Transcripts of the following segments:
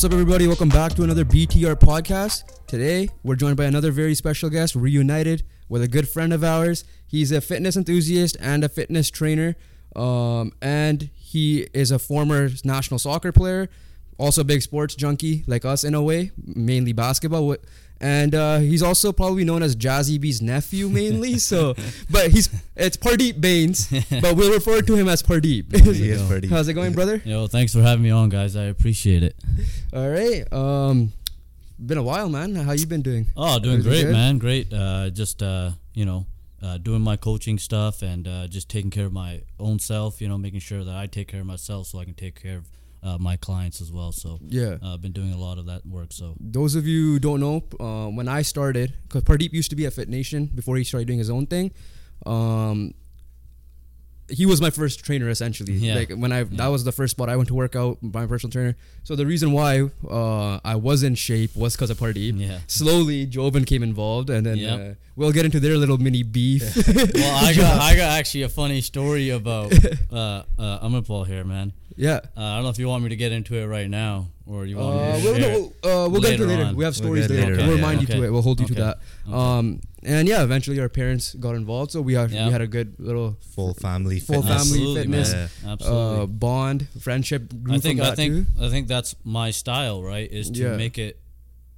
What's up, everybody? Welcome back to another BTR podcast. Today, we're joined by another very special guest, reunited with a good friend of ours. He's a fitness enthusiast and a fitness trainer, um, and he is a former national soccer player, also a big sports junkie like us in a way, mainly basketball. Wh- And uh, he's also probably known as Jazzy B's nephew mainly. So, but he's it's Pardeep Bains, but we'll refer to him as Pardeep. He is pretty. How's it going, brother? Yo, thanks for having me on, guys. I appreciate it. All right. Um, been a while, man. How you been doing? Oh, doing Everything great, good? man. Great. Uh, just uh, you know, uh, doing my coaching stuff and uh, just taking care of my own self. You know, making sure that I take care of myself so I can take care of uh, my clients as well. So Yeah. uh, I've been doing a lot of that work. So Those of you who don't know, uh, when I started, because Pardeep used to be at Fit Nation before he started doing his own thing. Um, he was my first trainer essentially. Yeah. Like when I Yeah. that was the first spot I went to work out by my personal trainer. So the reason why uh, I was in shape was because of Pardeep. yeah. Slowly, Jobin came involved, and then Yep. uh, we'll get into their little mini beef. Well, I got I got actually a funny story about uh, uh, Amarpal here, man. yeah. Uh, I don't know if you want me to get into it right now or you Uh, want me to we'll, share no, we'll, uh, we'll get to it later on. We have We'll stories later. later We'll on, remind yeah. you to it. We'll hold you to that. Okay. Um, and yeah, eventually our parents got involved, so we have, Yeah. we had a good little full family Full fitness. family Absolutely, fitness. man. Yeah. Absolutely. uh, bond, friendship grew I think from I think too. I think that's my style, right? Is to Yeah. make it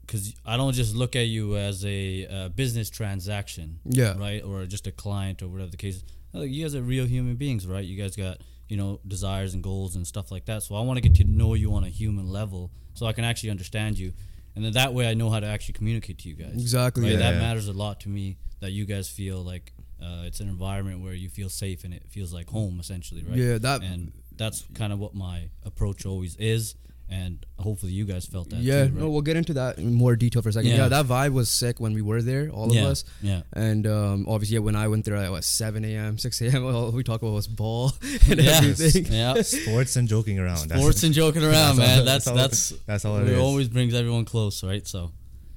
because I don't just look at you as a uh, business transaction, Yeah. right, or just a client or whatever the case. Like you guys are real human beings, right? You guys got you know desires and goals and stuff like that. So I want to get to know you on a human level, so I can actually understand you, and then that way I know how to actually communicate to you guys. Exactly. Yeah. That Yeah. matters a lot to me. That you guys feel like uh, it's an environment where you feel safe and it feels like home, essentially, right? Yeah, that- and that's kind of what my approach always is, and hopefully you guys felt that. yeah, too, right? no, we'll get into that in more detail for a second. Yeah, Yeah. that vibe was sick when we were there, all yeah, of us. Yeah, And um, obviously, when I went there at what, 7 a.m., 6 a.m., all we talk about was ball and yeah, everything. yeah. Sports and joking around. That's- Sports and joking around, that's all- man. That's all- that's that's all it it is. always brings everyone close, right? So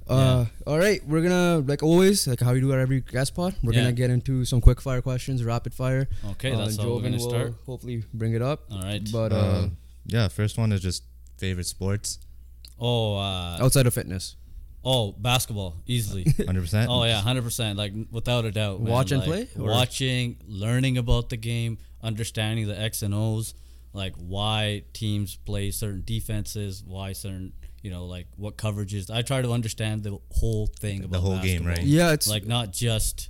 Uh, all right, we're gonna like always, like how we do at every guest pod. We're Yeah. gonna get into some quick fire questions, rapid fire. okay, Uh, that's how we're gonna will start. Hopefully, bring it up. All right. But uh, Uh, yeah, first one is just favorite sports. oh, uh, outside of fitness, oh, basketball easily. 100%. Oh yeah, hundred percent. Like without a doubt. man. Watch and Like, play, or- Watching, learning about the game, understanding the X and O's, like why teams play certain defenses, why certain you know like what coverages. I try to understand the whole thing about the whole game, right? yeah, it's Like not just.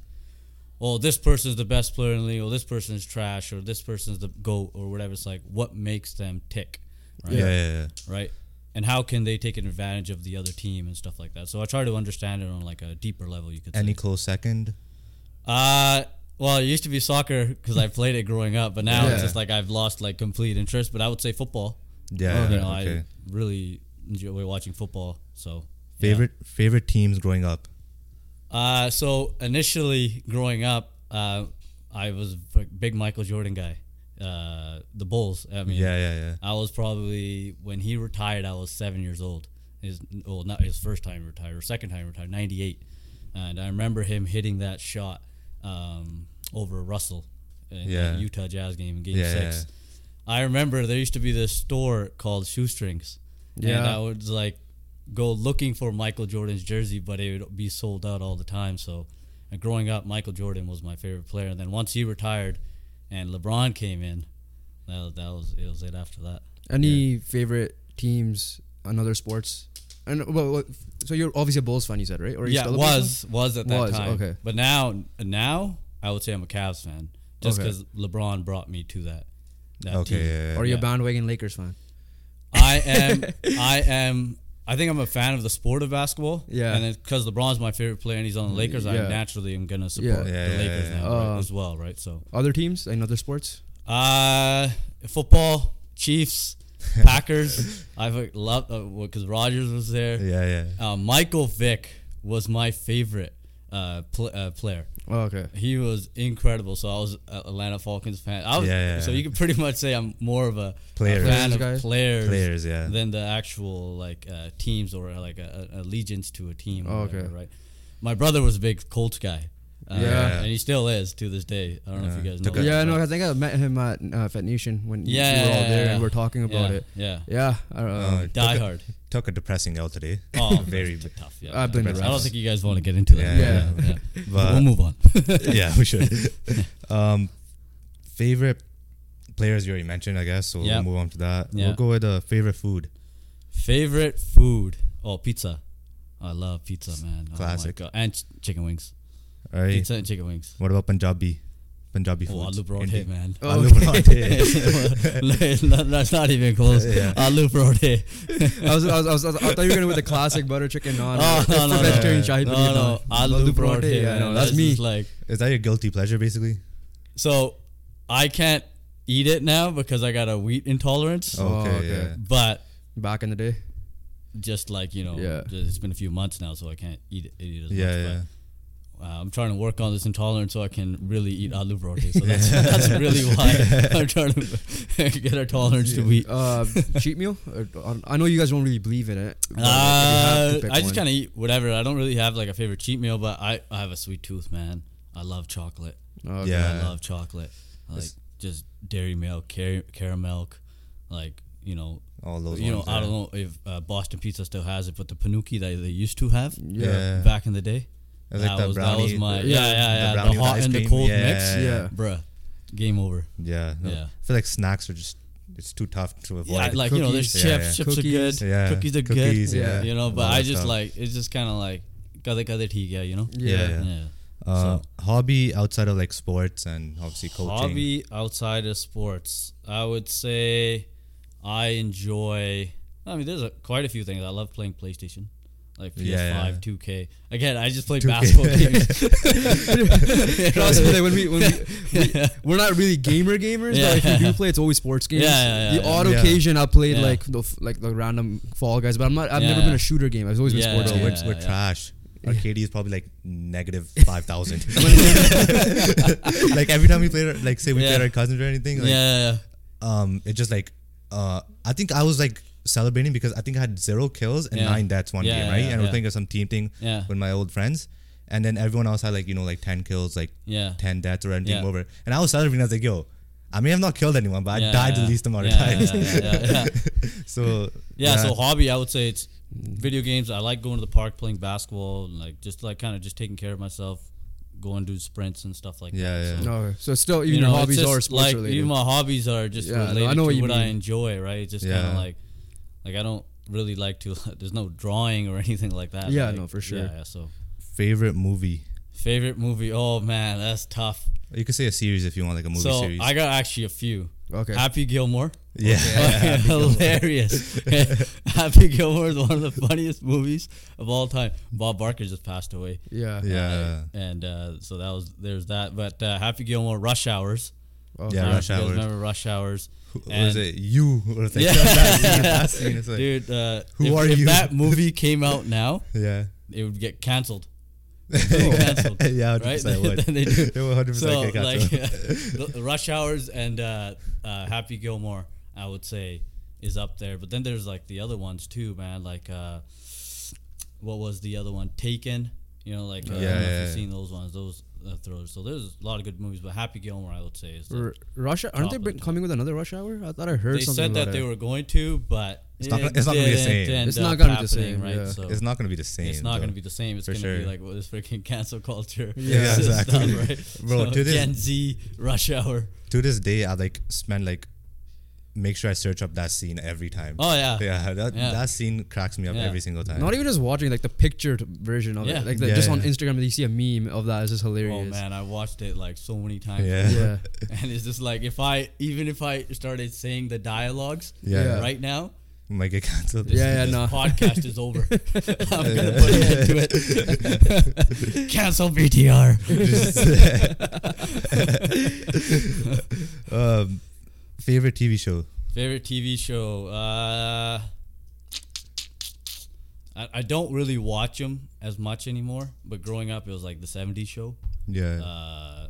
Oh, this person's the best player in the league, or this person's trash, or this person's the goat, or whatever. It's like what makes them tick, right? Yeah, yeah, yeah. right? And how can they take advantage of the other team and stuff like that? So I try to understand it on like a deeper level. You could Any say. close second? Uh, well, it used to be soccer because I played it growing up, but now Yeah. it's just like I've lost like complete interest. But I would say football. Yeah, you know, okay. I really enjoy watching football. So yeah. Favorite favorite teams growing up? Uh, so initially growing up, uh, I was a big Michael Jordan guy. Uh, the Bulls. I mean, Yeah, yeah, yeah. I was probably when he retired. I was seven years old. His well, not his first time retired or second time retired, ninety eight, and I remember him hitting that shot um, over Russell in Yeah. the Utah Jazz game in Game Yeah, Six. I remember there used to be this store called Shoestrings, and Yeah. I would like go looking for Michael Jordan's jersey, but it would be sold out all the time. So, and growing up, Michael Jordan was my favorite player. And then once he retired, and LeBron came in, that was, that was it was it after that. any favorite teams on other sports. And well, so you're obviously a Bulls fan, you said, right? Or are you yeah, still a was was at that Was, time. okay. but now now I would say I'm a Cavs fan just Okay. because LeBron brought me to that. that Okay, team. yeah, fan? yeah. Or are you a Yeah. bandwagon Lakers fan? I am. I am. I think I'm a fan of the sport of basketball. Yeah. And because LeBron's my favorite player and he's on the Lakers, Yeah. I naturally am gonna support Yeah, the yeah, Lakers yeah, now yeah. right, Uh, as well, right? So, Other teams in other sports? uh, football, Chiefs, Packers. I've loved because Rodgers was there. Yeah, yeah. Uh, Michael Vick was my favorite uh, pl- uh, player. Oh, okay. He was incredible. So I was a Atlanta Falcons fan. I was, Yeah, yeah, So you can pretty much say I'm more of a, a Players. fan of Players guy? players, Players, yeah. than the actual like uh, teams or like a, a allegiance to a team. Or Oh, whatever, okay. right. My brother was a big Colts guy. Uh, Yeah. and he still is to this day. I don't know if you guys know. Took that, Yeah, no, but- I think I met him at uh, Fit Nation when Yeah, we were all there yeah. and we were talking about yeah, it. Yeah, Yeah, uh, Uh, Die took a- Hard. Took a depressing L today. Oh, Very very tough. Yeah, I blame the I don't think you guys want to get into that. Yeah, yeah. yeah. But- we'll move on. yeah, we should. um, favorite players you already mentioned, I guess. So Yeah. we'll move on to that. Yeah. We'll go with uh, favorite food. Favorite food? Oh, pizza. I love pizza, man. Classic. Oh my God. And ch- chicken wings. All right. Pizza and chicken wings. What about Punjabi? Punjabi Oh, food. aloo parathe, man. Oh, Aloo parathe. That's not even close. Yeah. Aloo parathe. I was, I was, I was, I thought you were gonna with the classic butter chicken naan. Oh, no, no, the no. vegetarian no. shahi No, no, naan. aloo parathe, parathe. Yeah, no, that's That's me. like Is that your guilty pleasure, basically? so. I can't eat it now because I got a wheat intolerance. Oh, okay, oh, okay. yeah. But Back in the day. just like you know, Yeah. just- it's been a few months now, so I can't eat it, eat it as Yeah, much. yeah. But, uh, I'm trying to work on this intolerance so I can really eat aloo parathe. So that's, that's really why I'm trying to get our tolerance to wheat. Uh, cheat meal. Uh, I know you guys don't really believe in it. but, like, if you Uh, have to pick I just kind of eat whatever. I don't really have like a favorite cheat meal, but I, I have a sweet tooth, man. I love chocolate. Okay. Yeah. I love chocolate. Like just dairy milk, car- caramel, like you know, All those you know. ones, I don't know if uh, Boston Pizza still has it, but the panuki that they used to have Yeah. Yeah. back in the day. It's like that, the was, that was my the- yeah yeah the yeah the, brownie with hot and the cold yeah, mix, Yeah. bruh, game over. Yeah. no. Yeah. I feel like snacks are just it's too tough to avoid. Yeah, like you know, there's chips. Yeah, yeah. Chips Cookies. are good. Yeah. Cookies are Cookies, good. yeah. You know, but I just stuff. like it's just kind of like kade kade theek hai, you know. Yeah. Yeah. Yeah. uh, so- hobby outside of like sports and obviously coaching. Hobby outside of sports, I would say I enjoy. I mean, there's a, quite a few things. I love playing PlayStation, like PS5, Yeah, yeah. 2K. Again, I just play 2K. basketball games. Trust me, like, when we when we, we we're not really gamer gamers, but if Yeah. we do play, it's always sports games. Yeah, yeah, yeah, the yeah. odd Yeah. occasion I played Yeah. like the f- like the random Fall Guys, but I'm not. I've Yeah, never yeah. been a shooter game. I've always been Yeah, sports Bro, yeah, we're, games. we're yeah. trash. Our KD is probably like negative five thousand. like every time we play, like say we Yeah. played our cousins or anything, like yeah, yeah, um, it just like uh, I think I was like celebrating because I think I had zero kills and Yeah. nine deaths one Yeah, game, right? yeah, and we're yeah. playing some team thing Yeah. with my old friends, and then everyone else had like you know like ten kills, like yeah. ten deaths or anything Yeah. over, and I was celebrating. I was like, yo. I may have not killed anyone, but Yeah, I died yeah. the least amount of times. yeah, yeah, yeah, yeah. so Yeah, so hobby, I would say it's video games. I like going to the park, playing basketball, and like just like kind of just taking care of myself, going do sprints and stuff like Yeah, that. yeah. So, No, so still, even you your know, hobbies are sports like related. even my hobbies are just Yeah, no, I related know to what what, you I enjoy. Right, It's just kind of like like I don't really like to. There's no drawing or anything like that. Yeah, like, no, for sure. Yeah, yeah, so favorite movie. favorite movie. Oh man, that's tough. You could say a series if you want, like a movie so series. I got actually a few. okay. Happy Gilmore. yeah, hilarious. Happy Gilmore is one of the funniest movies of all time. Bob Barker just passed away. yeah. yeah, Uh, and uh, so that was there's that. But uh, Happy Gilmore, Rush Hours. Okay. Yeah, Rush Hours. Remember Rush Hours? Who- is it? You or like Yeah. that like, Dude, uh, Who if, are if you? that movie came out now, yeah, it would get canceled. It would canceled. yeah, hundred right? percent would. they do. It would hundred So percent get like. Rush Hours and uh, uh, Happy Gilmore, I would say is up there. But then there's like the other ones too, man. Like uh, what was the other one? Taken. You know, like uh, I Yeah, don't know if you've yeah. seen those ones. Those uh, thrillers. So there's a lot of good movies, but Happy Gilmore, I would say is. The, R- Rush, aren't they bring, of coming with another Rush Hour? I thought I heard they something said about that they were going to, but It's not gonna- it's not gonna be the same. It's not gonna be the same, right? yeah. So it's not gonna be the same. it's not though. going to be the same. It's For going to be like well, this freaking cancel culture. Yeah, stuff, exactly. right? Bro, So to this- Gen Z rush hour. To this day, I like spend like make sure I search up that scene every time. Oh yeah, Yeah, that Yeah. that scene cracks me up Yeah. every single time. Not even just watching like the pictured version of Yeah. it, like the, Yeah, just on yeah. Instagram. You see a meme of that. It's just hilarious. Oh hilarious. man, I watched it like so many times. Yeah. Yeah. And it's just like if I even if I started saying the dialogues Yeah. Yeah. right now, might get canceled. this, Yeah, yeah, this no. podcast is over. I'm gonna put an end to it. Cancel BTR. um, favorite TV show. Favorite TV show? Uh, I, I don't really watch them as much anymore. But growing up, it was like the '70s show, Yeah. uh,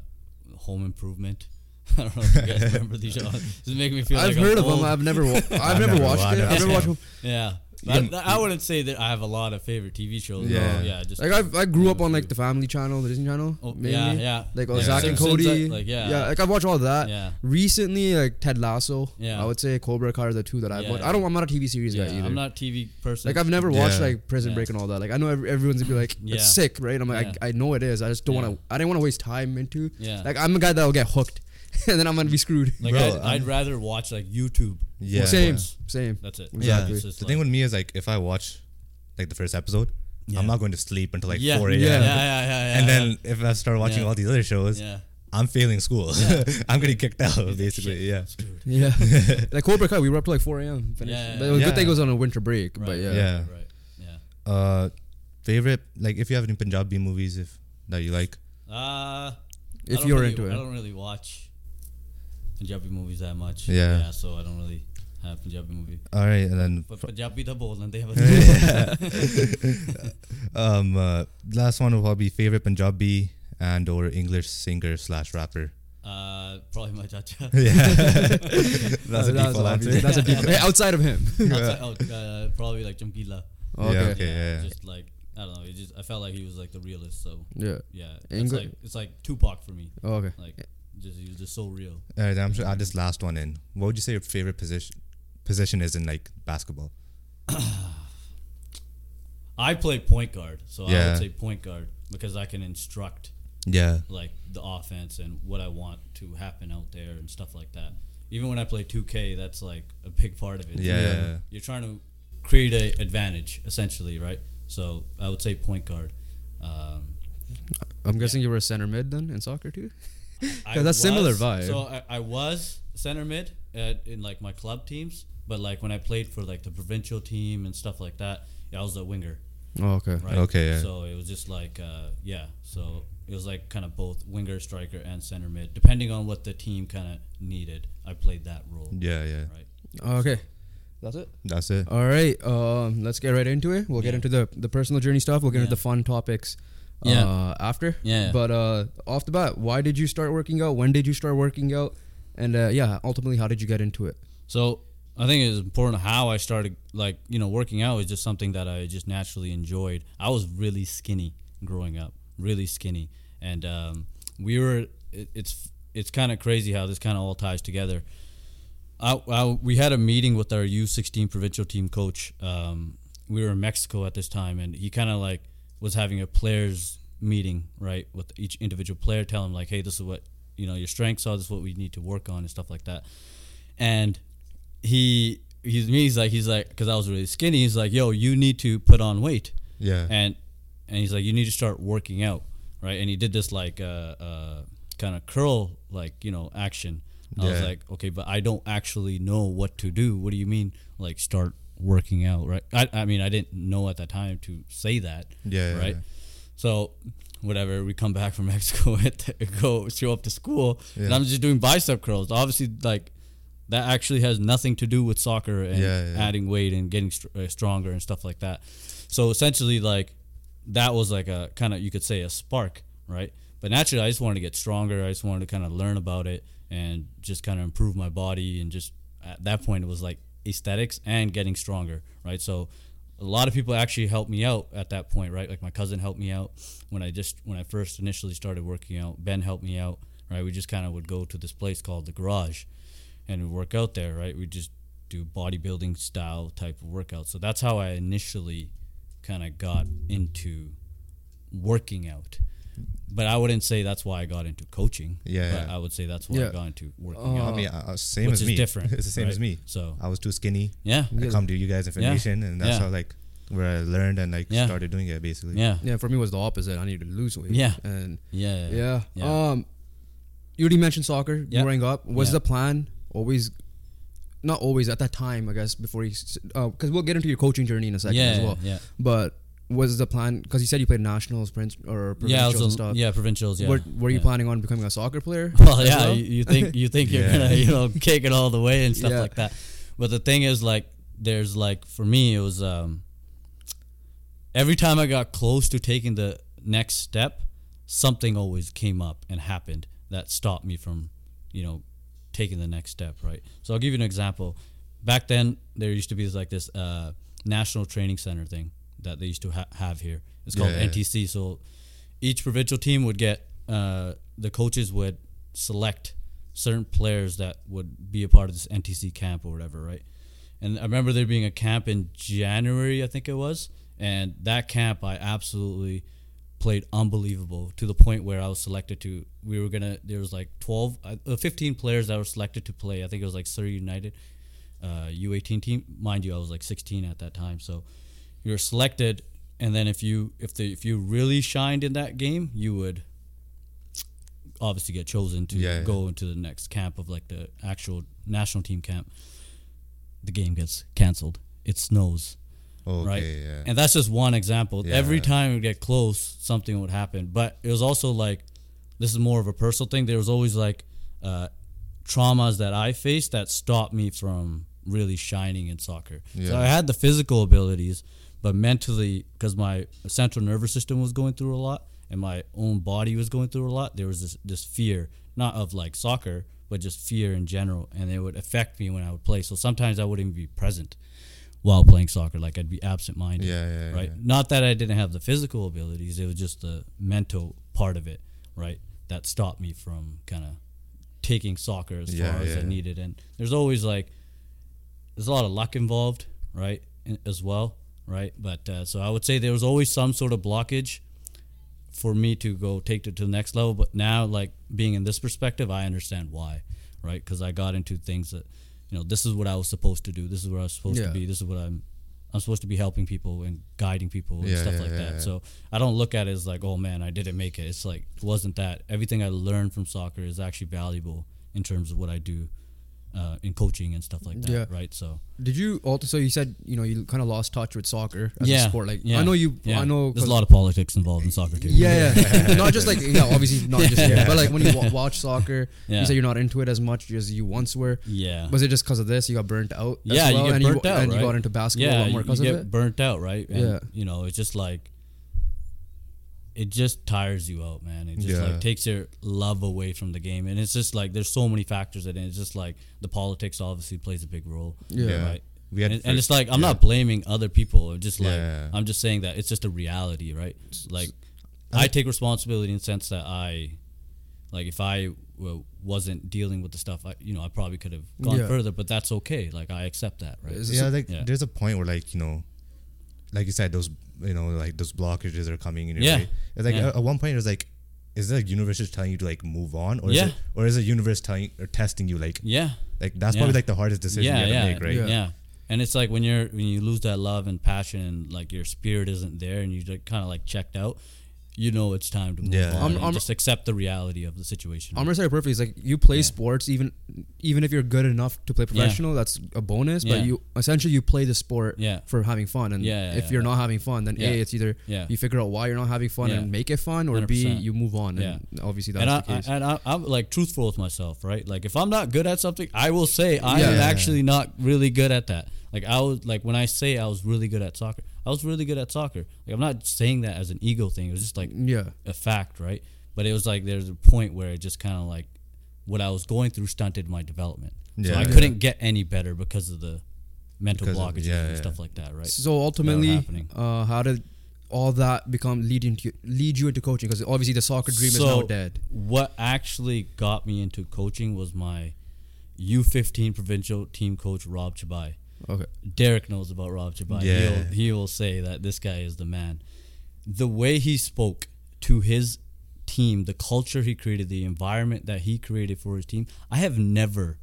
Home Improvement. I don't know if you guys remember these shows. This is making me feel I've like I'm heard of them. I've never, wa- I've, never, never watched watched it. it. I've never watched them. Yeah. But I, I wouldn't say that I have a lot of favorite TV shows. Yeah. Yeah, yeah. Just Like I, I grew up on like the Family Channel, the Disney Channel. Oh, mainly. yeah, yeah. Like oh, Yeah. Zack and Cody. like, yeah. yeah. Like I've watched all that. Yeah. Recently, like Ted Lasso. Yeah. I would say Cobra Kai are the two that I've Yeah, watched. I don't. I'm not a TV series guy either. I'm not a TV person. like I've never watched like Prison. Break and all that. Like I know every, everyone's gonna be like, it's sick, right? I'm like. I, I know it is. I just don't want to. I didn't want to waste time into. Yeah. Like I'm a guy that will get hooked, and then I'm gonna be screwed. Like Bro, I'd, I'm- I'd rather watch like YouTube. Yeah. same, yeah. same. That's it. Exactly. Yeah. It's The just thing like- with me is like if I watch like the first episode, Yeah. I'm not going to sleep until like yeah, 4 a.m. Yeah, Yeah. yeah, yeah, yeah, yeah. And then if I start watching Yeah. all these other shows, yeah. I'm failing school. Yeah. I'm getting kicked out Shit, basically. Yeah. Yeah, like Cobra Kai, we were up to like 4 a.m. Finished. Yeah, but it was yeah. good thing it was on a winter break. Right, but yeah, Yeah. right, right. Yeah. Uh, favorite like if you have any Punjabi movies if that you like. Uh, I if don't you're really, into I it. don't really watch Punjabi movies that much. Yeah. Yeah, so I don't really have Punjabi movie. All right, and then But Punjabi da bolande um, uh, last one will probably favorite Punjabi and or English singer slash rapper. Uh, probably my chacha. Yeah, that's a default obvious. answer. That's a default. Hey, outside of him. Outside, oh, uh, probably like Chamkila. Yeah, okay. okay. yeah. Just like I don't know. It just I felt like he was like the realist. So Yeah. yeah, it's Engli- like it's like Tupac for me. Oh, okay. Like just he was just so real. All right, I'm sure add this last one in. What would you say your favorite position position is in like basketball? I play point guard, so I Yeah. would say point guard because I can instruct Yeah, like the offense and what I want to happen out there and stuff like that. Even when I play 2K, that's like a big part of it. Yeah. You're, you're trying to create a advantage essentially, right? So I would say point guard. Um, I'm guessing you were a center mid then in soccer too. I that's similar vibe. So I, I was center mid at, in like my club teams, but like when I played for like the provincial team and stuff like that, yeah, I was a winger, Oh, okay. right? Okay, yeah. So it was just like uh, yeah, so it was like kind of both winger, striker, and center mid, depending on what the team kind of needed. I played that role, yeah, yeah. right? Okay. That's it. That's it. All right. Um, let's get right into it. We'll get into the the personal journey stuff. We'll get into the fun topics. Yeah. Uh, after. Yeah. But uh, off the bat, why did you start working out? When did you start working out? And uh, yeah, ultimately, how did you get into it? So I think it's important how I started, like you know, working out is just something that I just naturally enjoyed. I was really skinny growing up, really skinny, and um, we were. It, it's it's kind of crazy how this kind of all ties together. I, I, we had a meeting with our U16 provincial team coach. Um, we were in Mexico at this time, and he kind of like was having a players meeting, right, with each individual player, telling them like, "Hey, this is what you know your strengths are. This is what we need to work on, and stuff like that." And he he's me. He's like he's like because I was really skinny. He's like, "Yo, you need to put on weight," Yeah, and and he's like, "You need to start working out, right?" And he did this like uh, uh, kind of curl like you know action. Yeah. I was like, okay, but I don't actually know what to do. What do you mean, like start working out, right? I, I mean, I didn't know at that time to say that, Yeah, yeah, right? yeah. So, whatever, we come back from Mexico, and go show up to school, and I'm just doing bicep curls. Obviously, like that actually has nothing to do with soccer and Yeah, yeah. adding weight and getting str- uh, stronger and stuff like that. So essentially, like that was like a kind of you could say a spark, right? But naturally, I just wanted to get stronger. I just wanted to kind of learn about it and just kind of improve my body. And just at that point, it was like aesthetics and getting stronger, right? So a lot of people actually helped me out at that point, right? Like my cousin helped me out when I just when I first initially started working out. Ben helped me out, right? We just kind of would go to this place called the Garage, and we work out there, right? We just do bodybuilding style type of workouts. So that's how I initially kind of got into working out. But I wouldn't say that's why I got into coaching. Yeah, But yeah. I would say that's why I got into working Uh, out. I mean, uh, same which as is me. different, it's the same as me. So I was too skinny. yeah, I come to you guys information, and that's Yeah. how like where I learned and like Yeah. started doing it basically. yeah, Yeah, for me it was the opposite. I needed to lose weight. Yeah. And yeah, yeah. Yeah. Um, you already mentioned soccer Yeah. growing up. Was Yeah. the plan always? Not always at that time, I guess. Before you, because we'll get into your coaching journey in a second yeah, as well. yeah. But was the plan? Because you said you played nationals, prince, or Yeah, I provincials was and stuff. yeah, provincials. Yeah. Were, were you yeah. planning on becoming a soccer player? Well, yeah, well? You, you think you think you're Yeah. gonna you know kick it all the way and stuff Yeah. like that, but the thing is like there's like for me it was um every time I got close to taking the next step, something always came up and happened that stopped me from you know taking the next step. Right. So I'll give you an example. Back then there used to be like this uh, national training center thing that they used to ha- have here. It's called Yeah, yeah. NTC. So each provincial team would get uh, the coaches would select certain players that would be a part of this NTC camp or whatever, right? And I remember there being a camp in January, I think it was, and that camp I absolutely played unbelievable to the point where I was selected to. We were gonna. There was like twelve, uh, fifteen players that were selected to play. I think it was like Surrey United, uh, U18 team. Mind you, I was like 16 at that time, so you were selected. And then if you if the if you really shined in that game, you would obviously get chosen to Yeah, yeah. go into the next camp of like the actual national team camp. The game gets canceled. It snows Okay, right? yeah. And that's just one example. Yeah. Every time we get close, something would happen. But it was also like, this is more of a personal thing. There was always like uh, traumas that I faced that stopped me from really shining in soccer. So I had the physical abilities, but mentally, because my central nervous system was going through a lot and my own body was going through a lot, there was this, this fear, not of like soccer, but just fear in general. And it would affect me when I would play. So sometimes I wouldn't even be present while playing soccer. Like I'd be absent minded Yeah, yeah, right? yeah. Not that I didn't have the physical abilities; it was just the mental part of it, right? That stopped me from kind of taking soccer as Yeah, far as I needed. And there's always like, there's a lot of luck involved, right, as well, right? But uh, so I would say there was always some sort of blockage for me to go take it to the next level. But now, like being in this perspective, I understand why, right? Because I got into things that, you know, this is what I was supposed to do. This is where I was supposed Yeah. to be. This is what I'm. I'm supposed to be helping people and guiding people and Yeah, stuff yeah, like that. So I don't look at it as like, oh man, I didn't make it. It's like it wasn't that. Everything I learned from soccer is actually valuable in terms of what I do uh, in coaching and stuff like that. Yeah. Right. So Did you also? So you said you know you kind of lost touch with soccer as yeah, a sport. Like yeah, I know you. yeah. I know. there's a lot of politics involved in soccer too. Yeah, yeah. not just like yeah, obviously not just Yeah. but like when you wa- watch soccer, you say you're not into it as much as you once were. Yeah. Was it just because of this you got burnt out? as Yeah, you get and burnt you, out, and you got into basketball a yeah, lot more because you of get it. burnt out, right? And, Yeah. You know, it's just like it just tires you out, man. It just Yeah. like takes your love away from the game, and it's just like there's so many factors in it. It's just like the politics obviously plays a big role. Yeah. Yeah. Right. We had and, and it's like I'm yeah. not blaming other people. It's just like Yeah. I'm just saying that it's just a reality, right? Like I take responsibility in the sense that I, like, if I w- wasn't dealing with the stuff, I you know I probably could have gone Yeah. further, but that's okay. Like I accept that, right? Yeah, a- like Yeah. there's a point where like you know, like you said, those you know like those blockages are coming in your Yeah. way. It's like Yeah. at, at one point it was like, is the universe just telling you to like move on, or Yeah. is it, or is the universe telling or testing you like yeah. like that's Yeah. probably like the hardest decision yeah, you have to make, right? Yeah. Yeah. And it's like when you're when you lose that love and passion and like your spirit isn't there and you like kind of like checked out, you know it's time to move Yeah. on. I'm- I'm- just accept the reality of the situation. I'm gonna say it perfectly. It's like you play Yeah. sports, even even if you're good enough to play professional, that's a bonus. But you essentially you play the sport Yeah. for having fun. And Yeah, yeah, if you're yeah. not having fun, then Yeah. a it's either Yeah. you figure out why you're not having fun Yeah. and make it fun, or b 100%. you move on. Yeah. And obviously that's and I, the case. I, and I, I'm like truthful with myself, right? Like if I'm not good at something, I will say I am actually not really good at that. Like I was like when I say I was really good at soccer, I was really good at soccer. Like I'm not saying that as an ego thing. It was just like yeah. a fact, right? But it was like there's a point where it just kind of like what I was going through stunted my development. so Yeah. I Yeah. couldn't get any better because of the mental Because of- blockages yeah, and stuff like that, right? So ultimately, uh, how did all that become lead into lead you into coaching? Because obviously the soccer dream is now dead. What actually got me into coaching was my U15 provincial team coach Rob Chabai. Okay. Derek knows about Rob Chabai. Yeah. He'll, he will say that this guy is the man. The way he spoke to his team, the culture he created, the environment that he created for his team, I have never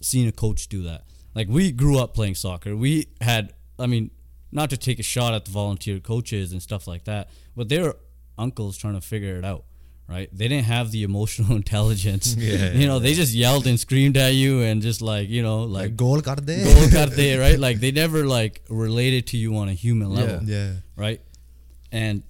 seen a coach do that. Like we grew up playing soccer. We had, I mean, not to take a shot at the volunteer coaches and stuff like that, but they were uncles trying to figure it out, right? They didn't have the emotional intelligence. Yeah, you know, they just yelled and screamed at you and just like, you know, like Like goal kar de. goal karte, right? Like they never like related to you on a human level, Yeah. right? And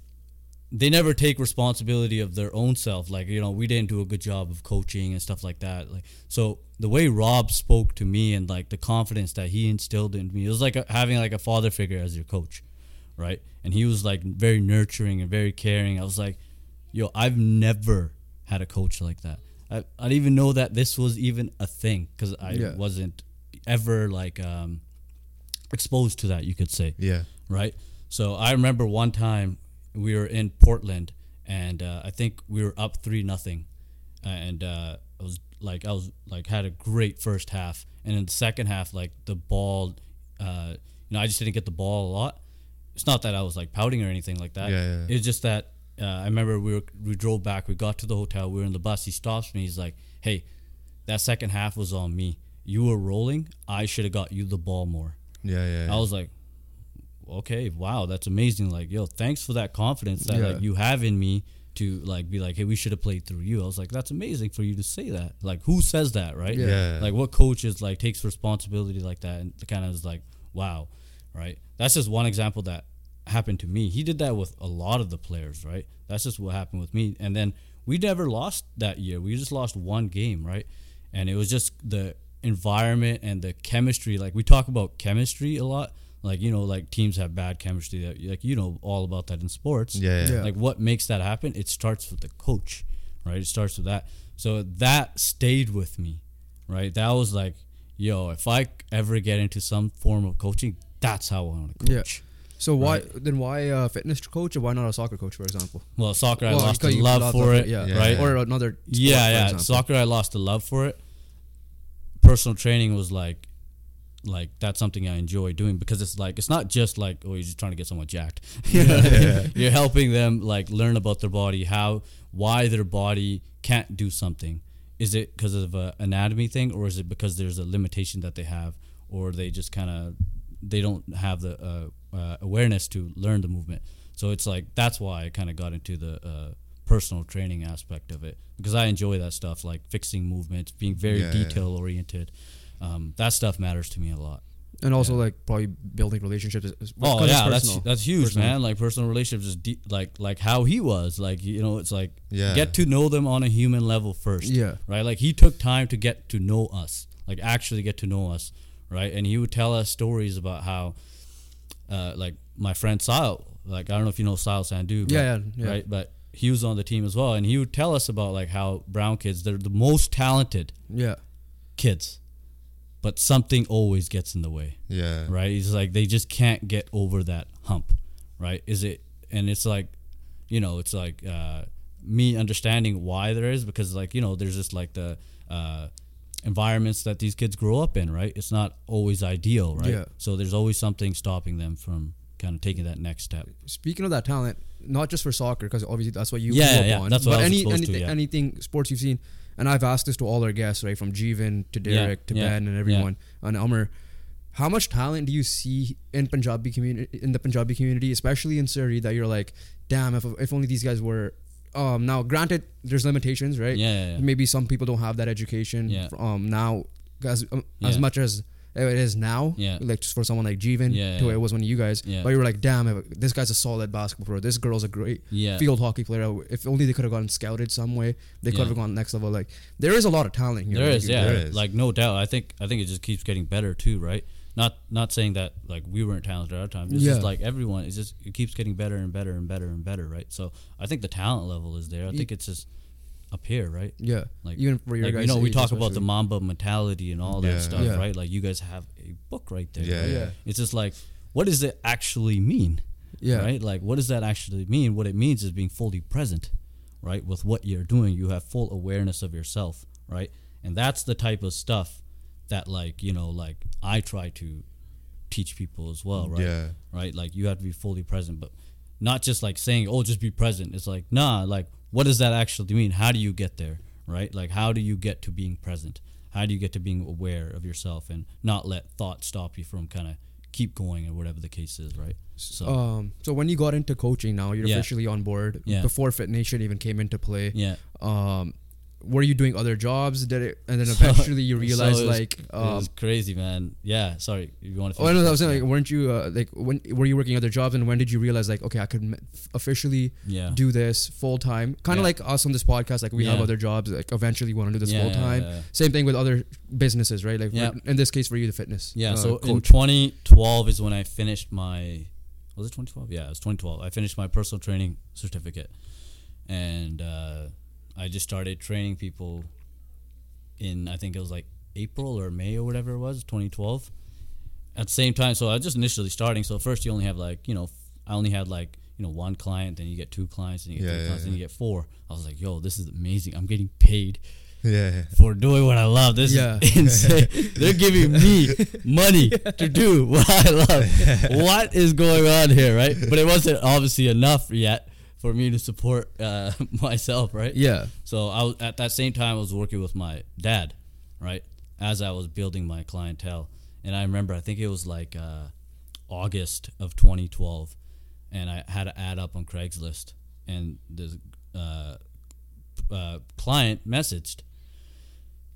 they never take responsibility of their own self. Like you know, we didn't do a good job of coaching and stuff like that. Like so, the way Rob spoke to me and like the confidence that he instilled in me, it was like a, having like a father figure as your coach, right? And he was like very nurturing and very caring. I was like, yo, I've never had a coach like that. I, I didn't even know that this was even a thing because I Yeah. wasn't ever like um exposed to that, you could say Yeah. right? So I remember one time we were in Portland, and uh, I think we were up three nothing, and uh, I was like I was like had a great first half, and in the second half, like the ball, uh, you know, I just didn't get the ball a lot. It's not that I was like pouting or anything like that. Yeah, yeah, yeah. It's just that uh, I remember we were we drove back, we got to the hotel, we were in the bus. He stops me, he's like, "Hey, that second half was on me. You were rolling. I should have got you the ball more." Yeah. Yeah. I was like, okay, wow, that's amazing. Like, yo, thanks for that confidence that Yeah. like you have in me to like be like, hey, we should have played through you. I was like, that's amazing for you to say that. Like, who says that, right? Yeah. Yeah. Like, what coaches like takes responsibility like that and kind of is like, wow, right? That's just one example that happened to me. He did that with a lot of the players, right? That's just what happened with me. And then we never lost that year. We just lost one game, right? And it was just the environment and the chemistry. Like we talk about chemistry a lot. Like you know, like teams have bad chemistry. That like you know all about that in sports. Yeah, yeah. Yeah. Like what makes that happen? It starts with the coach, right? It starts with that. So that stayed with me, right? That was like, yo, if I ever get into some form of coaching, that's how I want to Yeah. So why then why a fitness coach or why not a soccer coach, for example? Well, soccer, I lost the love love for it, it, yeah. Yeah. right? Or another. sport, yeah, yeah. Soccer, I lost the love for it. Personal training was like, like that's something I enjoy doing because it's like it's not just like oh you're just trying to get someone jacked. You know what I mean? You're helping them like learn about their body, how why their body can't do something. Is it because of an anatomy thing, or is it because there's a limitation that they have, or they just kind of they don't have the uh, uh, awareness to learn the movement. So it's like that's why I kind of got into the uh, personal training aspect of it because I enjoy that stuff, like fixing movements, being very Yeah, yeah. detail oriented. Um, that stuff matters to me a lot. and also Yeah. like probably building relationships. is- is- Oh 'cause yeah, that's that's huge, Personal. man. Like personal relationships is de- like like how he was. Like you know, it's like Yeah. get to know them on a human level first. Yeah. Right. Like he took time to get to know us, like actually get to know us, right? And he would tell us stories about how, uh, like my friend Sile. Like I don't know if you know Sile Sandu. but- Yeah, yeah, yeah. Right, but he was on the team as well, and he would tell us about like how brown kids they're the most talented Yeah. kids, but something always gets in the way Yeah. right? He's like they just can't get over that hump, right? Is it? And it's like, you know, it's like uh, me understanding why there is because like you know, there's just like the uh, environments that these kids grow up in, right? It's not always ideal, right? Yeah. So there's always something stopping them from kind of taking that next step. Speaking of that talent, not just for soccer, because obviously that's what you Yeah, yeah, on. that's what but any exposed to, anything, yeah. anything sports you've seen, and I've asked this to all our guests, right, from Jeevan to Yeah, Derek to yeah, Ben and everyone, and Amr. How much talent do you see in Punjabi community in the Punjabi community, especially in Surrey, that you're like, damn, if if only these guys were. Um, now, granted, there's limitations, right? Yeah, yeah, yeah. Maybe some people don't have that education. Yeah. Um, now, as um, as much as it is now, Yeah. like just for someone like Jeevan, Yeah, to it was when you guys. Yeah. But you were like, damn, if- this guy's a solid basketball player. This girl's a great Yeah. field hockey player. If only they could have gotten scouted some way, they could have gone next level. Like there is a lot of talent here. There is, yeah, There is. like no doubt. I think I think it just keeps getting better too, right? Not not saying that like we weren't talented at our time. It's Yeah. just like everyone. It's just it keeps getting better and better and better and better, right? So I think the talent level is there. I think it's just up here, right? Yeah, Like even for your like, guys, you know, we talk about the. Mamba mentality and all that stuff, Yeah. right? Like you guys have a book right there. Yeah, right? yeah. It's just like, what does it actually mean? Yeah. Right? Like, what does that actually mean? What it means is being fully present, right? With what you're doing, you have full awareness of yourself, right? And that's the type of stuff that, like, you know, like I try to teach people as well, right? Yeah. Right? Like, you have to be fully present, but not just like saying, oh, just be present. It's like, nah, like, what does that actually mean? How do you get there, right? Like, how do you get to being present? How do you get to being aware of yourself and not let thought stop you from kind of keep going or whatever the case is, right? So, Um, so when you got into coaching, now you're Yeah. officially on board. Yeah. Before Fit Nation even came into play, yeah. um, were you doing other jobs? Did it, and then eventually you So realized it was- like, it um, was crazy, man. Yeah, sorry. You want to oh, no, I was saying like, weren't you uh, like when were you working other jobs, and when did you realize like, okay, I could officially yeah. do this full time? Kind of Yeah. like us on this podcast, like we have other jobs. Like eventually, you want to do this Yeah, full time. yeah, yeah. Same thing with other businesses, right? Like Yeah. in this case, for you, the fitness. Yeah, uh, so in 2012 is when I finished my. Was it 2012? Yeah, it was 2012. I finished my personal training certificate, and uh, I just started training people. In I think it was like April or May or whatever it was, 2012, at the same time, so I was just initially starting. So first you only have like you know I only had like you know one client, then you get two clients, then you get Yeah, three yeah, clients, then yeah. you get four. I was like, yo, this is amazing. I'm getting paid Yeah, yeah. for doing what I love. This Yeah. is insane. They're giving me money to do what I love. what is going on here, right? But it wasn't obviously enough yet for me to support uh, myself, right? Yeah. So I was, at that same time I was working with my dad, right? As I was building my clientele, and I remember I think it was like uh, August of 2012, and I had to add up on Craigslist, and this uh, uh, client messaged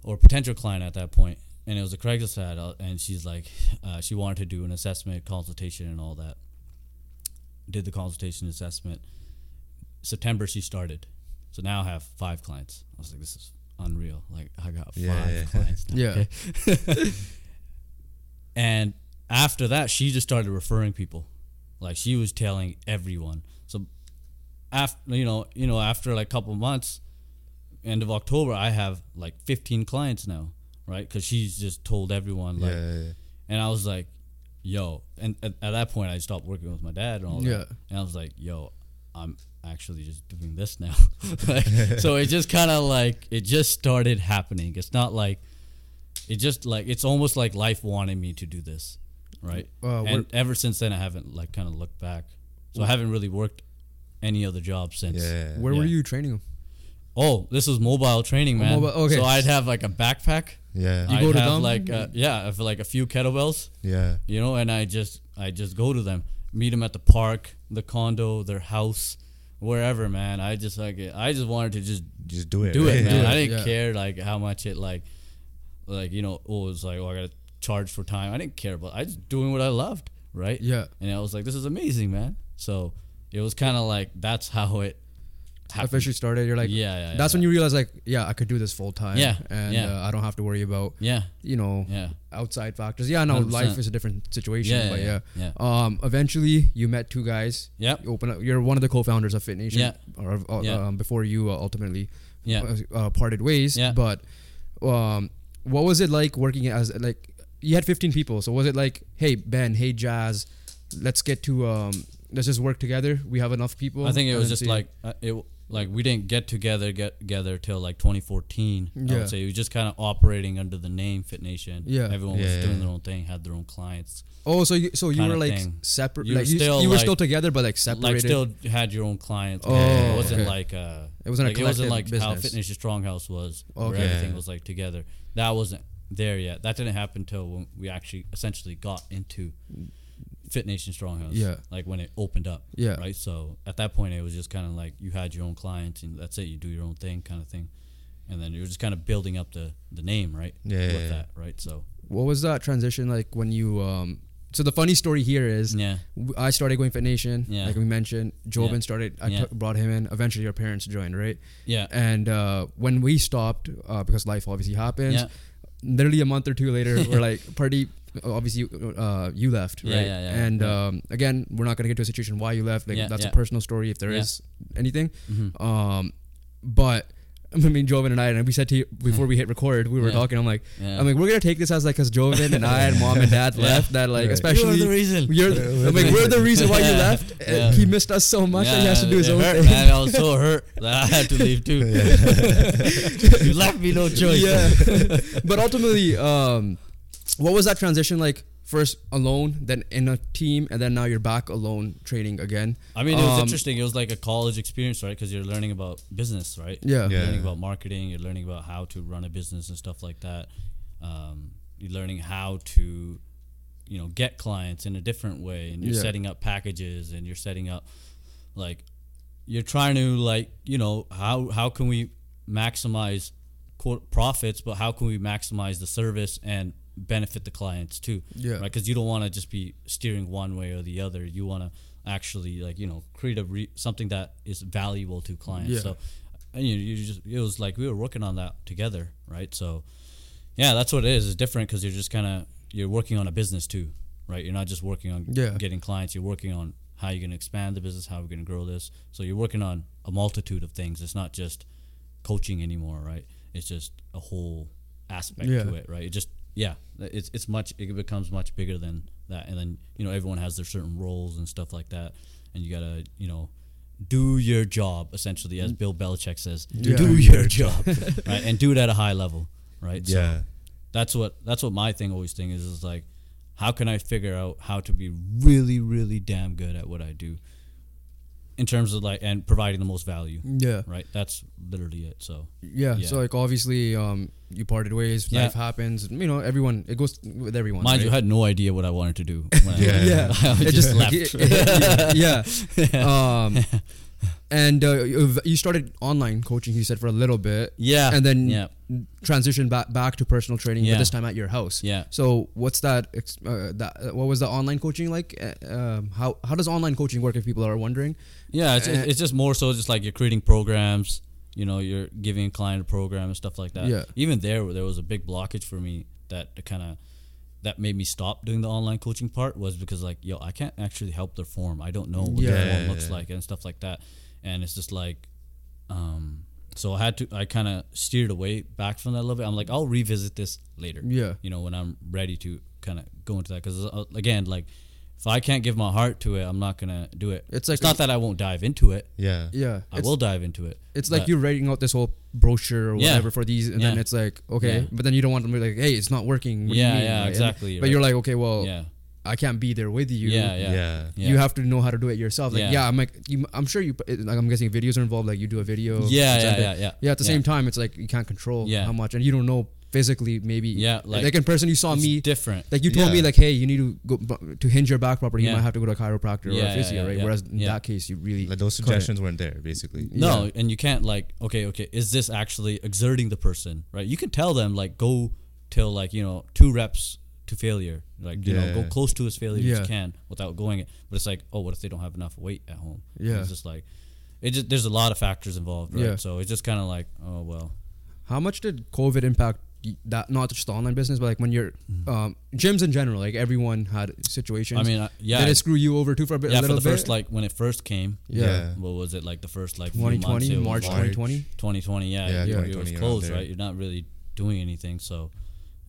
or potential client at that point, and it was a Craigslist ad, uh, and she's like, uh, she wanted to do an assessment, consultation, and all that. Did the consultation assessment. September she started, so now I have five clients. I was like, this is unreal. Like I got five Yeah, yeah. clients. Now, Yeah. okay? and after that, she just started referring people. Like she was telling everyone. So after you know, you know, after like a couple months, end of October, I have like 15 clients now, right? Because she's just told everyone like, yeah, yeah. and I was like, yo, and at, at that point, I stopped working with my dad and all Yeah. that, and I was like, yo, I'm actually just doing this now. Like, so it just kind of like it just started happening. It's not like it just like it's almost like life wanted me to do this, right? Uh, and ever since then, I haven't like kind of looked back. So I haven't really worked any other job since. Yeah. Where were you training? Oh, this was mobile training, Oh, man. mobile- okay. So I'd have like a backpack. Yeah. You I'd go to have them? like uh, yeah, I feel like a few kettlebells, Yeah. you know, and I just I just go to them, meet them at the park, the condo, their house, wherever, man. I just like it. I just wanted to just Just do it. do it, right? man. it, I didn't yeah. care like how much it like, like you know, oh, it was like oh, I gotta charge for time. I didn't care, but I just doing what I loved, right? Yeah. And I was like, this is amazing, man. So it was kind of like that's how it happened. Officially started. You're like, yeah, yeah, that's yeah. when you realize, like, yeah, I could do this full time. Yeah, And yeah. Uh, I don't have to worry about, yeah, you know, yeah. outside factors. Yeah, no, 100%. life is a different situation. Yeah, but yeah, yeah. yeah. Um, eventually, you met two guys. Yep. You open up. You're one of the co-founders of Fit Nation. Yeah. Or uh, Yeah. um, before you uh, ultimately Yeah. uh, uh, parted ways. Yeah. But um, what was it like working as like you had 15 people? So was it like, hey Ben, hey Jazz, let's get to um, let's just work together. We have enough people. I think it was just like uh, it like we didn't get together get together till like 2014. I Yeah. would say it was just kind of operating under the name Fit Nation. Yeah. everyone was Yeah. doing their own thing, had their own clients. oh, so you so you were like thing. separate. You were like you, still, you were like- still together, but like separated. Like still had your own clients. Oh, it wasn't okay. like uh, It wasn't a like, it wasn't like collective how business. Fit Nation Stronghouse was, where everything was like together. That wasn't there yet. That didn't happen until when we actually essentially got into Fit Nation Stronghouse. Yeah. like when it opened up. Yeah. right. So at that point, it was just kind of like you had your own clients, and that's it. You do your own thing, kind of thing. And then you were just kind of building up the the name, right? Yeah, with yeah, yeah. that, right? So what was that transition like when you um? So the funny story here is yeah, I started going Fit Nation, Yeah. like we mentioned. Jobin Yeah. started. I Yeah. took- brought him in. Eventually, your parents joined, right? yeah, And uh, when we stopped, uh, because life obviously happens, yeah, literally a month or two later, we're like, party. Obviously, uh, you left, right? Yeah, yeah, yeah, and yeah. Um, again, we're not gonna get to a situation why you left. Like Yeah, that's yeah. a personal story, if there is Yeah. anything. Mhm. Um, but I mean, Joven and I, and we said to you before we hit record, we were Yeah. talking. I'm like, yeah. I'm like, we're gonna take this as like, cause Joven and I and mom and dad Yeah. left. That like, Right. especially You're the reason. you're, I'm like, we're the reason why you left. And Yeah. He missed us so much that he has to do his own hurt, thing. Man, I was so hurt that I had to leave too. you left me no choice. Yeah. but ultimately, um, what was that transition like? First alone, then in a team, and then now you're back alone training again. I mean, it was Um, interesting. It was like a college experience, right? Because you're learning about business, right? Yeah. You're learning about marketing. You're learning about how to run a business and stuff like that. Um, you're learning how to, you know, get clients in a different way, and you're Yeah. setting up packages, and you're setting up, like, you're trying to like, you know, how how can we maximize quote profits, but how can we maximize the service and benefit the clients too? Yeah. right? Because you don't want to just be steering one way or the other. You want to actually like you know create a re- something that is valuable to clients. Yeah. So, and you, you just it was like we were working on that together, right? So, yeah, that's what it is. It's different because you're just kind of you're working on a business too, right? You're not just working on Yeah. getting clients. You're working on how you're going to expand the business, how we're going to grow this. So you're working on a multitude of things. It's not just coaching anymore, right? It's just a whole aspect Yeah. to it, right? It just yeah, it's it's much it becomes much bigger than that, and then you know everyone has their certain roles and stuff like that, and you gotta you know do your job essentially, as mm. Bill Belichick says, Yeah. do your job, right, and do it at a high level, right? So Yeah. that's what that's what my thing always thing is is like, how can I figure out how to be really really damn good at what I do, in terms of like and providing the most value, Yeah. right? That's literally it. So Yeah, Yeah. so like obviously, um, you parted ways. Yeah. Life happens. You know, everyone. It goes with everyone. mind you, I had no idea what I wanted to do. When I- Yeah. yeah, I it just left. yeah, um, and uh, you started online coaching. You said for a little bit. Yeah. and then yeah. transitioned back back to personal training, Yeah. but this time at your house. Yeah. So what's that? Uh, that uh, what was the online coaching like? Uh, um, how how does online coaching work? If people are wondering. Yeah, it's, Uh, it's just more so just like you're creating programs. You know, you're giving a client a program and stuff like that. Yeah. Even there, there was a big blockage for me that kind of that made me stop doing the online coaching part was because like yo, I can't actually help their form. I don't know what Yeah. their form looks yeah. like and stuff like that. And it's just like, um, so I had to. I kind of steered away back from that a little bit. I'm like, I'll revisit this later. Yeah. You know, when I'm ready to kind of go into that because uh, again, like. If I can't give my heart to it, I'm not gonna do it. It's like- it's not that I won't dive into it. Yeah. Yeah. I it's- will dive into it. It's like you're writing out this whole brochure or Yeah. whatever for these, and then it's like, okay, Yeah. but then you don't want them to be like, hey, it's not working. What do you Yeah, mean? yeah, Right? And- exactly, but right. you're like, okay, well, yeah, I can't be there with you. yeah, yeah, Yeah. yeah. You have to know how to do it yourself. Like, yeah, Yeah. I'm like, you, I'm sure you. Like, I'm guessing videos are involved. Like, you do a video. Yeah, yeah, yeah, yeah. Yeah. At the Yeah. same time, it's like you can't control Yeah. how much, and you don't know physically. Maybe. Yeah, Like, like- in person, you saw It's me. different. Like you told me, like, hey, you need to go to hinge your back properly. You might have to go to a chiropractor or a physio, yeah, right? yeah. Whereas in Yeah. that case, you really Like those couldn't. suggestions weren't there, basically. No, Yeah. and you can't like okay, okay. Is this actually exerting the person? Right? You can tell them like go till like you know two reps to failure. Like you know go close to his failure Yeah. as you can without going it. But it's like oh, what if they don't have enough weight at home? Yeah. It's just like it. Just there's a lot of factors involved, right? Yeah. So it's just kind of like oh well. How much did COVID impact y- that? Not just the online business, but like when you're um, gyms in general. Like everyone had situations. Mm-hmm. I mean, I, yeah, did it screw you over too for a bit? yeah. a For the bit? first like when it first came, yeah, Yeah. what was it like the first like few months? 2020, March 2020. 2020 yeah, Yeah, it, it 2020 was closed right you're not really doing anything so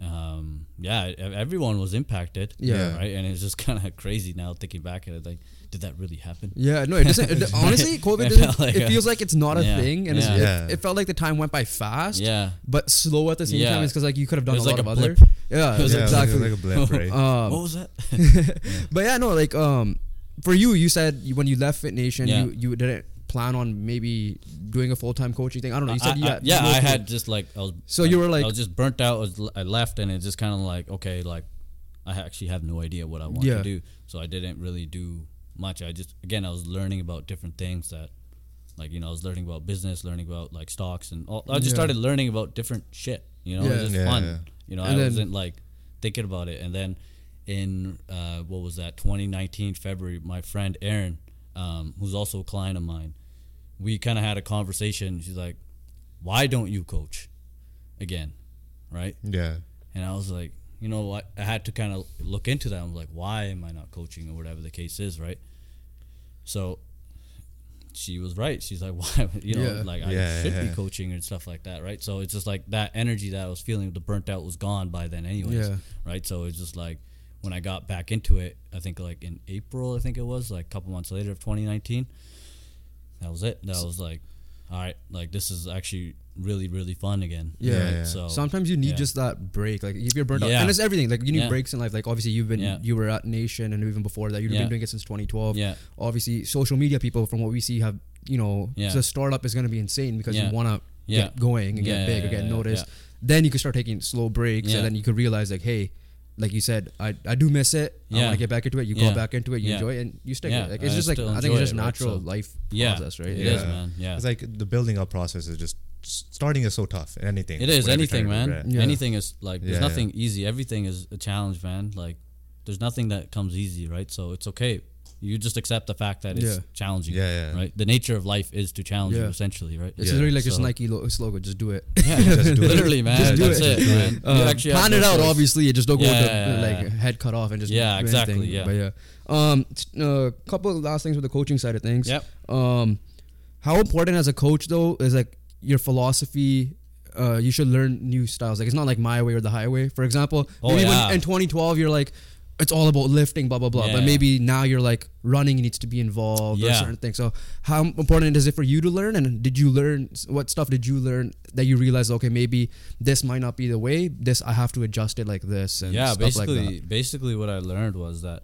um, yeah everyone was impacted Yeah. right and it's just kind of crazy now thinking back at it like did that really happen Yeah, no, it doesn't. It, honestly, COVID It doesn't. like it a- feels like it's not a Yeah, thing, and yeah. it's, Yeah. it, it felt like the time went by fast. yeah but slow at the same Yeah. time. It's because like you could have done It a was lot like of a other. blip. Yeah, It was yeah, exactly. Like, a- like a blip, right? um, what was that but yeah, no, like um, for you, you said when you left Fit Nation, Yeah. you you didn't plan on maybe doing a full time coaching thing. I don't know. You said I- you I- had yeah no I had just like I was So you were like- I was just burnt out I, was, I left and it just kind of like okay like I actually have no idea what I want Yeah. to do so I didn't really do much I just again I was learning about different things that like you know I was learning about business learning about like stocks and all, I just Yeah. started learning about different shit you know Yeah. it was just Yeah, fun yeah. you know And I then- wasn't like thinking about it and then in uh, what was that 2019 February my friend Aaron um, who's also a client of mine we kind of had a conversation she's like why don't you coach again right yeah. and I was like, you know what? I had to kind of look into that. I was like, why am I not coaching or whatever the case is, right? So she was right. She's like, why? You know, Yeah. like I Yeah, should be coaching and stuff like that, right? So it's just like that energy that I was feeling, the burnt out was gone by then, anyways, Yeah. right? So it's just like when I got back into it, I think like in April, I think it was like a couple months later of 2019. That was it. That was like, all right, like this is actually really, really fun again. Yeah. Yeah, right? yeah. So Sometimes you need yeah. just that break. Like if you're burnt out, and it's everything. Like you need Yeah. breaks in life. Like obviously you've been Yeah. you were at Nation, and even before that you've Yeah. been doing it since 2012. Yeah. Obviously, social media people, from what we see, have you know Yeah. the startup is going to be insane because Yeah. you want to Yeah. get going and Yeah, get big yeah, or get yeah, noticed. yeah. Then you can start taking slow breaks, Yeah. and then you could realize like, hey. Like you said, I, I do miss it. I Yeah. want to get back into it. You Yeah. go back into it. You Yeah. enjoy it, and you stick Yeah, with it. Like it's I just like I think it's just it, right? natural So- life Yeah, process, right? It Yeah. is, man. Yeah. It's like the building up process is just starting is so tough. Anything. It is anything, man. Yeah. Anything is like there's Yeah, nothing easy. Everything is a challenge, man. Like there's nothing that comes easy, right? So it's okay. You just accept the fact that it's Yeah. challenging. Yeah, yeah. Right. The nature of life is to challenge you, essentially, right? It's Yeah. literally like So- just Nike lo- slogan. Just do it. Yeah, just do it. literally, man. Just do That's it. it, man. You Um, actually plan no it out. choice. Obviously, you just don't go with Yeah. the like head cut off and just Yeah, do exactly, anything. yeah. But yeah, um, a uh, couple of last things with the coaching side of things. Yep. Um, how important as a coach though is like your philosophy uh, you should learn new styles. Like it's not like my way or the highway. For example, Oh, maybe yeah. when in 2012 you're like, it's all about lifting, blah blah blah. But maybe now you're like running needs to be involved or certain things. So how important is it for you to learn? And did you learn what stuff did you learn that you realized? Okay, maybe this might not be the way. This I have to adjust it like this. And yeah, stuff basically, like that. basically what I learned was that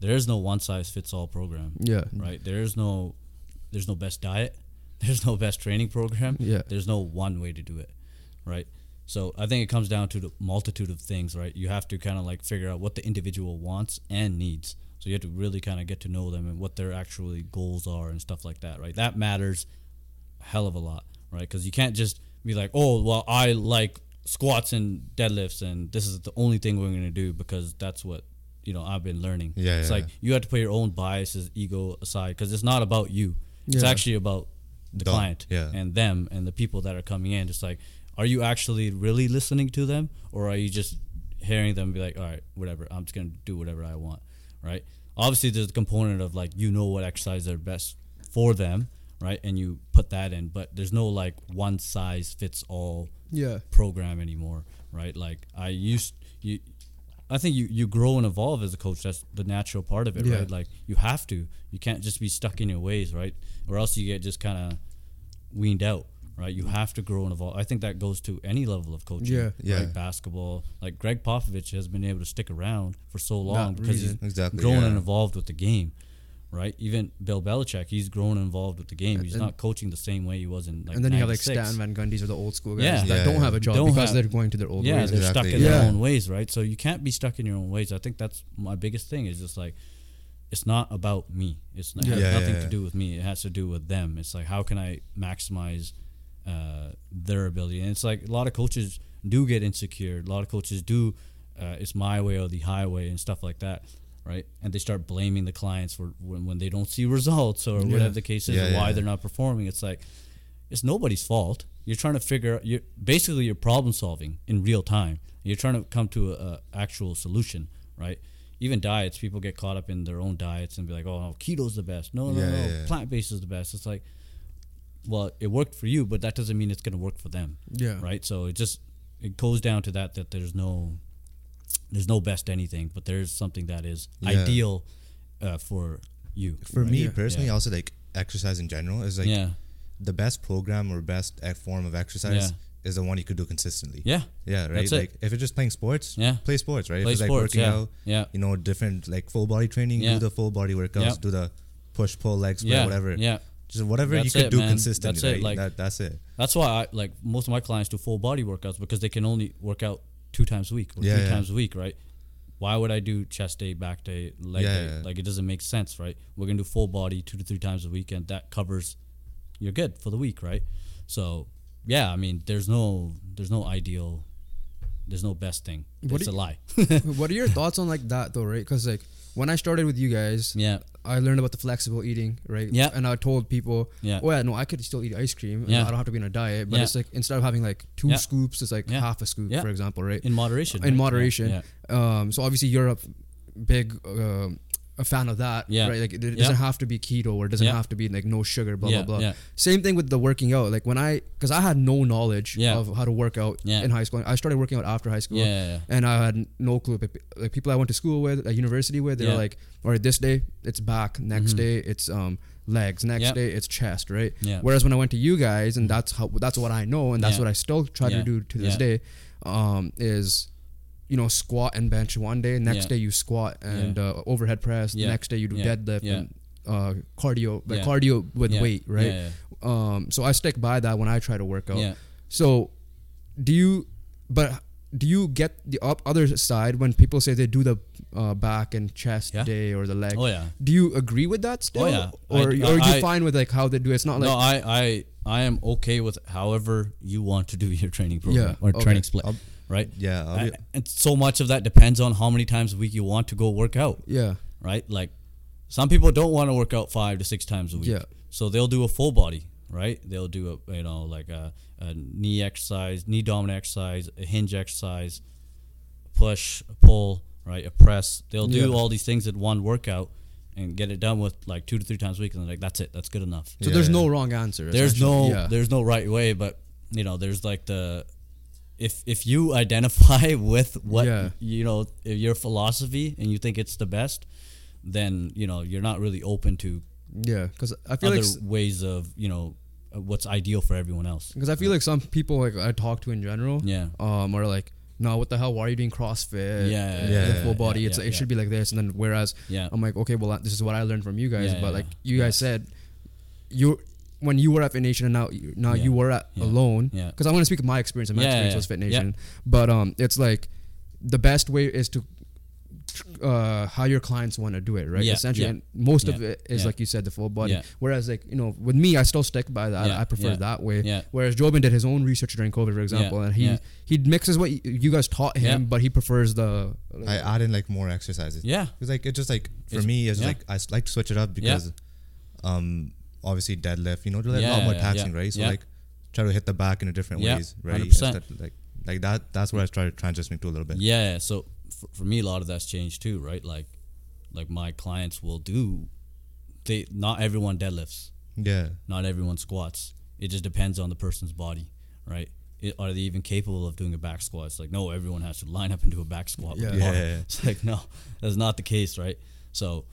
there is no one size fits all program. Yeah. Right. There is no, there's no best diet. There's no best training program. Yeah. There's no one way to do it. Right. So I think it comes down to the multitude of things. Right. You have to kind of like figure out what the individual wants and needs. So you have to really kind of get to know them and what their actually goals are and stuff like that. Right. That matters a hell of a lot. Right. Because you can't just be like, oh, well, I like squats and deadlifts and this is the only thing we're going to do because that's what you know I've been learning. Yeah, it's yeah. like you have to put your own biases, ego aside because it's not about you. It's actually about the Them, client yeah. and them and the people that are coming in. Just like, are you actually really listening to them, or are you just hearing them be like, all right, whatever, I'm just gonna do whatever I want, right? Obviously, there's a component of like you know what exercises are best for them, right, and you put that in. But there's no like one size fits all Yeah. program anymore, right? Like I used you. I think you, you grow and evolve as a coach. That's the natural part of it, Yeah. right? Like you have to. You can't just be stuck in your ways, right? Or else you get just kind of weaned out, right? You have to grow and evolve. I think that goes to any level of coaching. Yeah. Right? Yeah. Basketball. Like Gregg Popovich has been able to stick around for so long That because reason. he's Exactly, grown yeah. and evolved with the game. Right, even Bill Belichick, he's grown and involved with the game. He's And- not coaching the same way he was in like. and then you have like Stan Van Gundy's or the old school guys Yeah. that Yeah, don't yeah. have a job Don't because have- they're going to their old yeah, ways. they're stuck Exactly. in their own ways, right? So you can't be stuck in your own ways. I think that's my biggest thing is just like it's not about me. It's not, it has Yeah, nothing yeah, to do with me. It has to do with them. It's like how can I maximize uh, their ability? And it's like a lot of coaches do get insecure. A lot of coaches do. Uh, it's my way or the highway and stuff like that, right? And they start blaming the clients for when, when they don't see results or Yeah. whatever the case is, Yeah, or why they're not performing. It's like it's nobody's fault. You're trying to figure out. You're basically you're problem solving in real time. You're trying to come to a, a actual solution, right? Even diets, people get caught up in their own diets and be like, "Oh, keto's the best." No, no, no, plant based is the best. It's like, well, it worked for you, but that doesn't mean it's going to work for them, Yeah. right? So it just it goes down to that that there's no there's no best anything, but there's something that is Yeah. ideal uh, for you. For right? me Yeah. personally, Yeah. also like exercise in general is like yeah, the best program or best uh, form of exercise Yeah. is the one you could do consistently. yeah, Yeah, right. That's it. like if you're just playing sports, Yeah. play sports, right? Play if it's like sports, working yeah. out, Yeah. you know, different like full body training, Yeah. do the full body workouts, Yeah. do the push pull legs, yeah, whatever. Yeah, Just whatever you That's could it, do man. consistently. That's it, right? like- that, that's it. That's why I like most of my clients do full body workouts because they can only work out two times a week or Yeah, three yeah. times a week, right? Why would I do chest day, back day, leg Yeah, day? yeah. Like it doesn't make sense, right? We're gonna do full body two to three times a week, and that covers you're good for the week, right? So yeah, I mean, there's no there's no ideal, there's no best thing. What it's do a lie. what are your thoughts on like that though, right? Because like when I started with you guys, yeah, I learned about the flexible eating, right? Yeah. And I told people, Yeah. oh yeah, no, I could still eat ice cream. Yeah. I don't have to be on a diet. But Yeah. it's like instead of having like two Yeah. scoops, it's like Yeah. half a scoop, for example, right? in moderation. In right? Moderation. Yeah. Um, so obviously you're a big um a fan of that, Yeah. right? Like it, Yeah. doesn't have to be keto or it doesn't Yeah. have to be like no sugar, blah Yeah, blah blah. Same thing with the working out. Like when I, because I had no knowledge Yeah. of how to work out Yeah. in high school. I started working out after high school. Yeah. And I had no clue. Like like, people I went to school with, at university with, they're like, all right, this day it's back, next Mhm. day it's um legs, next day it's chest, right? Yeah. Whereas when I went to you guys, and that's how that's what I know, and that's what I still try to do to this day, um, is you know squat and bench one day, next Yeah. day you squat and Yeah. uh, overhead press, Yeah. next day you do deadlift and uh, cardio, like cardio with weight, right? Um, so I stick by that when I try to work out. So, do you? But do you get the up other side when people say they do the uh, back and chest Yeah. day or the leg? Oh yeah. Do you agree with that still? Oh, yeah. Or, I- or are you fine with like how they do it? It's not like no, I, I, I am okay with however you want to do your training program Yeah, or okay. training split, I'll- right? Yeah, be, I- and so much of that depends on how many times a week you want to go work out, yeah, right? Like some people don't want to work out five to six times a week, Yeah. so they'll do a full body, right? They'll do a you know like a, a knee exercise, knee dominant exercise, a hinge exercise, push, pull, right? A press. They'll do Yeah. all these things at one workout. And get it done with like two to three times a week, and they're like, "That's it. That's good enough." So Yeah, there's yeah. no wrong answer. there's no there's no right way but you know, there's like the if if you identify with what Yeah. you know your philosophy and you think it's the best, then you know you're not really open to Yeah, because I feel other like ways of you know uh, what's ideal for everyone else. because I feel like some people like I talk to in general, Yeah. um, are like, no, what the hell? Why are you doing CrossFit? Yeah, yeah, yeah, full yeah, body. it's yeah, it should be like this, and then whereas Yeah. I'm like, okay, well, this is what I learned from you guys, but like you guys said, you when you were at Fit Nation and now you- now Yeah. you were at Yeah. alone. Yeah. Because I want to speak of my experience and my Yeah, experience yeah, was Fit yeah. Nation, but um, it's like the best way is to uh how your clients want to do it right Yeah, essentially yeah. and most of it is yeah. like you said the full body Yeah. whereas like you know with me i still stick by that Yeah, i prefer yeah, that way yeah. whereas jobin did his own research during covid for example and he yeah. he mixes what you guys taught him Yeah. but he prefers the I add in like more exercises. Yeah. It's like it's just like for It's- me, it's yeah. like I like to switch it up because, um, obviously deadlift, you know, they're like a lot more taxing, yeah, right? So yeah. like, try to hit the back in a different Yeah, ways, right? 100%. Instead, like like that. That's where I started transitioning to a little bit. Yeah. So for, for me, a lot of that's changed too, right? Like, like my clients will do. They not everyone deadlifts. Yeah. Not everyone squats. It just depends on the person's body, right? It, are they even capable of doing a back squat? It's like no, everyone has to line up and do a back squat. Yeah. With the bar. Yeah. It's like no, that's not the case, right? So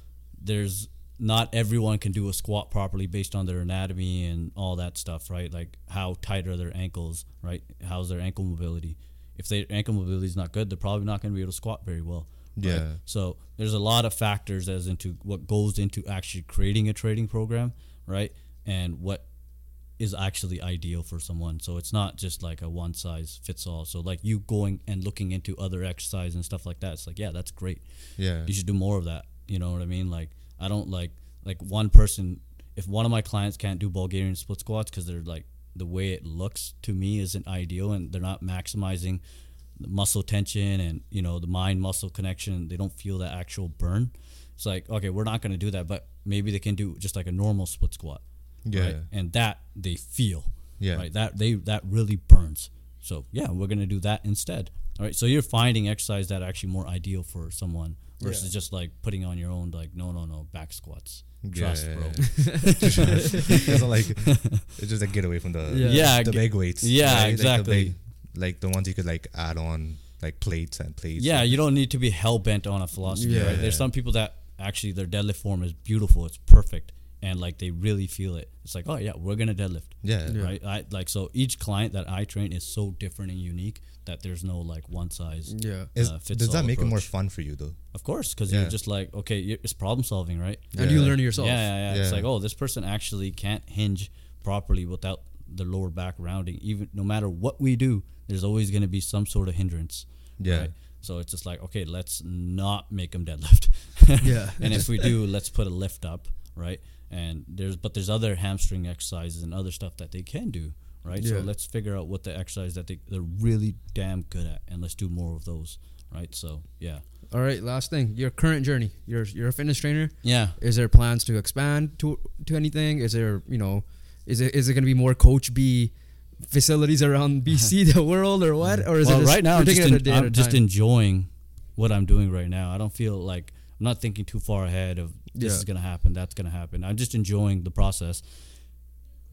there's not everyone can do a squat properly based on their anatomy and all that stuff, right? Like how tight are their ankles, right? How's their ankle mobility? If their ankle mobility is not good, they're probably not going to be able to squat very well. right? Yeah. So there's a lot of factors as into what goes into actually creating a trading program, right? And what is actually ideal for someone. So it's not just like a one size fits all. So like you going and looking into other exercise and stuff like that. It's like, yeah, that's great. Yeah. You should do more of that. You know what I mean? Like I don't like like one person if one of my clients can't do Bulgarian split squats cuz they're like the way it looks to me isn't ideal and they're not maximizing the muscle tension and you know the mind muscle connection they don't feel that actual burn it's like okay we're not going to do that but maybe they can do just like a normal split squat Yeah. right? and that they feel Yeah. right that they that really burns so yeah we're going to do that instead all right so you're finding exercise that are actually more ideal for someone versus just like putting on your own like no no no back squats trust yeah, bro yeah. it's like it's just a get away from the Yeah. Yeah, the big weights. yeah, Like the exactly. big- like the ones you could like add on like plates and plates. Yeah, you don't need to be hell bent on a philosophy. Yeah. right? There's some people that actually their deadlift form is beautiful, it's perfect, and like they really feel it. It's like, oh yeah, we're gonna deadlift. Yeah. Yeah. Right. I like so each client that I train is so different and unique that there's no like one size. yeah Is, uh, fits does that all make it more fun for you though? Of course, because Yeah. you're just like, okay, it's problem solving, right? and you learn it yourself Yeah, yeah, yeah, It's like, oh, this person actually can't hinge properly without the lower back rounding. Even no matter what we do, there's always going to be some sort of hindrance. Yeah. Right? So it's just like, okay, let's not make them deadlift. Yeah. and if we do, let's put a lift up, right? And there's, but there's other hamstring exercises and other stuff that they can do, right? So let's figure out what the exercise that they, they're really damn good at, and let's do more of those, right? So yeah, all right last thing your current journey you're you're a fitness trainer yeah. is there plans to expand to to anything is there you know is it is it going to be more Coach PB facilities around bc the world or what or is well, it right now I'm just, en- a day at I'm just enjoying what I'm doing right now. I don't feel like I'm not thinking too far ahead of this Yeah. is gonna happen, that's gonna happen. I'm just enjoying the process.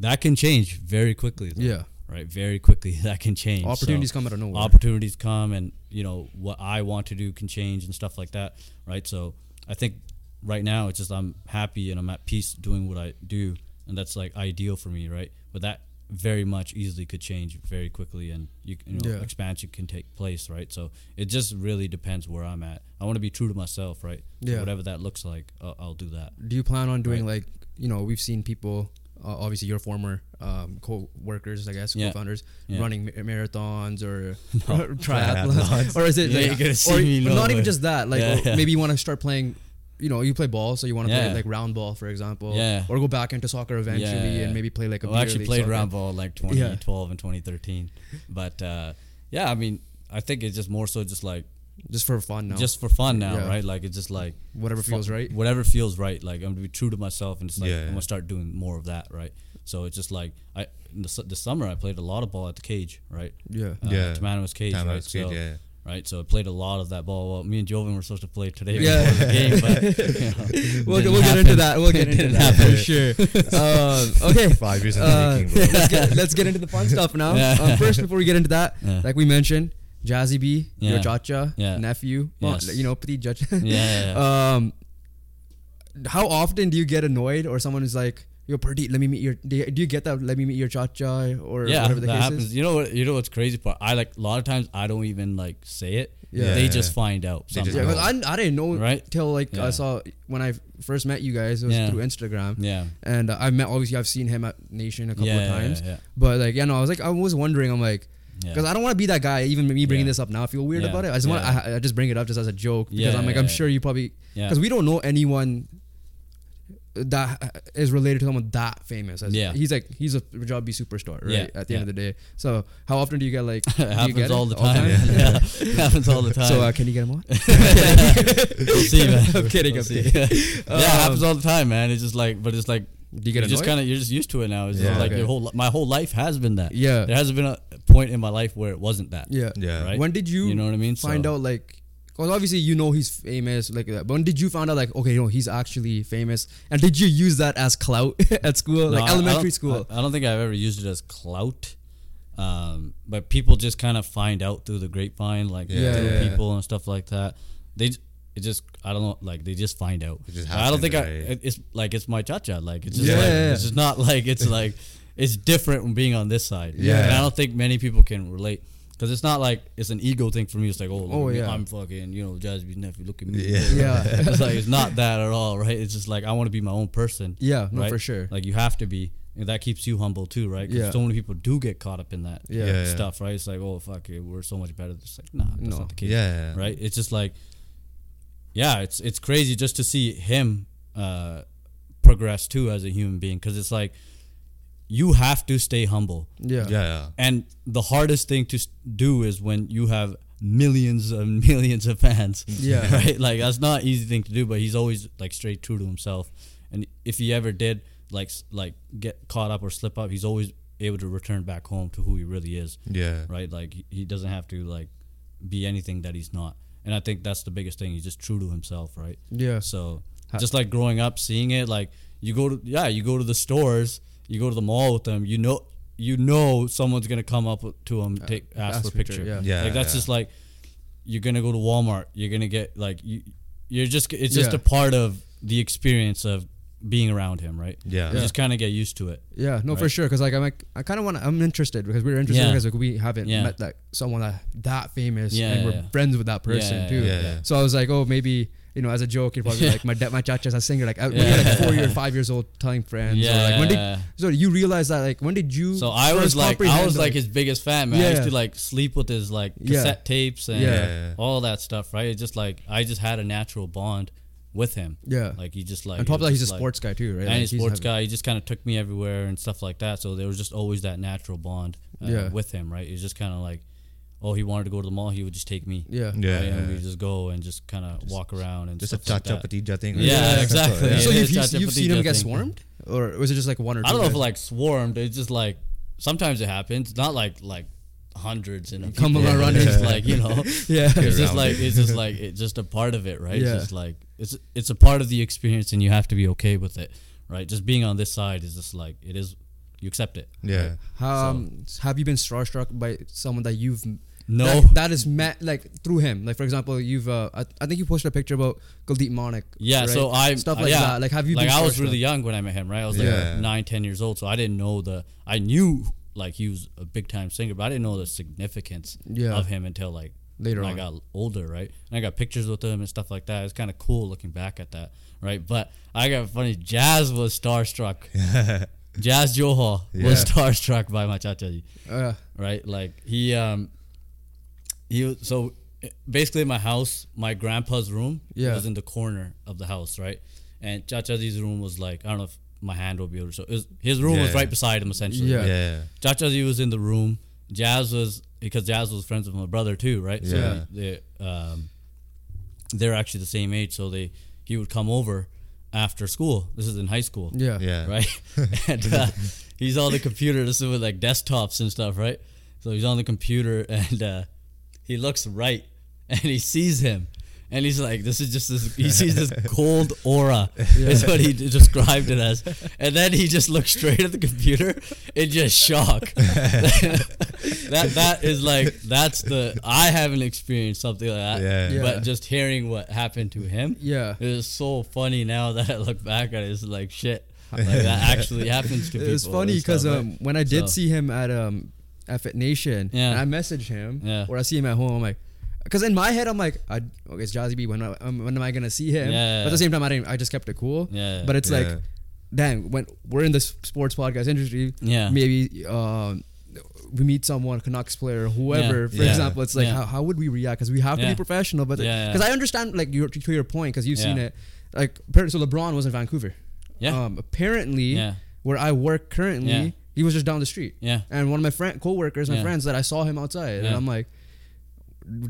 That can change very quickly. Though, Yeah. Right. Very quickly, that can change. So opportunities come out of nowhere opportunities come, and you know what I want to do can change and stuff like that. Right. So I think right now it's just I'm happy and I'm at peace doing what I do, and that's like ideal for me. Right. But that very much easily could change very quickly and you, you know Yeah. expansion can take place right so it just really depends where i'm at i want to be true to myself right So Yeah. whatever that looks like I'll, I'll do that do you plan on doing Right. like you know we've seen people uh, obviously your former um, co-workers i guess Yeah. co-founders Yeah. running ma- marathons or No. triathlons or is it You like, ain't gonna see or not even just that like Yeah, yeah. maybe you want to start playing you know you play ball so you want to play like round ball for example Yeah. or go back into soccer eventually Yeah, yeah. and maybe play like a well, I actually played soccer. round ball like 2012 and 2013 but uh, yeah i mean i think it's just more so just like just for fun now just for fun now Yeah. right like it's just like whatever fu- feels right whatever feels right like i'm gonna be true to myself and it's like Yeah. i'm gonna start doing more of that right so it's just like i in the, the summer i played a lot of ball at the cage right yeah uh, Yeah. Tamana's cage Time right out skate, so yeah. Right? So I played a lot of that ball. Well, me and Joven were supposed to play today Yeah. before the game, but you know, We'll, we'll get into that. We'll get into that for sure. um, okay. Five years in the Uh, making, let's, get, let's get into the fun stuff now. Yeah. Um, first, before we get into that, Yeah. like we mentioned, Jazzy B, your Yeah. chacha, Yeah. nephew, well, Yes. you know, petit judge. Yeah, yeah, yeah. Um, how often do you get annoyed, or someone is like, "Yo, pretty, let me meet your." Do you, get that? Let me meet your chacha, or yeah, whatever the that case happens. is. You know what? You know what's crazy part? I like a lot of times I don't even like say it. Yeah. They Yeah. just find out. They just Yeah, because I, I didn't know Right? till like I saw when I first met you guys. It was Yeah. through Instagram, yeah. and uh, I met obviously I've seen him at Nation a couple yeah, of yeah, times. Yeah, But like, yeah, no, I was like, I was wondering, I'm like, yeah. because I don't want to be that guy. Even me bringing Yeah. this up now, I feel weird Yeah. about it. I just want, Yeah. I, I just bring it up just as a joke because Yeah, I'm like, yeah, I'm yeah. sure you probably yeah. because we don't know anyone that is related to someone that famous. As, Yeah. he's like he's a Punjabi superstar, right? Yeah, At the end of the day. So how often do you get like? it do you happens get all it? the time. Yeah. it happens all the time. So uh, can you get him on? we'll see, man. I'm kidding, We'll I'm see. kidding. yeah, it happens all the time, man. It's just like, but it's like Do you get you just kind of you're just used to it now. It's Yeah. just like Okay. your whole my whole life has been that. Yeah. there hasn't been a point in my life where it wasn't that. Yeah. Yeah. Right? When did you? You know what I mean? Find So- out like. Because obviously you know he's famous like that. But when did you find out like okay, you know he's actually famous, and did you use that as clout at school, No, like I- I elementary don't- school? I, I don't think I've ever used it as clout. Um, but people just kind of find out through the grapevine, like Yeah, through yeah, yeah. people and stuff like that. They j- it just I don't know, like they just find out. Just I don't think I, it- it's like it's my cha cha. Like it's just Yeah, like yeah, yeah. it's just not like it's like it's different from being on this side. Yeah. and I don't think many people can relate. Because it's not like it's an ego thing for me. It's like, oh, look Oh, at me, yeah. I'm fucking, you know, Jazzy's nephew. Look at me. Yeah. Yeah. it's like it's not that at all, right? It's just like I want to be my own person. Yeah, no, right? for sure. Like you have to be. And that keeps you humble too, right? 'Cause Yeah. so many people do get caught up in that Yeah. Yeah, yeah. stuff, right? It's like, oh fuck it, we're so much better. It's like, nah, that's No. not the case. Yeah. Right? It's just like, yeah, it's it's crazy just to see him uh, progress too as a human being, because it's like you have to stay humble, yeah. Yeah. Yeah. and the hardest thing to do is when you have millions and millions of fans. Yeah. right. Like that's not easy thing to do, but he's always like straight true to himself. And if he ever did like like get caught up or slip up, he's always able to return back home to who he really is. Yeah. Right. Like he- he doesn't have to like be anything that he's not. And I think that's the biggest thing. He's just true to himself. Right. Yeah. So just like growing up, seeing it, like you go to yeah, you go to the stores, you go to the mall with them, you know, you know, someone's gonna come up to him, uh, take ask, ask for a picture, picture. yeah. Yeah, like that's yeah. just like you're gonna go to Walmart, you're gonna get like you, you're just it's just Yeah. a part of the experience of being around him, right? Yeah. You just kind of get used to it. Yeah, no, for sure. Because like I'm like I kind of want. to I'm interested because we're interested Yeah. because like we haven't Yeah. met like someone that that famous Yeah, and yeah, we're yeah. friends with that person Yeah, too. yeah, yeah. So I was like, oh, maybe you know, as a joke, you're probably like my dad, my chacha's a singer. Like I- when Yeah. you're like four years, five years old, telling friends. Or Yeah. like when did so you realize that like when did you? So I was like, I was like his biggest fan, man. I used to like sleep with his like Yeah. cassette tapes and Yeah. all that stuff, right? It's just like I just had a natural bond with him. yeah. Like he just like On top of that, he's a like- sports guy too, right? and Like, he's a sports guy. He just kind of took me everywhere and stuff like that. So there was just always that natural bond uh, Yeah. with him, right? It was just kind of like, oh, he wanted to go to the mall, he would just take me. Yeah. Yeah. right? Yeah. we just go and just kind of walk around and Just a stuff like cha cha that. patija thing. Yeah, right? exactly. Yeah. So Yeah, you've, you've, you've seen him get swarmed, or was it just like one or two? I don't know if like swarmed. It's just like sometimes it happens. Not like like hundreds and Come people. along It's running. just like you know. yeah. It's just like it's just like it's just a part of it, right? Yeah. It's just like it's it's a part of the experience, and you have to be okay with it, right? Just being on this side is just like it is. You accept it. Yeah. How, um, have you been starstruck by someone that you've No. that, that is met like through him? Like for example, you've uh, I, I think you posted a picture about Kuldeep Manak. Yeah, right? so I stuff uh, like yeah, that. Like have you like been I was starstruck? really young when I met him, right? I was like Yeah. nine, ten years old, so I didn't know the. I knew like he was a big time singer, but I didn't know the significance Yeah. of him until like Later when on. I got older, right? And I got pictures with him and stuff like that. It's kind of cool looking back at that, right? But I got funny. Jazz was starstruck. Jazz Johal was Yeah. starstruck by my chacha Uh, right? Like he um he so basically my house, my grandpa's room Yeah. was in the corner of the house, right? And Chachazi's room was like I don't know if my hand will be able to show. Was, his room was right beside him essentially. Yeah. right? Yeah. Chachazi was in the room. Jazz was because Jazz was friends with my brother too, right? Yeah. So they um they're actually the same age, so they he would come over after school. This is in high school yeah. Yeah. right? and uh, he's on the computer. This is with like desktops and stuff, right? So he's on the computer and uh, he looks right, and he sees him. And he's like, "This is just this." He sees this cold aura, is what he d- described it as. And then he just looks straight at the computer in just shock. that that is like that's the I haven't experienced something like that. Yeah. Yeah. But just hearing what happened to him, Yeah. it is so funny now that I look back at it. It's like shit. Like that actually happens to people. It's funny because stuff, um, when I did So- see him at um at Fit Nation, Yeah. and I message him, Yeah. or I see him at home, I'm like, because in my head I'm like, I, okay, it's Jazzy B. When I, um, when am I gonna see him? Yeah. But at the same time, I didn't. I just kept it cool. Yeah. But it's Yeah. like, dang, when we're in this sports podcast industry, Yeah. maybe um. We meet someone, Canucks player, whoever. Yeah. For Yeah. example, it's like, Yeah. how, how would we react? Because we have to Yeah. be professional. But Yeah, because yeah. I understand, like your to your point, because you've seen it. Like, apparently- so LeBron was in Vancouver. Yeah. Um, apparently, Yeah. where I work currently, Yeah. He was just down the street. Yeah. And one of my friend co-workers, my Yeah. friends, that I saw him outside, and I'm like,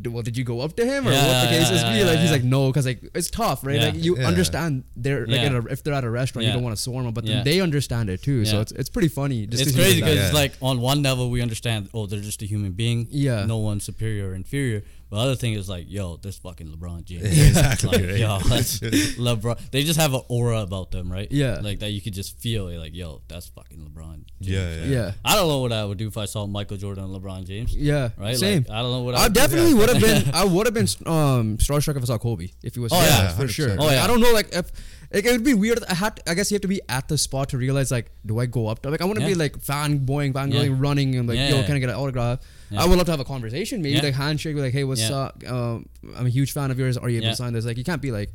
"D- "Well, did you go up to him, or Yeah, what the case yeah, is?" yeah, be yeah, like, he's like, "No," because like it's tough, right? Yeah. Like you Yeah. understand they're like Yeah. at a, if they're at a restaurant, you don't want to swarm them, but Yeah. then they understand it too. So it's it's pretty funny. Just it's crazy because Yeah. it's like on one level we understand oh they're just a human being Yeah. no one's superior or inferior but the other thing is like yo this fucking LeBron James exactly, like, right. yo that's LeBron they just have an aura about them right Yeah. like that you could just feel like yo that's fucking LeBron James. Yeah, yeah. yeah, I don't know what I would do if I saw Michael Jordan and LeBron James yeah, right same. like, I don't know what I, I would do. definitely would have been. I would have been um, starstruck if I saw Kobe. If he was, Oh, here, yeah, for sure. Oh, yeah. I don't know, like if like, it would be weird. I had, to, I guess you have to be at the spot to realize, like, do I go up to? Like, I want to be like fanboying, fangirling, Yeah. running, and like, Yeah, yo, yeah. can I get an autograph? Yeah. I would love to have a conversation, maybe Yeah. like handshake, be like, hey, what's Yeah. up? Um, I'm a huge fan of yours. Are you able Yeah. to sign this? Like, you can't be like,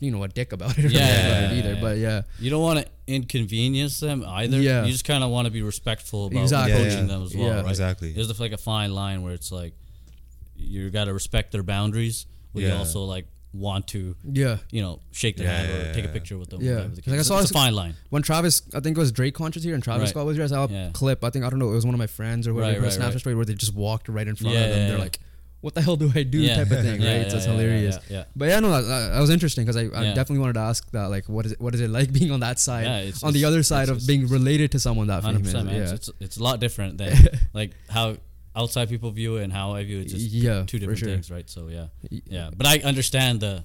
you know, a dick about it or Yeah, yeah, about it either. yeah. But yeah, you don't want to inconvenience them either Yeah. you just kind of want to be respectful about Exactly. approaching Yeah, yeah. them as well Yeah. right Exactly. there's like a fine line where it's like you got to respect their boundaries, but you Yeah. also like want to yeah. you know shake their Yeah, hand or yeah, take a picture with them. Yeah. the Like, I saw it's this- a fine line. When Travis, I think it was Drake Conscious here, and Travis Right. Scott was here. I saw a Yeah. clip. I think I don't know. It was one of my friends or whatever. Right, Right, right, Snapchat right. story where they just walked right in front Yeah, of them. yeah, They're yeah. like, "What the hell do I do?" Yeah. type of thing, Yeah, right? yeah, so it's yeah, yeah, hilarious. Yeah, yeah. But yeah, no, that, that that was interesting because I, I Yeah. definitely wanted to ask that. Like, what is it? What is it like being on that side? Yeah, it's- on the other side of being related to someone that Hundred famous. percent, man. Yeah, It's, it's it's a lot different than like how outside people view it and how I view it. Just Yeah, two different sure. things, right? So yeah, yeah. But I understand the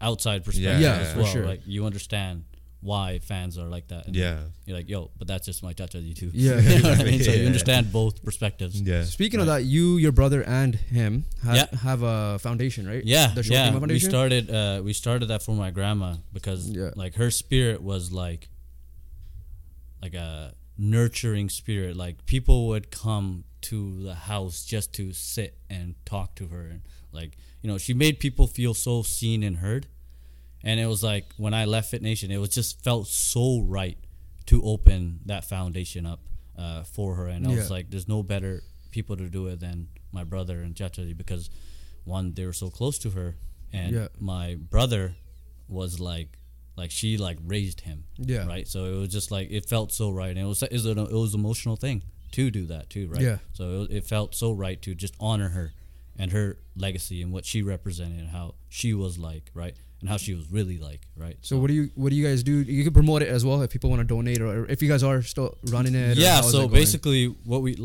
outside perspective Yeah, as well. sure. Like you understand why fans are like that. And Yeah. You're like, yo, but that's just my chacha too. Yeah. you know what I mean? So you understand both perspectives. Yeah. Speaking of that, you, your brother, and him have, Yeah. have a foundation, right? Yeah, the Short yeah. Game We started uh, we started that for my grandma because Yeah. like her spirit was like like a nurturing spirit. Like people would come to the house just to sit and talk to her, and like you know she made people feel so seen and heard. And it was like when I left Fit Nation, it was just felt so right to open that foundation up uh, for her. And I was like, there's no better people to do it than my brother and Chacha because one, they were so close to her, and Yeah. my brother was like, like she like raised him, Yeah. right. So it was just like it felt so right, and it was it was an, it was an emotional thing to do that too, right? Yeah. So it, it felt so right to just honor her and her legacy and what she represented and how she was like, right, and how she was really like, right. So what do you what do you guys do? You can promote it as well if people want to donate or if you guys are still running it. yeah so basically what we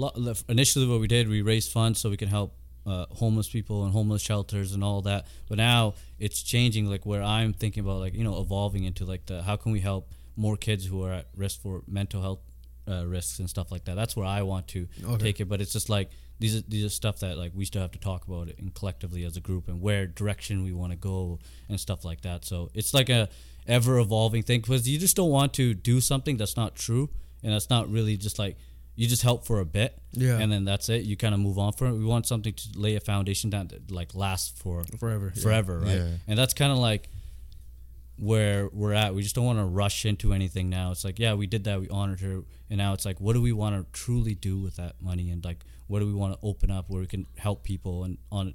initially what we did we raised funds so we can help uh, homeless people and homeless shelters and all that but now it's changing like where i'm thinking about like you know evolving into like the how can we help more kids who are at risk for mental health uh, risks and stuff like that that's where i want to Okay. take it but it's just like these are these are stuff that like we still have to talk about it and collectively as a group and where direction we want to go and stuff like that so it's like a ever evolving thing because you just don't want to do something that's not true and that's not really just like you just help for a bit Yeah. and then that's it you kind of move on from it we want something to lay a foundation down that like lasts for forever. yeah. forever right Yeah. and that's kind of like where we're at. We just don't want to rush into anything now. It's like yeah we did that we honored her and now it's like what do we want to truly do with that money? And like what do we want to open up where we can help people and on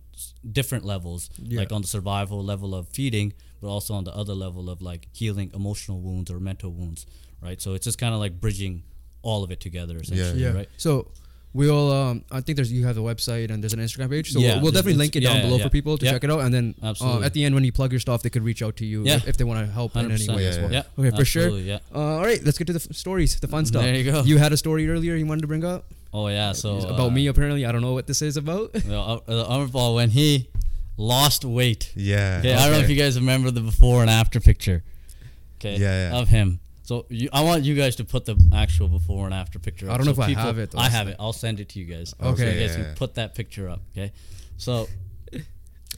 different levels Yeah. like on the survival level of feeding but also on the other level of like healing emotional wounds or mental wounds right? So it's just kind of like bridging all of it together essentially Yeah. right? So we'll um I think there's you have a website and there's an Instagram page. So Yeah, we'll, we'll definitely link it down yeah, below yeah. for people to Yeah. check it out and then um, Absolutely. at the end when you plug your stuff they could reach out to you Yeah. if, if they want to help in any 100%. way as Yeah, well. yeah Okay, for sure. yeah Uh, all right, let's get to the f- stories, the fun stuff. There you go. You had a story earlier you wanted to bring up oh yeah so about uh, me apparently. I don't know what this is about. Well, uh, uh, Amarpal, when he lost weight. Yeah. Okay, I don't know if you guys remember the before and after picture. Okay, Yeah, yeah. of him. So you, I want you guys to put the actual before and after picture. I don't know so if I people- have it, though. I have it. I'll send it to you guys. Okay. so you guys Yeah. can put that picture up. Okay, so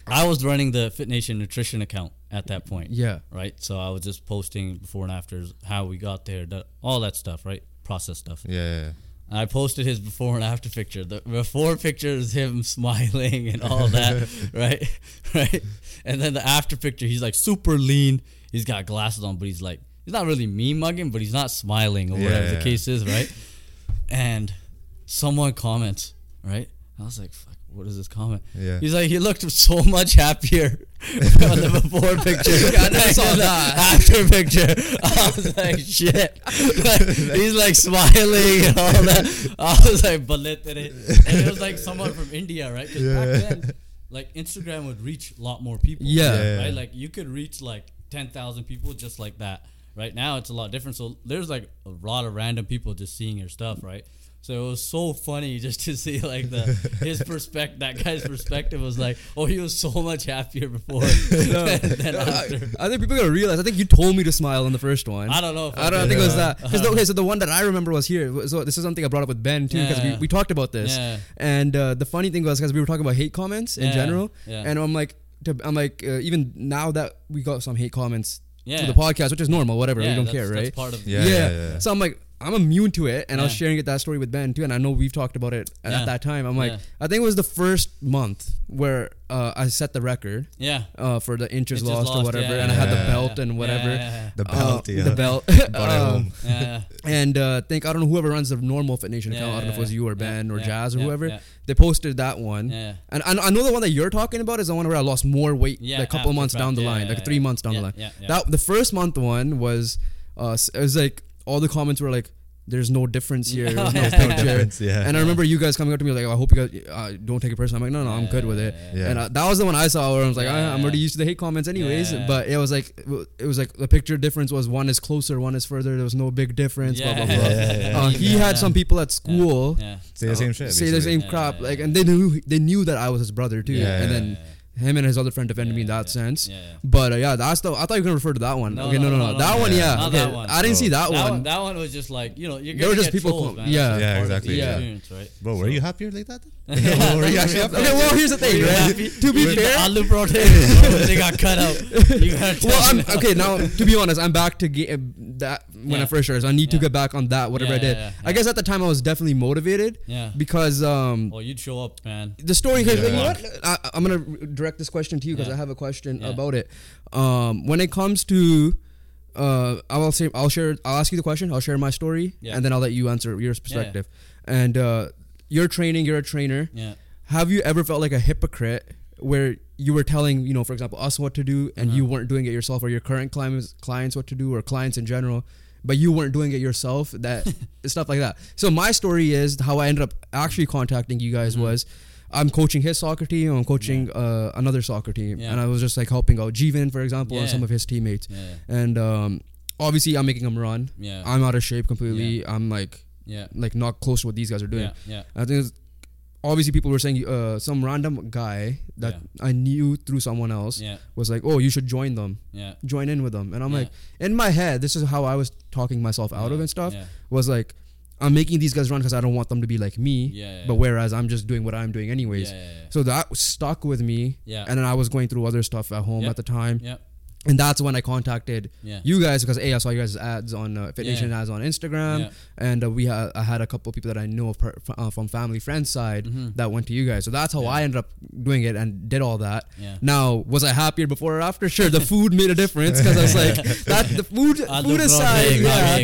I was running the Fit Nation nutrition account at that point. Yeah. Right. So I was just posting before and afters, how we got there, the, all that stuff. Right. Process stuff. Yeah, yeah, yeah. I posted his before and after picture. The before picture is him smiling and all that, right? Right? And then the after picture, he's like super lean. He's got glasses on, but he's like, he's not really me mugging, but he's not smiling or whatever Yeah. the case is, right? And someone comments, right? I was like, fuck, what is this comment? Yeah. He's like, he looked so much happier on the before picture. I never saw the that. After picture. I was like, shit. Like, he's like smiling and all that. I was like, it. And it was like someone from India, right? Because Yeah. back then, like Instagram would reach a lot more people. Yeah. Yeah. Right? Like you could reach like 10,000 people just like that. Right now, it's a lot different. So there's like a lot of random people just seeing your stuff, right? So it was so funny just to see like the his perspective. That guy's perspective was like, oh, he was so much happier before than, than I, after. I think people gotta realize. I think you told me to smile on the first one. I don't know. If I don't did. think it was Yeah. that. Because okay, so the one that I remember was here. So this is something I brought up with Ben too, because Yeah. we, we talked about this. Yeah. And uh, the funny thing was because we were talking about hate comments in Yeah, general, yeah. and I'm like, to, I'm like, uh, even now that we got some hate comments Yeah. to the podcast, which is normal, whatever, Yeah, we don't that's- care, that's right? part of Yeah, yeah. yeah, yeah. So I'm like, I'm immune to it, and I was sharing it that story with Ben too, and I know we've talked about it at, Yeah. that time. I'm like, Yeah. I think it was the first month where uh, I set the record Yeah. uh, for the inches, Inches lost, or whatever, yeah, and I had the belt yeah, and whatever. Yeah. The Uh, belt, yeah. The belt. Um. Yeah. yeah. And uh, think I don't know whoever runs the normal Fit Nation account. Yeah, I don't know if it was you or yeah, Ben or yeah, Jazz or yeah, whoever. yeah. They posted that one, Yeah. and I, I know the one that you're talking about is the one where I lost more weight, Yeah, like a couple months down the line, like three months down the line. yeah, yeah. That the first month one was, uh, it was like all the comments were like, "There's no difference here. There's no picture." difference, yeah. And I remember you guys coming up to me like, "I hope you guys uh, don't take it personal." I'm like, "No, no, I'm good with it." Yeah. Yeah. And uh, that was the one I saw where I was like, Yeah, I, I'm already used to the hate comments anyways. Yeah. But it was like, it was like the picture difference was one is closer, one is further. There was no big difference. Blah blah blah. Yeah, yeah, yeah. Uh, he had some people at school Yeah. Say the same shit. say the same Yeah, crap, yeah, like, yeah. and they knew they knew that I was his brother too, Yeah, and yeah, then him and his other friend defended me in that yeah, sense. yeah, yeah. But uh, yeah, that's the. I thought you were gonna refer to that one. No, okay, no, no, no, no, no, no, that no, one, yeah. yeah. Not okay, that one. I didn't Oh. see that, That one. one, that one was just like you know you're There were just get people trolls, com- man. yeah. Yeah, part of the exactly, yeah. experience, right? Bro, were So- you happier like that? then? were you actually happier? Okay, well, here's the thing, Were right? To be You did the fair, aloo potatoes, bro, they got cut out. Well, I'm okay now. To be honest, I'm back to ga- uh, that when I first started. So I need to get back on that. Whatever Yeah, I did. yeah, I yeah. guess at the time I was definitely motivated Yeah. because um Oh, you'd show up, man. the story. 'cause, Yeah. you know what? I, I'm gonna direct this question to you because Yeah. I have a question Yeah. about it. Um, when it comes to uh, I will say I'll share. I'll ask you the question. I'll share my story, Yeah. and then I'll let you answer your perspective. And uh, you're training. You're a trainer. Yeah. Have you ever felt like a hypocrite where you were telling, you know, for example, us what to do and Uh-huh. you weren't doing it yourself, or your current clients clients what to do, or clients in general, but you weren't doing it yourself? That stuff like that. So my story is how I ended up actually contacting you guys Mhm. was. I'm coaching his soccer team. I'm coaching uh, another soccer team, Yeah. and I was just like helping out Jeevan, for example, and some of his teammates. Yeah. And um, obviously, I'm making them run. Yeah. I'm out of shape completely. I'm like yeah. like not close to what these guys are doing. Yeah. Yeah. I think obviously people were saying uh, some random guy that I knew through someone else Yeah. was like, "Oh, you should join them, Yeah. join in with them." And I'm Yeah. like, in my head, this is how I was talking myself out of Yeah. and stuff. Yeah. Was like, I'm making these guys run because I don't want them to be like me. Yeah. But whereas I'm just doing what I'm doing anyways. Yeah. Yeah. So that stuck with me. Yeah. And then I was going through other stuff at home Yeah. at the time. Yeah and that's when I contacted yeah. you guys because hey, I saw you guys' ads on uh, Fit Nation yeah. ads on Instagram, yeah. and uh, we ha- I had a couple people that I know per- uh, from family friends side mm-hmm. that went to you guys. So that's how I ended up doing it and did all that. Now, was I happier before or after? Sure, the food made a difference because I was like that. The food, ah, food aside, yeah.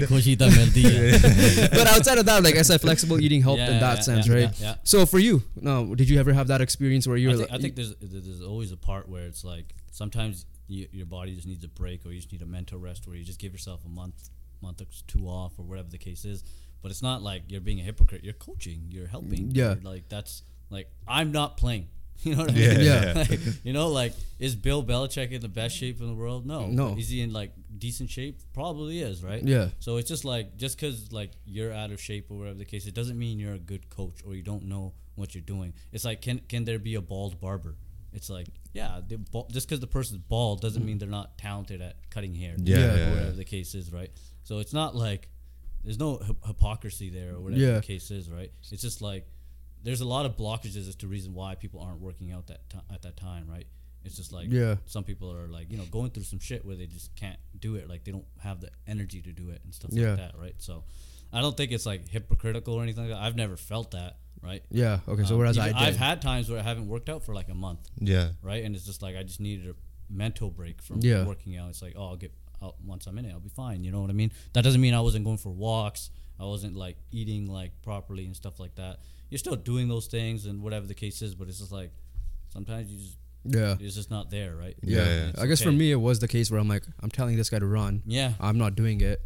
but outside of that, like I said, flexible eating helped in that sense, right? So for you, no, did you ever have that experience where you? I, think, like, I think there's there's always a part where it's like sometimes you, your body just needs a break or you just need a mental rest where you just give yourself a month month or two off or whatever the case is. But it's not like you're being a hypocrite. You're coaching. You're helping. Yeah. You're like that's like I'm not playing. You know what I Yeah, mean? yeah. Like, you know, like is Bill Belichick in the best shape in the world? No. No. Is he in like decent shape? Probably is, right? Yeah. So it's just like just because like you're out of shape or whatever the case, it doesn't mean you're a good coach or you don't know what you're doing. It's like can can there be a bald barber it's like yeah, they bald, just because the person's bald doesn't mean they're not talented at cutting hair. Yeah, Yeah. yeah, whatever yeah. the case is, right? So it's not like there's no hy- hypocrisy there or whatever Yeah. the case is, right? It's just like there's a lot of blockages as to reason why people aren't working out that ti at that time, right? It's just like Yeah. some people are like you know going through some shit where they just can't do it, like they don't have the energy to do it and stuff Yeah. like that, right? So I don't think it's like hypocritical or anything like that. I've never felt that, right? Yeah. Okay. So Um, whereas I did. I've had times where I haven't worked out for like a month, Yeah. right? And it's just like I just needed a mental break from Yeah. working out. It's like, oh, I'll get out once I'm in it, I'll be fine. You know what I mean? That doesn't mean I wasn't going for walks. I wasn't like eating like properly and stuff like that. You're still doing those things and whatever the case is, but it's just like sometimes you just yeah. it's just not there, right? Yeah. Yeah, yeah. I guess for me, it was the case where I'm like, I'm telling this guy to run. Yeah, I'm not doing it.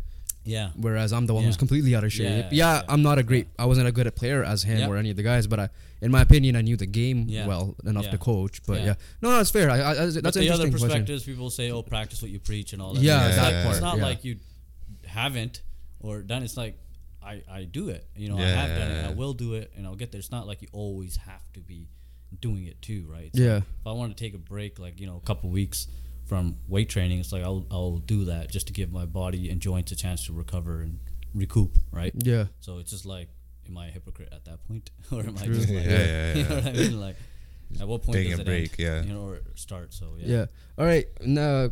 Yeah, Whereas I'm the one who's completely out of shape. Yeah, Yeah, yeah, I'm not a great. I wasn't a good a player as him Yeah. or any of the guys, but I, in my opinion, I knew the game Yeah. well enough Yeah. to coach. But yeah, Yeah. no, no, it's fair. I, I, that's But an the other interesting question. perspectives, people say, "Oh, practice what you preach" and all that. Yeah, It's that like- part, It's not yeah. like you haven't or done. It's like I I do it. You know, I have done it. I will do it, and I'll get there. It's not like you always have to be doing it too, right? It's Yeah. if I want to take a break, like you know, a couple weeks from weight training, it's like I'll I'll do that just to give my body and joints a chance to recover and recoup, right? Yeah, So it's just like, am I a hypocrite at that point, or am I just like, Yeah, yeah, you know what I mean? Like, at what point Taking does a it break, end? yeah. you know, or start? So yeah. yeah. All right. Now,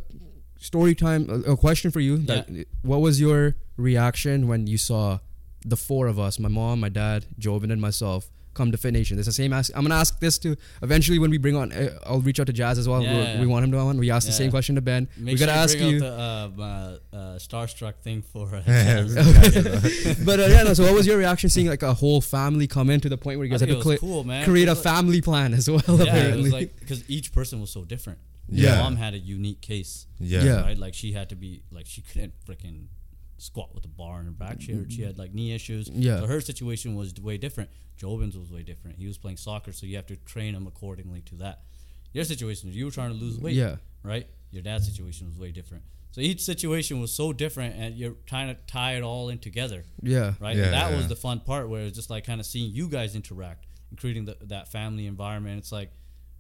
story time. A, a question for you. That, What was your reaction when you saw the four of us, my mom, my dad, Joven, and myself, come to Fit Nation? It's the same. Ask, I'm gonna ask this to eventually when we bring on. Uh, I'll reach out to Jazz as well. Yeah, we, yeah, we want him to on. We asked the same question to Ben. Make we sure gotta you ask you. out the uh, uh, uh, starstruck thing for uh, but uh, yeah, no. So, what was your reaction seeing like a whole family come in to the point where you guys had to it was cli- cool, man. create a It like- family plan as well? Yeah, it apparently. was like because each person was so different. Yeah. My mom had a unique case, Yeah. Yeah. right? Like she had to be like she couldn't freaking squat with the bar in her back. She had, she had like knee issues. Yeah. So her situation was way different. Joven's was way different. He was playing soccer, so you have to train him accordingly to that. Your situation, you were trying to lose weight. Yeah. Right. Your dad's situation was way different. So each situation was so different, and you're trying to tie it all in together yeah, right? Yeah, and that yeah. was the fun part where it's just like kind of seeing you guys interact and creating the, that family environment. It's like,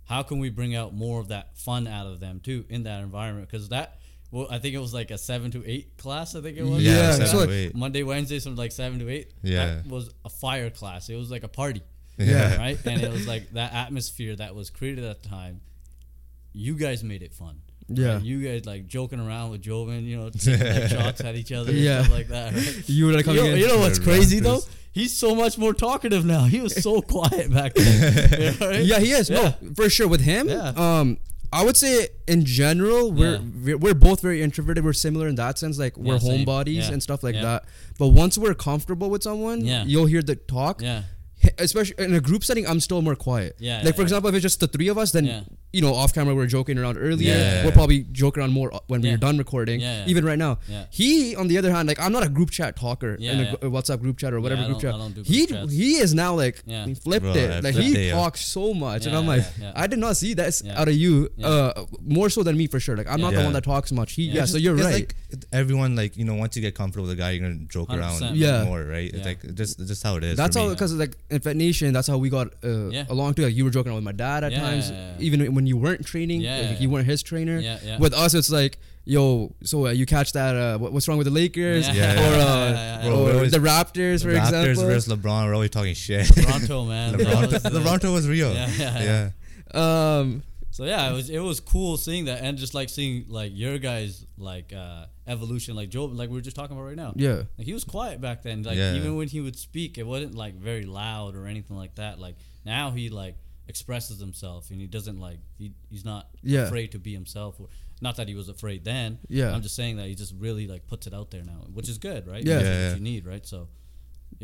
how can we bring out more of that fun out of them too in that environment? Because that, well, I think it was like a seven to eight class. I think it was. Yeah, Yeah, so like- to eight. Monday, Wednesday, something like seven to eight. Yeah. that was a fire class. It was like a party, Yeah. right? And it was like that atmosphere that was created at the time. You guys made it fun. Yeah. right? you guys like joking around with Joven, you know, taking like shots at each other, Yeah. and stuff like that. Right? You were like You know, you know what's The crazy though? He's so much more talkative now. He was so quiet back then. You know, right? Yeah, he is. Yeah. No, for sure. With him, Yeah. um, I would say in general, we're Yeah. we're, both very introverted. We're similar in that sense. Like we're Yeah, homebodies Yeah. and stuff like that. But once we're comfortable with someone, Yeah. you'll hear the talk. Yeah. Especially in a group setting, I'm still more quiet. Yeah, Like for example, if it's just the three of us, then. You know, off camera we're joking around earlier. Yeah. We'll probably joke around more when Yeah. we're done recording. Yeah, yeah. Even right now. Yeah. He, on the other hand, like I'm not a group chat talker Yeah, in a, yeah. WhatsApp group chat or whatever I group chat. I don't he chats. he is now like Yeah. he flipped Bro, it. I Like he it, yeah. talks so much, and I'm like, yeah, yeah. I did not see that Yeah. out of you. Yeah. Uh, more so than me for sure. Like I'm not the one that talks much. He, yeah. Yeah. so you're It's right. like everyone, like you know, once you get comfortable with a guy, you're gonna joke 100%. around Yeah. more, right? It's like just just how it is. that's for how me. because like in Fit Nation, that's how we got uh, along too. Like you were joking around with my dad at times, yeah, yeah. even when you weren't training. Yeah, like, yeah, you weren't his trainer. Yeah, yeah. With us, it's like, yo, so uh, you catch that? Uh, what, what's wrong with the Lakers? Yeah. Yeah, or uh, yeah, yeah, yeah. Bro, or always- the Raptors, for Raptors example. versus LeBron. We're always talking shit. Toronto, man. That LeBron, was the- LeBron was real. Yeah, yeah, yeah. yeah. um, So yeah, it was it was cool seeing that and just like seeing like your guys like uh evolution, like Joe, like we were just talking about right now. yeah. Like he was quiet back then. Like Yeah. even when he would speak, it wasn't like very loud or anything like that. Like now he like expresses himself and he doesn't like he, he's not Yeah. afraid to be himself. Or, not that he was afraid then. Yeah. I'm just saying that he just really like puts it out there now, which is good, right? Yeah. Which Yeah, what yeah. you need, right? So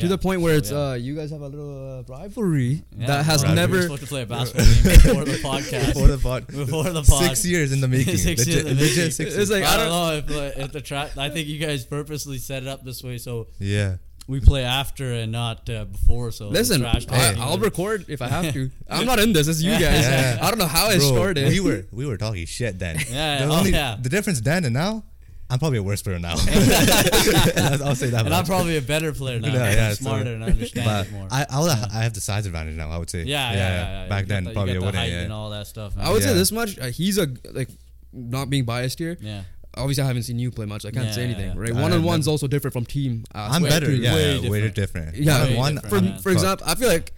To the point where So, it's yeah. uh, you guys have a little uh, rivalry Yeah, that has well, we never. supposed to play a basketball game before the podcast. Before the pod, Before the pod. six years in the making. Six years legit, in the legit making. six It's years. like, I I don't know if, uh, if the trap. I think you guys purposely set it up this way so yeah. We play after and not uh, before. So Listen, trash I, talking I'll record if I have to. I'm not in this. It's you guys. Yeah. I don't know how it Bro, started. we were we were talking shit then. Yeah, The oh, only- yeah. The difference then and now I'm probably a worse player now. I'll say that. and I'm probably a better player now. Yeah, I'm yeah, so- smarter and understand But it more. I, I'll, I have the size advantage now. I would say. yeah, yeah, yeah, yeah. Back You then, the, probably you I the wouldn't. height Yeah. and all that stuff. Man. I would say this much. Uh, he's a like not being biased here. yeah. Obviously, I haven't seen you play much. I can't Yeah, say anything. yeah. Right, one on have one's also different from team. I'm better. too. Yeah, Way yeah, way different. different. Yeah. One one. different, For man. for example, I feel like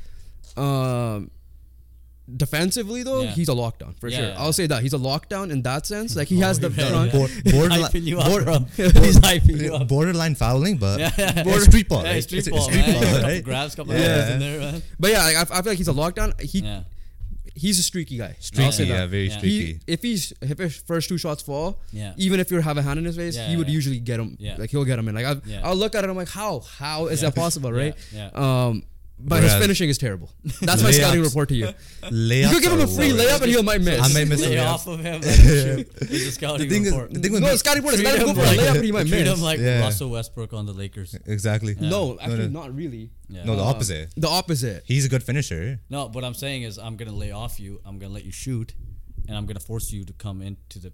um defensively though, Yeah. he's a lockdown for Yeah, sure. yeah. I'll say that he's a lockdown in that sense. Like he Oh, has the yeah, front. yeah. Bo- He's borderline- you up, board- He's hyping you up. borderline fouling, but Yeah, yeah. it's street ball. Yeah, right? street ball, street man. ball, Couple grabs, couple Yeah. hands in there, man. But yeah, like, I, I feel like he's a lockdown. He Yeah. He's a streaky guy. Streaky, that. yeah, very Yeah. He, streaky. if he's if his first two shots fall, Yeah. even if you have a hand in his face, Yeah, he would yeah. usually get him. Yeah. Like he'll get him in. Like I, Yeah. I'll look at it. I'm like, how? How is Yeah. that possible? Right? Yeah, Um, but his finishing is terrible. That's my scouting report to you. Layups You could give him a free worse. layup and he might miss. I might miss Lay it. off of him. Like, shoot. He's a scouting The thing is, report. the thing no, me- scouting report is Treat not go him for a like- layup and he might Treat miss. him like Yeah. Russell Westbrook on the Lakers. exactly. no, actually, no. not really. Yeah. No, the Uh, opposite. The opposite. He's a good finisher. No, what I'm saying is I'm gonna lay off you. I'm gonna let you shoot, and I'm gonna force you to come into the.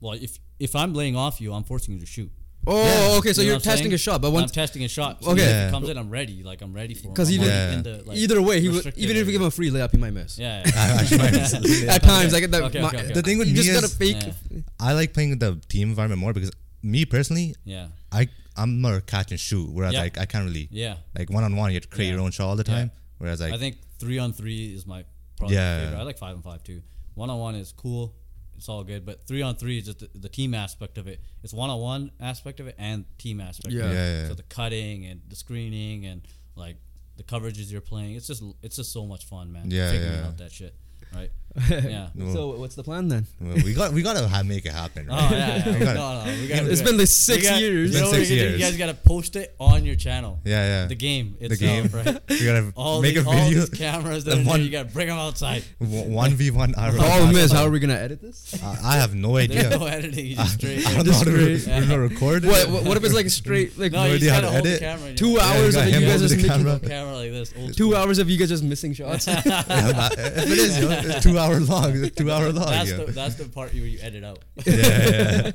Well, if if I'm laying off you, I'm forcing you to shoot. Oh, Yeah. okay. So You know you're what I'm testing saying? a shot, but when I'm once testing a shot. So Okay. if Yeah. it comes in, I'm ready. Like I'm ready for him. 'Cause I'm even- already Yeah. in the, like, either way, he would, restricted even if you give him a free layup, he might miss. Yeah, yeah. I actually might miss. At times, like that. Okay, my- okay, okay. The thing with you me just gotta fake. Yeah. I like playing with the team environment more because me personally, yeah, I I'm more catch and shoot. Whereas Yeah. like I can't really yeah. like one on one. You have to create Yeah. your own shot all the Yeah. time. Whereas like I think three on three is my probably Yeah. my favorite. I like five on five too. One on one is cool. It's all good, but three on three is just the, the team aspect of it. It's one on one aspect of it and team aspect. Yeah. Of it. Yeah, yeah. So the cutting and the screening and like the coverages you're playing. It's just it's just so much fun, man. Yeah, Figuring yeah. out that shit, right? Yeah. So what's the plan then? well, we got we gotta have, make it happen. Oh Right? yeah, yeah. We gotta- no, we gotta It's do been it. like We six got- years. You, know Been six we gotta do? years. You guys gotta post it on your channel. Yeah, yeah. The game The game. right? We gotta All make these, a all video. these cameras that the are there, one- you gotta bring them outside. One v one. I oh, Problem is, how are we gonna edit this? I have no idea. no editing. You just straight. I don't know how to re- Straight. we're gonna record. it. What, what? What if it's like straight, like No, you idea how gotta to hold the edit. camera. in your two hours of you guys just the making camera. camera like this. Two hours of you guys just missing shots. If it is, yo, it's two hour long. It's two hour long. That's yo. the that's the part where you edit out. yeah,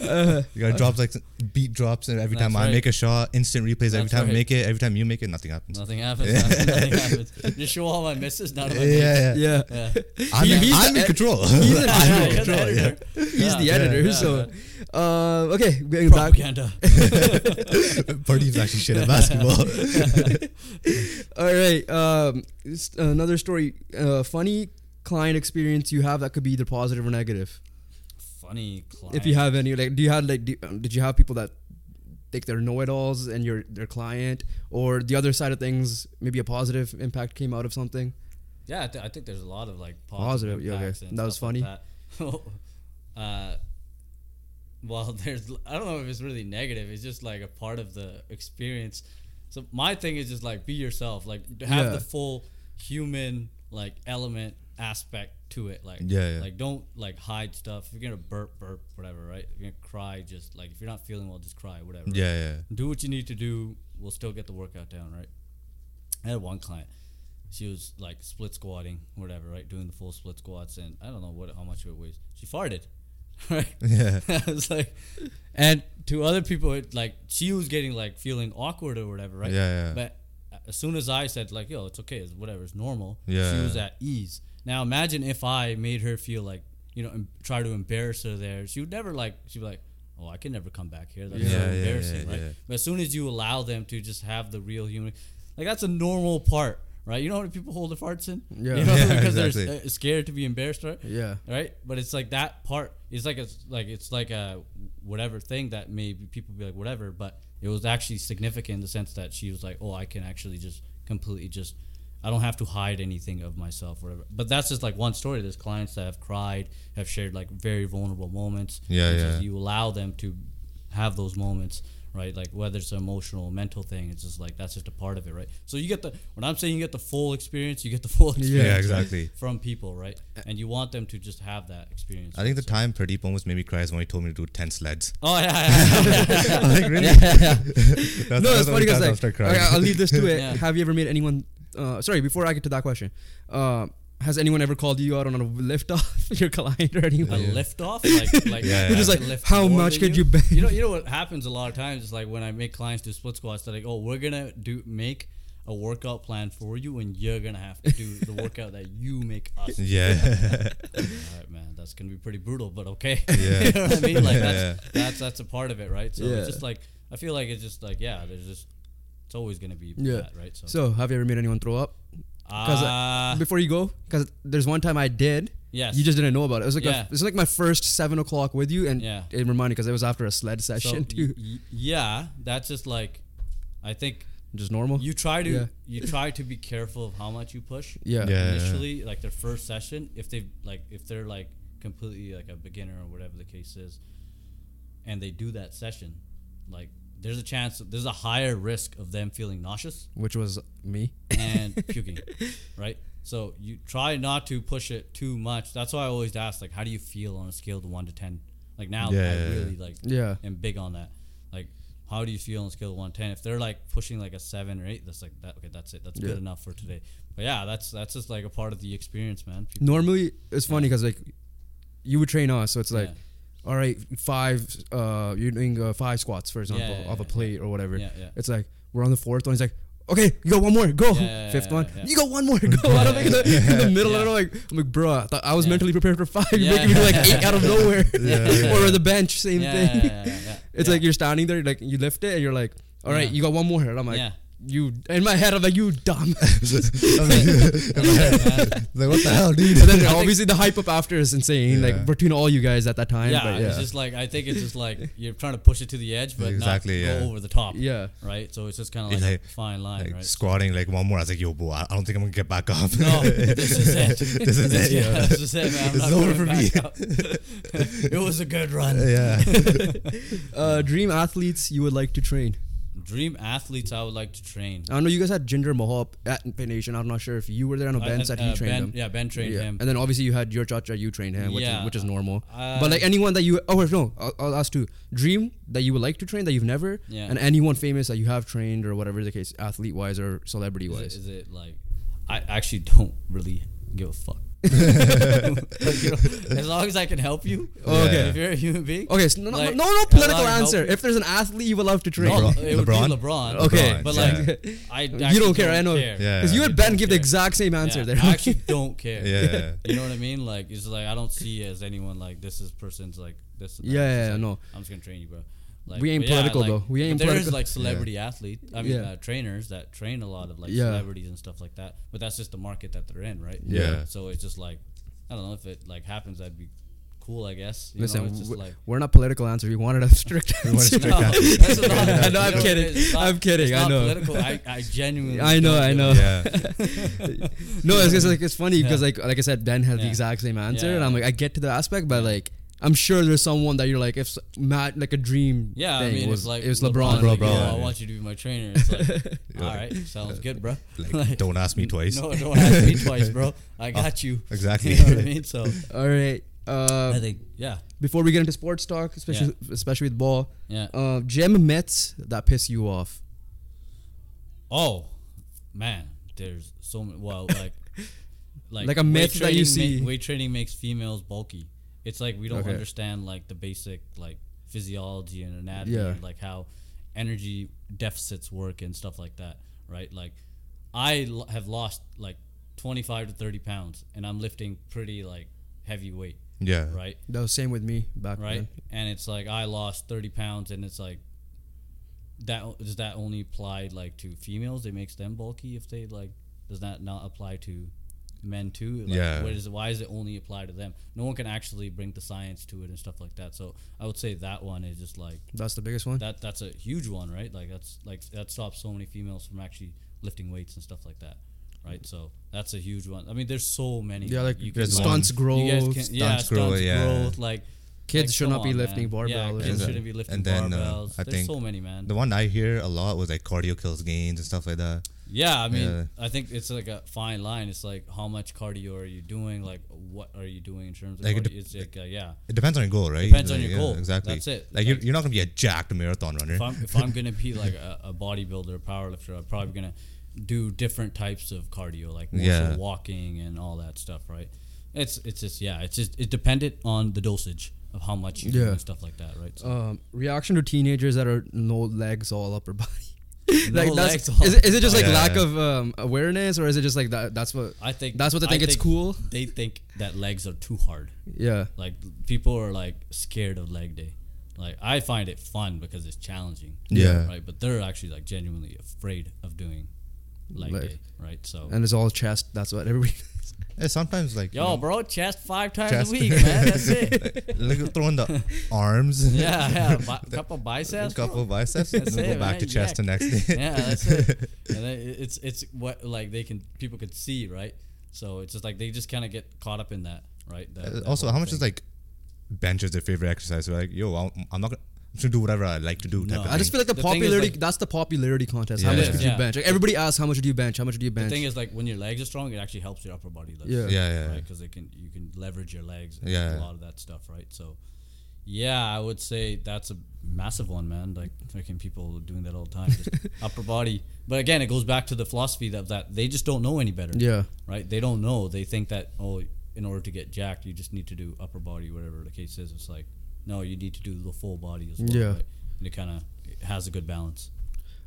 yeah. you gotta drop like beat drops and every That's time I make a shot, instant replays. every That's time I make it, every time you make it, nothing happens. Nothing happens. Nothing, nothing happens. Just show all my misses. None of my Yeah, makes. yeah. yeah, Yeah. I'm, He- in, he's I'm the in ed- control. he's in Yeah, control. you're the editor. He's Yeah, the editor. yeah, so, man. uh, okay, getting back. propaganda. Party's actually shit at basketball. All right. Um, s- another story. Uh, funny client experience you have that could be either positive or negative. Funny client. If you have any, like, do you have like, do, um, did you have people that think they're know-it-alls and you're their client, or the other side of things, maybe a positive impact came out of something? Yeah, I, th- I think there's a lot of like Positive, positive, yeah, okay. That was stuff like funny. that. uh, well, there's I don't know if it's really negative. It's just like a part of the experience. So my thing is just like be yourself. Like have Yeah. the full human like element aspect to it. Like Yeah, yeah. like don't like hide stuff. If you're gonna burp, burp, whatever, right? If you're gonna cry, just like if you're not feeling well, just cry, whatever. yeah, yeah. do what you need to do. We'll still get the workout down, right? I had one client. She was like split squatting, whatever, right? Doing the full split squats, and I don't know what how much it weighs. She farted, right? Yeah. I was like, and to other people, it like she was getting like feeling awkward or whatever, right? Yeah, yeah. But uh, as soon as I said like, "Yo, it's okay, it's whatever, it's normal," Yeah. she was at ease. Now imagine if I made her feel like, you know, em- try to embarrass her there. She would never like. She'd be like, "Oh, I can never come back here. That's so Yeah, yeah, embarrassing, yeah, right?" yeah. But as soon as you allow them to just have the real human, like that's a normal part, right? You know how many people hold their farts in? Yeah. you know, Yeah, because exactly. they're uh, scared to be embarrassed, right? Yeah. right? But it's like that part is like it's like it's like a whatever thing that maybe people be like whatever, but it was actually significant in the sense that she was like, oh, I can actually just completely just I don't have to hide anything of myself, or whatever. But that's just like one story. There's clients that have cried, have shared like very vulnerable moments. Yeah, It's just yeah. You allow them to have those moments, right? Like whether it's an emotional, mental thing, it's just like that's just a part of it, right? So you get the when I'm saying you get the full experience, you get the full experience Yeah, exactly. from people, right? And you want them to just have that experience. I think the So- time Pardeep almost made me cry is when he told me to do 10 sleds. Oh yeah, yeah, yeah. I'm like, really? no, That's- that's it's the funny only because I'll like, okay, I'll leave this to it. Yeah. Have you ever made anyone? Uh, sorry, before I get to that question, uh, has anyone ever called you out on a lift off your client or anything? a anyone? lift off like like Yeah, You're just like, lift how much could you bench? you know you know what happens a lot of times is like when i make clients do split squats they're like oh we're gonna do make a workout plan for you and you're gonna have to do the workout that you make us. Yeah. all right man that's gonna be pretty brutal but okay Yeah. you know what i mean like Yeah. that's that's that's a part of it right so Yeah. it's just like i feel like it's just like yeah there's just it's always gonna be Yeah. that right so, So, have you ever made anyone throw up? Because uh, before you go, because there's one time I did. yes You just didn't know about it. It was like Yeah. a, it was like my first seven o'clock with you, and Yeah. it reminded because it was after a sled so session y- too. y- yeah that's just like i think just normal. you try to Yeah. you try to be careful of how much you push yeah. Yeah. initially like their first session if they like if they're like completely like a beginner or whatever the case is and they do that session like there's a chance there's a higher risk of them feeling nauseous Which was me. and puking right so you try not to push it too much that's why i always ask like how do you feel on a scale of 1 to 10 like now Yeah. i really like Yeah. am big on that like how do you feel on a scale of 1 to 10 if they're like pushing like a 7 or 8 that's like that okay that's it that's Yeah. good enough for today but yeah that's that's just like a part of the experience man People- Normally, it's funny because like you would train us, so it's like, Yeah. All right, five. Uh, you're doing uh, five squats, for example, yeah, of a yeah, plate or whatever. Yeah, yeah. It's like we're on the fourth one. He's like, okay, you got one more, go. Yeah, yeah, Fifth yeah, one, yeah. you got one more, go. Yeah, And I'm like in the, in the middle, Yeah. I'm like, I'm like, bro, I, thought I was Yeah. mentally prepared for five. You're Yeah. making me do like eight out of nowhere. Yeah. or the bench, same yeah, thing. yeah, yeah, yeah, It's yeah. like you're standing there, like you lift it, and you're like, all right, Yeah. you got one more. And I'm like, Yeah. You. In my head, I'm like, you dumb. like what the hell, dude? And then obviously the hype up after is insane, Yeah. like between all you guys at that time. yeah, but yeah, it's just like I think it's just like you're trying to push it to the edge, but Exactly, not yeah. go over the top. yeah. Right. So it's just kind of like, like- a fine line, like right? squatting like one more. I was like, yo, boy, I I don't think I'm gonna get back up. no, this is it. this is it. yeah, Yeah. this is it, man. I'm This not is over for me. it was a good run. yeah. Uh, dream athletes you would like to train. Dream athletes I would like to train. I know you guys had Jinder Mahal at Fit Nation. I'm not sure if you were there. I know I Ben had, said he uh, trained ben, him. Yeah, Ben trained Yeah. him. And then obviously you had your Chacha, you trained him, which, Yeah. is, which is normal. Uh, but like anyone that you, oh no, I'll, I'll ask too. Dream that you would like to train that you've never, Yeah. and anyone famous that you have trained or whatever the case, athlete wise or celebrity Is it, wise. is it like I actually don't really give a fuck. Like, you know, as long as I can help you. Oh, okay. If you're a human being. Okay, so no, no, Like, no, no political long as I help answer. If there's an athlete you would love to train, No, LeBron? it would LeBron? be LeBron. Okay. LeBron, But yeah. like, I you don't care. I know care. Yeah. because you I and Ben don't give the exact same answer Yeah, there. I actually don't care. Yeah. You know what I mean? Like it's like I don't see as anyone like this is person's like this. Yeah, It's yeah, just yeah, like, no. I'm just gonna train you, bro. Like, We ain't but yeah, political, like- though. We ain't but There's political. like celebrity athlete. I mean, Yeah. uh, trainers that train a lot of like Yeah. celebrities and stuff like that. But that's just the market that they're in, right? Yeah. So it's just like I don't know if it like happens. That'd be cool, I guess. You Listen, know, it's just w- like. we're not political answer. We wanted a strict want a answer. strict No, not, I know, I'm kidding. not- I'm kidding, It's I know. Political. I, I genuinely. I know, I know. Yeah. no, it's just like it's funny because like like I said, Ben had the exact same answer, and I'm like I get to the aspect, but like I'm sure there's someone that you're like if s- Matt like a dream. Yeah, thing I mean, was it's like it was LeBron. like, LeBron, "Yo, I want you to be my trainer. It's like, all right, sounds good, bro. Like, don't ask me twice. No, don't ask me twice, bro. I got you. Exactly. You know what I mean? So All right. Uh, I think, yeah, before we get into sports talk, especially especially with ball, yeah. uh, gym myths that piss you off. Oh, man, there's so many. Well, like, like, Like a weight myth that you training ma- see. weight training makes females bulky. It's like we don't Okay. understand like the basic like physiology and anatomy, Yeah. and, like how energy deficits work and stuff like that, right? Like, I l- have lost like 25 to 30 pounds, and I'm lifting pretty like heavy weight, Yeah. right? That was same with me back right? then. And it's like I lost thirty pounds, and it's like that does that only apply like to females? It makes them bulky if they like. Does that not apply to men too? Like, Yeah. What is why does it only apply to them? No one can actually bring the science to it and stuff like that. So I would say that one is just like That's the biggest one. that. That's a huge one, right? Like that's like that stops so many females from actually lifting weights and stuff like that. Right, so that's a huge one. I mean, there's so many. Yeah, like you there's stunts one- growth. you guys can, yeah, stunts growth, yeah. growth, like Kids like, should come not be lifting man. barbell Yeah, kids something. shouldn't be lifting And then, uh, barbells. I There's think so many, man. The one I hear a lot was like cardio kills gains and stuff like that. Yeah, I mean, Yeah. I think it's like a fine line. It's like how much cardio are you doing? Like what are you doing in terms of Like, it cardio? dep- it's like uh, yeah. It depends on your goal, right? Depends on your yeah, goal. Exactly. That's it. Like, you're, Like- you're not gonna be a jacked marathon runner. If I'm if I'm gonna be like a, a bodybuilder, a powerlifter, I'm probably gonna do different types of cardio, like more Yeah. so walking and all that stuff, right? It's it's just yeah, it's just it depended on the dosage of how much you do and stuff like that, right? So, Um, reaction to teenagers that are no legs, all upper body. like No that's is, it, is it just like Yeah. lack of um, awareness, or is it just like that? That's what I think that's what they I think it's cool. They think that legs are too hard. Yeah, Like people are like scared of leg day. Like I find it fun because it's challenging. Yeah. Right. But they're actually like genuinely afraid of doing leg Leg. day. Right. So and it's all chest. That's what everybody. Yeah, sometimes like you Yo, know, bro, chest five times Chest. a week, man. That's it. like throw in the arms. Yeah, yeah. Bi- couple biceps. a couple bro. biceps, That's and then it, go back to chest the next day. yeah, that's it. And then it's it's what like they can people could see, right? So it's just like they just kind of get caught up in that, right? That- Uh, that also, how much thing. is like bench is their favorite exercise? We're like, yo, I'm, I'm not gonna. I'm just gonna do whatever I like to do. Type No. of I just feel like the, The popularity. like- that's the popularity contest. How much It could you yeah. bench? Like, everybody asks how much do you bench? How much do you bench? The thing is, like when your legs are strong, it actually helps your upper body. Lift, Yeah. yeah, yeah, right? Because it can you can leverage your legs. And Yeah. a lot of that stuff, right? So, yeah, I would say that's a massive one, man. Like freaking people doing that all the time, just upper body. But again, it goes back to the philosophy that that they just don't know any better. yeah, right? They don't know. They think that oh, in order to get jacked, you just need to do upper body, whatever the case is. It's like no, you need to do the full body as well. Yeah. right? and it kind of has a good balance.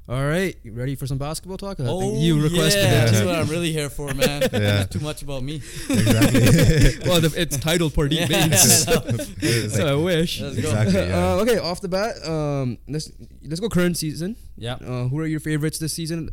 All right, you ready for some basketball talk? I oh, think you requested yeah, it. that's what I'm really here for, man. Yeah. Too much about me. exactly. well, the, it's titled Pardeep Yeah, Bains. I know. So like- I wish. Let's go. Exactly. Yeah. Uh, okay, off the bat, um, let's let's go current season. Yeah. Uh, who are your favorites this season?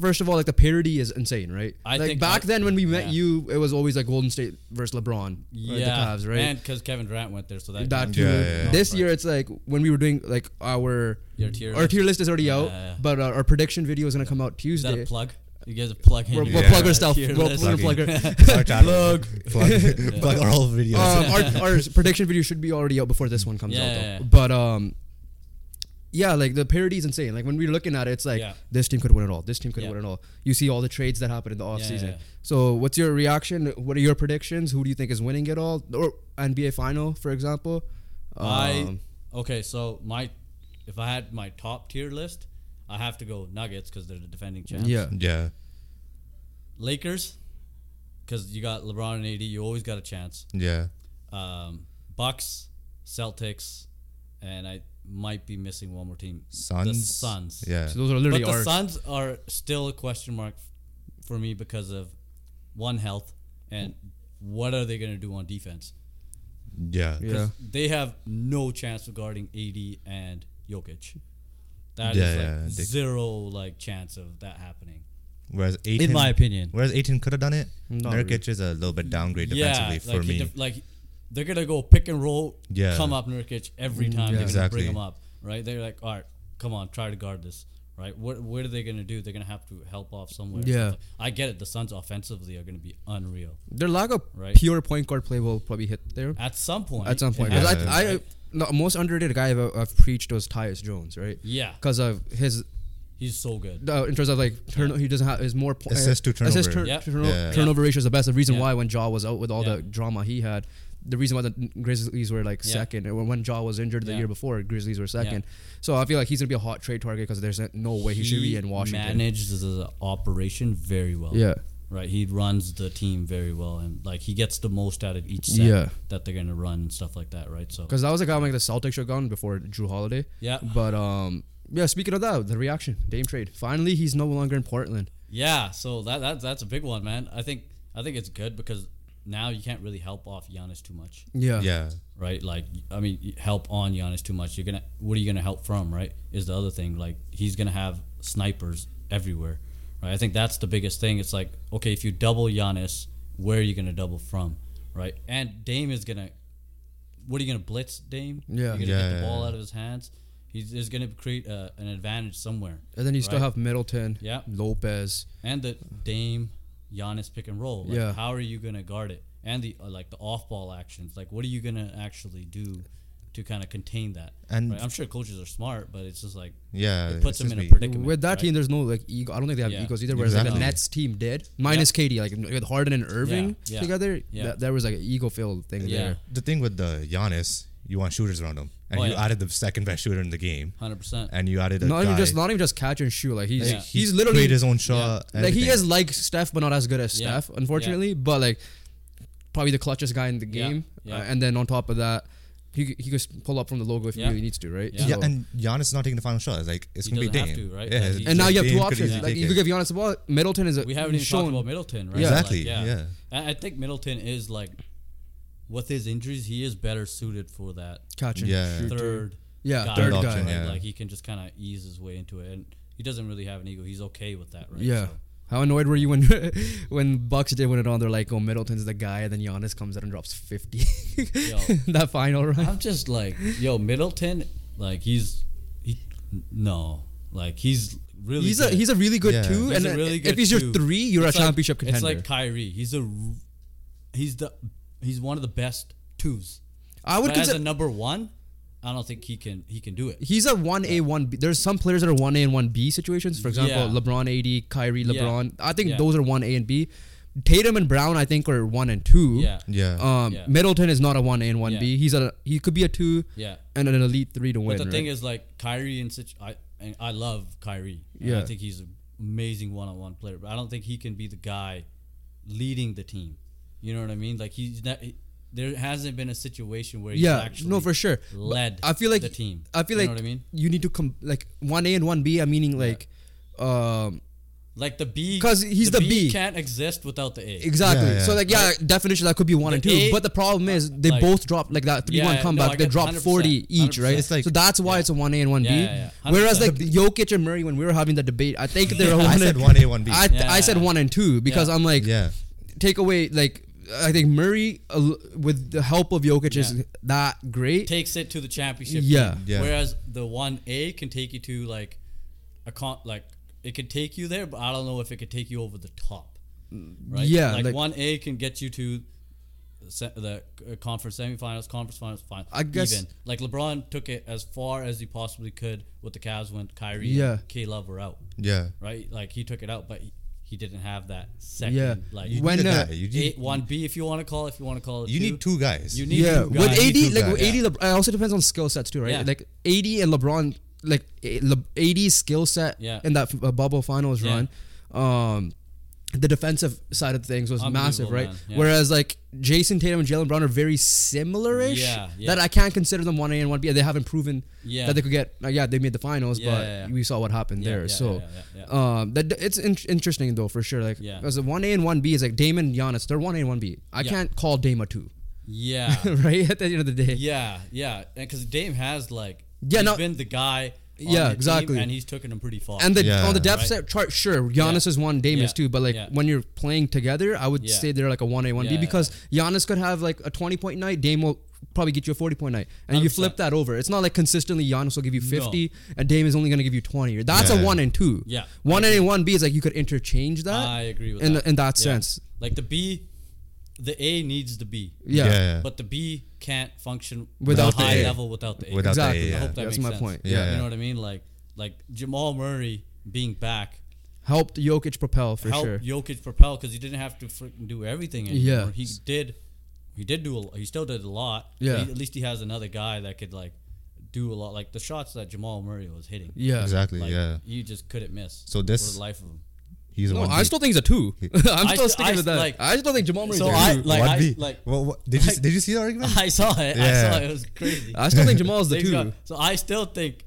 First of all, like the parity is insane, right? I like think back I- then when we met yeah. you, it was always like Golden State versus LeBron, Yeah, right? the Cavs, right? And because Kevin Durant went there, so that, that too. Yeah, yeah, yeah. This year, it's like when we were doing like our Your tier our list. tier list is already Yeah, out, yeah, yeah. but uh, our prediction video is gonna come out is that a Tuesday. plug? You guys are plugging. We're, your, we'll Yeah. plug our stuff. We'll, list. we're gonna plug our. Our. Plug. plug, plug our whole videos. um, our, our prediction video should be already out before this one comes Yeah, out, though. yeah, yeah. But um, yeah, like the parity is insane. Like when we're looking at it, it's like Yeah. this team could win it all. This team could Yeah. win it all. You see all the trades that happen in the off Yeah, season. yeah, yeah. So, what's your reaction? What are your predictions? Who do you think is winning it all? Or NBA final, for example? I Um, okay, so my if I had my top tier list, I have to go Nuggets because they're the defending champs. yeah, yeah, Lakers because you got LeBron and AD, you always got a chance. yeah, Um, Bucks, Celtics, and I might be missing one more team. The Suns. Suns. Yeah, so those are literally But the ours. Suns are still a question mark for me because of one health and what are they going to do on defense? yeah, Yeah. 'Cause they have no chance of guarding AD and Jokic. That is Yeah, like yeah, zero like chance of that happening. Whereas Ayton, In my opinion. whereas Ayton could have done it. Not Nurkic is a little bit downgrade Yeah, defensively for me. def- like they're gonna go pick and roll, Yeah. come up Nurkic every Mm, time yeah. they're gonna Exactly. bring him up, right? They're like, all right, come on, try to guard this, right? What what are they gonna do? They're gonna have to help off somewhere. Yeah. Like, I get it. The Suns offensively are gonna be unreal Their lack of Right. pure point guard play will probably hit there at some point. at some point. it 'Cause happens, I, I, right? the most underrated guy I've, I've preached was Tyus Jones, right? yeah, Because of his he's so good. uh, in terms of like turn, he doesn't have his more po- Assist to turnover. assist turn- Yeah. turno- Yeah. turnover ratio is the best. The reason Yeah. why when Ja was out with all Yeah. the drama he had, the reason why the Grizzlies were like Yeah. second, and when, Ja was injured the Yeah. year before, Grizzlies were second. So I feel like he's gonna be a hot trade target because there's no way he, should be in Washington. Manages the operation very well. yeah, Right, he runs the team very well, and like he gets the most out of each set Yeah. that they're gonna run and stuff like that, right? So because that was a guy like the Celtics should have gone before Jrue Holiday. yeah, But um, yeah. Speaking of that, the reaction, Dame trade. Finally, he's no longer in Portland. Yeah, so that, that that's a big one, man. I think I think it's good because now you can't really help off Giannis too much, Yeah, yeah, right? Like I mean, help on Giannis too much. You're gonna what are you gonna help from, right? Is the other thing like he's gonna have snipers everywhere, right? I think that's the biggest thing. It's like okay, if you double Giannis, where are you gonna double from, right? And Dame is gonna, what are you gonna blitz Dame? Yeah. you're gonna Yeah, get the yeah, ball yeah. out of his hands. He's, he's gonna create uh, an advantage somewhere. And then you still have Middleton, Yeah. Lopez. and the Dame Giannis pick and roll. Like, Yeah. How are you gonna guard it? And the uh, like the off ball actions. Like what are you gonna actually do to kind of contain that? And- right? I'm sure coaches are smart, but it's just like yeah. it puts them in a predicament. With that right? team, there's no like ego. I don't think they have Yeah. egos either. Whereas like the Nets team did, minus KD, like with Harden and Irving Yeah, yeah, together, yeah. that, there was like an ego filled thing Yeah. there. The thing with the Giannis, you want shooters around him, and Oh, you yeah. added the second best shooter in the game, Hundred percent. and you added a not even just not even just catch and shoot. Like he's like, he's he literally create his own shot. like he everything. is like Steph, but not as good as Yeah. Steph, unfortunately. But like probably the clutchest guy in the game. Yeah. Uh, and then on top of that, he he could pull up from the logo if Yeah. he really needs to, right? Yeah. Yeah, So- and Giannis is not taking the final shot. It's like it's He gonna be doesn't have Dame, to, right? Yeah, Like, he- and now you have two Dame could options. easily Like you it. could give Giannis the ball. Middleton is a, we haven't even shown, talked about Middleton, right? Yeah. Exactly, Like, yeah. I, I think Middleton is like, with his injuries, he is better suited for that catch and Yeah. shoot. third. Yeah, guy, third Third guy. option, yeah. Like he can just kind of ease his way into it, and he doesn't really have an ego. He's okay with that, right? Yeah. So, How annoyed were you when when Bucks did win it on? They're like, "Oh, Middleton's the guy," and then Giannis comes out and drops fifty. Yo. that final run. I'm just like, yo, Middleton, like he's he, no, like he's really he's good. a he's a really good Yeah. two, He's and a then really if good he's your three, you're It's a like- championship contender. It's like Kyrie. He's a r- he's the he's one of the best twos. I would But as consider a number one, I don't think he can he can do it. he's a one A one B. There's some players that are one A and one B situations. For example, Yeah. LeBron, AD, Kyrie, Yeah. LeBron. I think Yeah. those are one A and B. Tatum and Brown, I think, are one and two. Yeah, Yeah, Um, Yeah. Middleton is not a one A and one Yeah. B. He's a he could be a two yeah. and an elite three to win. But the thing right? is, like Kyrie and such, I and I love Kyrie. And Yeah. I think he's an amazing one-on-one player. But I don't think he can be the guy leading the team. You know what I mean? Like he's not. He, there hasn't been a situation where he's yeah, actually no, for sure. led. I feel like the team. I feel You like know what I mean? you need to come like one A and one B. I'm meaning like, um, Like the B, 'Cause he's the B. can't exist without the A. exactly. Yeah, yeah. So like, yeah, definition that could be one The and two. A- but the problem is they like- both dropped like that three Yeah, one comeback. I they get dropped forty each, right? It's like- so that's why Yeah. it's a one A and one B. Yeah, yeah, yeah. Whereas like Jokic and Murray, when we were having the debate, I think they're one. I said one A one B. I, Yeah. I said one and two because I'm like yeah, take away like I think Murray uh, with the help of Jokic is Yeah. that great. takes it to the championship. Yeah. Yeah. Whereas the one A can take you to like a con like it could take you there, but I don't know if it could take you over the top. Right? Yeah, Like like- one A can get you to se- the uh, conference semifinals, conference finals, final. I guess- even like LeBron took it as far as he possibly could with the Cavs when Kyrie, Yeah. and K Love were out. yeah. Right? Like he took it out, but he, he didn't have that second Yeah. like You When, need uh. You need, eight one B if you want to call it, if you want to call it. you two. need two guys. You need yeah, two with guys. AD, like guys. with AD, Lebr- it also depends on skill sets too, right? Yeah. Like AD and LeBron, like A- Le- AD's skill set Yeah. in that uh, bubble finals Yeah. run, um, the defensive side of things was massive, right? Yeah. Whereas like Jayson Tatum and Jaylen Brown are very similar-ish. Yeah, yeah. That I can't consider them one A and one B. They haven't proven Yeah. that they could get. Uh, yeah, they made the finals, but we saw what happened there. yeah, so. yeah, yeah, yeah. Um, that it's in- interesting though for sure. Like, Yeah. as a one A and one B is like Damon Giannis, they're one A and one B. I can't call Dame a two, Yeah. right? At the end of the day, Yeah, yeah, because Dame has like Yeah, he's no- been the guy. On Yeah, the team, exactly. and he's taken them pretty far. And the Yeah. on the depth Right. set chart, sure, Giannis Yeah. is one, Dame is Yeah. two, but like Yeah. when you're playing together, I would Yeah. say they're like a one A one B Yeah, because Giannis could have like a twenty point night, Dame will probably get you a forty point night, and you 100%. flip that over. It's not like consistently Giannis will give you No. fifty and Dame is only going to give you twenty. That's Yeah. a one and two. Yeah, one I A agree. and one B is like you could interchange that. I agree with in that. the- in that Yeah. sense. Like the B, the A needs the B, yeah. Yeah. but the B can't function Without a the high A. level without the A. Without the A, yeah. I hope that That's makes my sense. point. Yeah, Yeah, You know what I mean? Like like Jamal Murray being back helped Jokic propel for sure. helped sure. Jokic propel because he didn't have to freaking do everything anymore. Yeah. He did. He did do. A, he still did a lot. Yeah. He- at least he has another guy that could like do a lot. Like the shots that Jamal Murray was hitting. Yeah, exactly. Like, yeah. You just couldn't miss. So for this- the life of him. He's a No, one. I still think he's a two. I'm I still st- sticking I with that. like- I still think Jamal Murray's So a I two. like One I B. like What, what, did you like- did you see the argument? I saw it. I Yeah. saw it. It was crazy. I still think Jamal's the Thanks two. God. So I still think.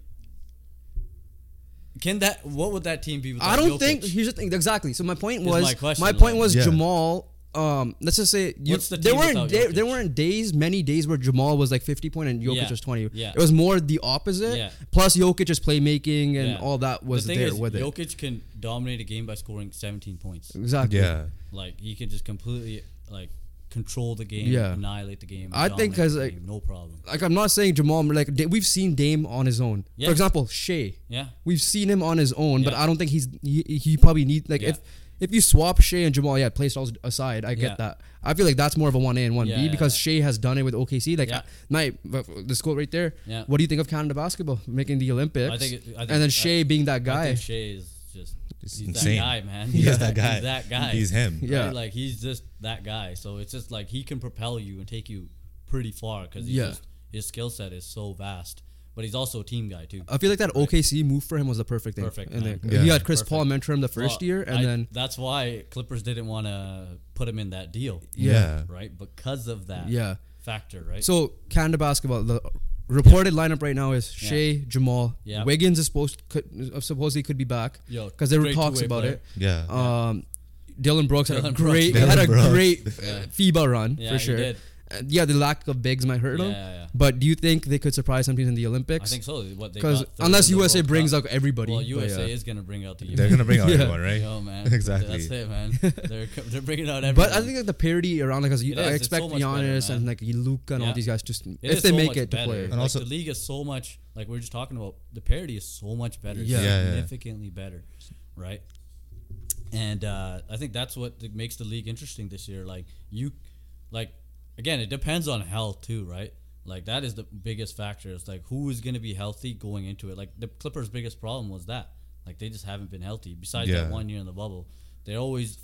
Can that? What would that team be? Without I don't Jokic? think here's the thing. Exactly. So my point Is was my question, point like- was Yeah. Jamal. Um, let's just say you, What's the there weren't without day, there weren't days many days where Jamal was like 50 point and Jokic Yeah. was 20. Yeah. It was more the opposite. Yeah. Plus Jokic's playmaking and Yeah. all that was the thing there is, with it. Jokic can dominate a game by scoring 17 points. Exactly. Yeah. Like he can just completely like control the game, Yeah. annihilate the game. I think because like- game, no problem. Like I'm not saying Jamal like we've seen Dame on his own. Yeah. For example, Shai. Yeah, We've seen him on his own, but I don't think he's he, he probably need like Yeah. if if you swap Shai and Jamal, yeah, play styles aside, I Yeah. get that. I feel like that's more of a one A and one Yeah, B because yeah. Shai has done it with OKC. Like, Yeah. night, this quote right there. Yeah. What do you think of Canada basketball making the Olympics? I think it- I think- and then I- Shai being that I guy. think Shai is just It's he's insane. that guy, man. He is that guy. He's that guy. He's him. Yeah. Right? Like he's just that guy. So it's just like he can propel you and take you pretty far because he's Yeah. just his skill set is so vast. But he's also a team guy too. I feel like that OKC move for him was the perfect thing. Perfect, And then Yeah. he had Chris Perfect. Paul mentor him the first Well, year, and I- then that's why Clippers didn't want to put him in that deal, Yeah. right? Because of that yeah. factor, right? So Canada basketball, the reported lineup right now is Yeah. Shai, Jamal, Yeah. Wiggins is supposed could uh, supposedly could be back Yo, because there were talks about player. it. Yeah. Um, Dillon Brooks had a Dillon Brooks. great Dillon had a great uh, FIBA run Yeah, for he sure. Did. Uh, yeah, the lack of bigs might hurt Yeah, them. yeah, yeah. But do you think they could surprise some teams in the Olympics? I think so. What Because unless USA World brings Cup. out everybody, well, USA yeah. is gonna bring out the. They're gonna bring out Yeah. everyone, right? Yo, man. Exactly. That's it, man. They're they're bringing out everyone. But I think like the parity around like 'cause you, I is. Expect so much better, Giannis and man. like Luka and all these guys just It if they so make much it to play. And like also- the league is so much like we are just talking about. The parity is so much better. Yeah. Yeah, yeah. significantly better, right? And uh, I think that's what makes the league interesting this year. Like you, like again, it depends on health too, right? Like that is the biggest factor. It's like who is going to be healthy going into it. Like the Clippers' biggest problem was that, like they just haven't been healthy. Besides Yeah. that one year in the bubble, they always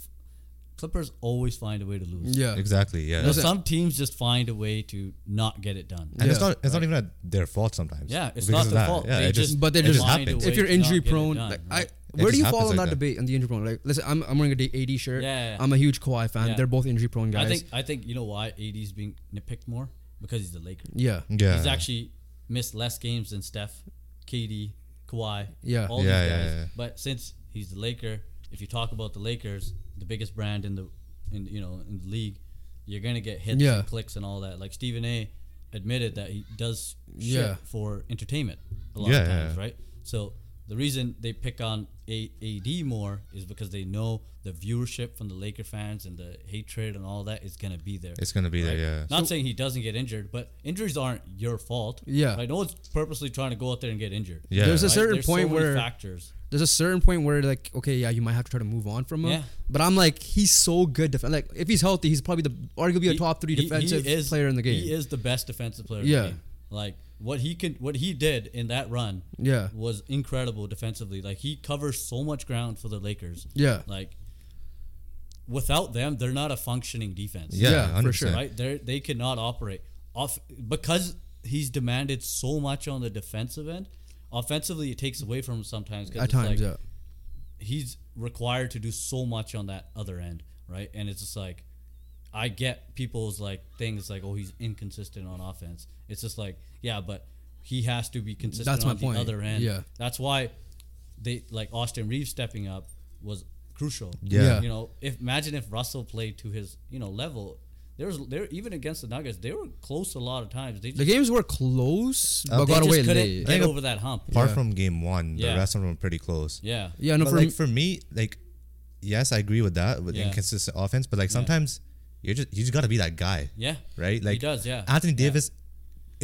Clippers always find a way to lose. yeah, Exactly. Yeah. Now, Listen- some teams just find a way to not get it done. and it's not it's not even at their fault sometimes. Yeah, it's Because not of their that. fault. Yeah, They it just just- But they just just find a happens. if you're injury prone, done, like right? I, where do you fall happens on like that that. debate on the injury prone? Like, listen, I'm, I'm wearing a AD shirt. Yeah, yeah. I'm a huge Kawhi fan. Yeah. They're both injury prone guys. I think I think you know why AD's being nitpicked more because he's the Laker. yeah, Yeah. He's actually missed less games than Steph, KD, Kawhi. Yeah. all Yeah, these yeah, guys. yeah. But since he's the Laker, if you talk about the Lakers, the biggest brand in the in you know in the league, you're gonna get hits Yeah. and clicks and all that. Like Stephen A. admitted that he does shit Yeah. for entertainment a lot Yeah, of times, yeah. right? So the reason they pick on A- AD more is because they know the viewership from the Laker fans and the hatred and all that is gonna be there. It's gonna be right? there. Yeah. Not saying he doesn't get injured, but injuries aren't your fault. Yeah. Right? No one's purposely trying to go out there and get injured. Yeah. There's a right? certain There's point so many where factors. there's a certain point where like okay, yeah, you might have to try to move on from him. Yeah. But I'm like, he's so good. Def- like if he's healthy, he's probably the arguably be a top three he- he defensive is- player in the game. He is the best defensive player. Yeah. The game. Like what he can, what he did in that run Yeah. was incredible defensively. Like he covers so much ground for the Lakers. Yeah. Like without them, they're not a functioning defense. Yeah, Yeah, for sure. right? They they cannot operate off because he's demanded so much on the defensive end. Offensively, it takes away from him sometimes At times, like yeah. he's required to do so much on that other end, right? And it's just like I get people's like things like, oh, he's inconsistent on offense. It's just like, yeah, but he has to be consistent That's my on point. the other end. Yeah. that's why they like Austin Reaves stepping up was crucial. Yeah. you know, if imagine if Russell played to his you know level. There was there even against the Nuggets, they were close a lot of times. They just, The games were close, Uh, but got away couldn't late. get over that hump. Apart Yeah. from game one, Yeah. the rest of them were pretty close. Yeah, Yeah, no, but for like me, for me, like yes, I agree with that with Yeah. inconsistent offense, but like sometimes you just you just gotta be that guy, yeah, right? Like he does, yeah. Anthony Yeah. Davis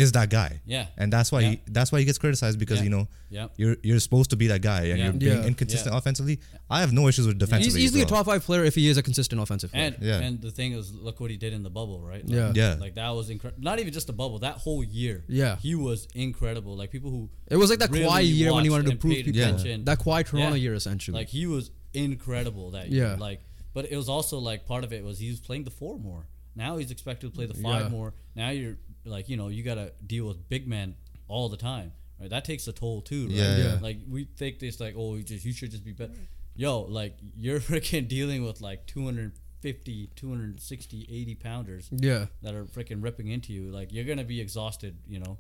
is that guy, Yeah. and that's why Yeah. he that's why he gets criticized because Yeah. you know Yeah. you're you're supposed to be that guy and Yeah. you're being Yeah. inconsistent Yeah. offensively. I have no issues with defensively. he's defensively. easily a top five player if he is a consistent offensive player. And Yeah. and the thing is, look what he did in the bubble, right? Like, Yeah. Yeah. Like that was incredible. Not even just the bubble. That whole year. Yeah. He was incredible. Like people who. it was like that really Kawhi year when he wanted to prove people. attention. That Kawhi Toronto Yeah. year, essentially. Like he was incredible that Yeah. year. Like, but it was also like part of it was he was playing the four more. Now he's expected to play the five Yeah. more. Now you're like you know you got to deal with big men all the time. Right. That takes a toll too. Right? Yeah, yeah. Like we think this like oh you just you should just be better. Yo, like you're freaking dealing with like 250, 260, 80 pounders yeah, that are freaking ripping into you. Like you're gonna be exhausted, you know,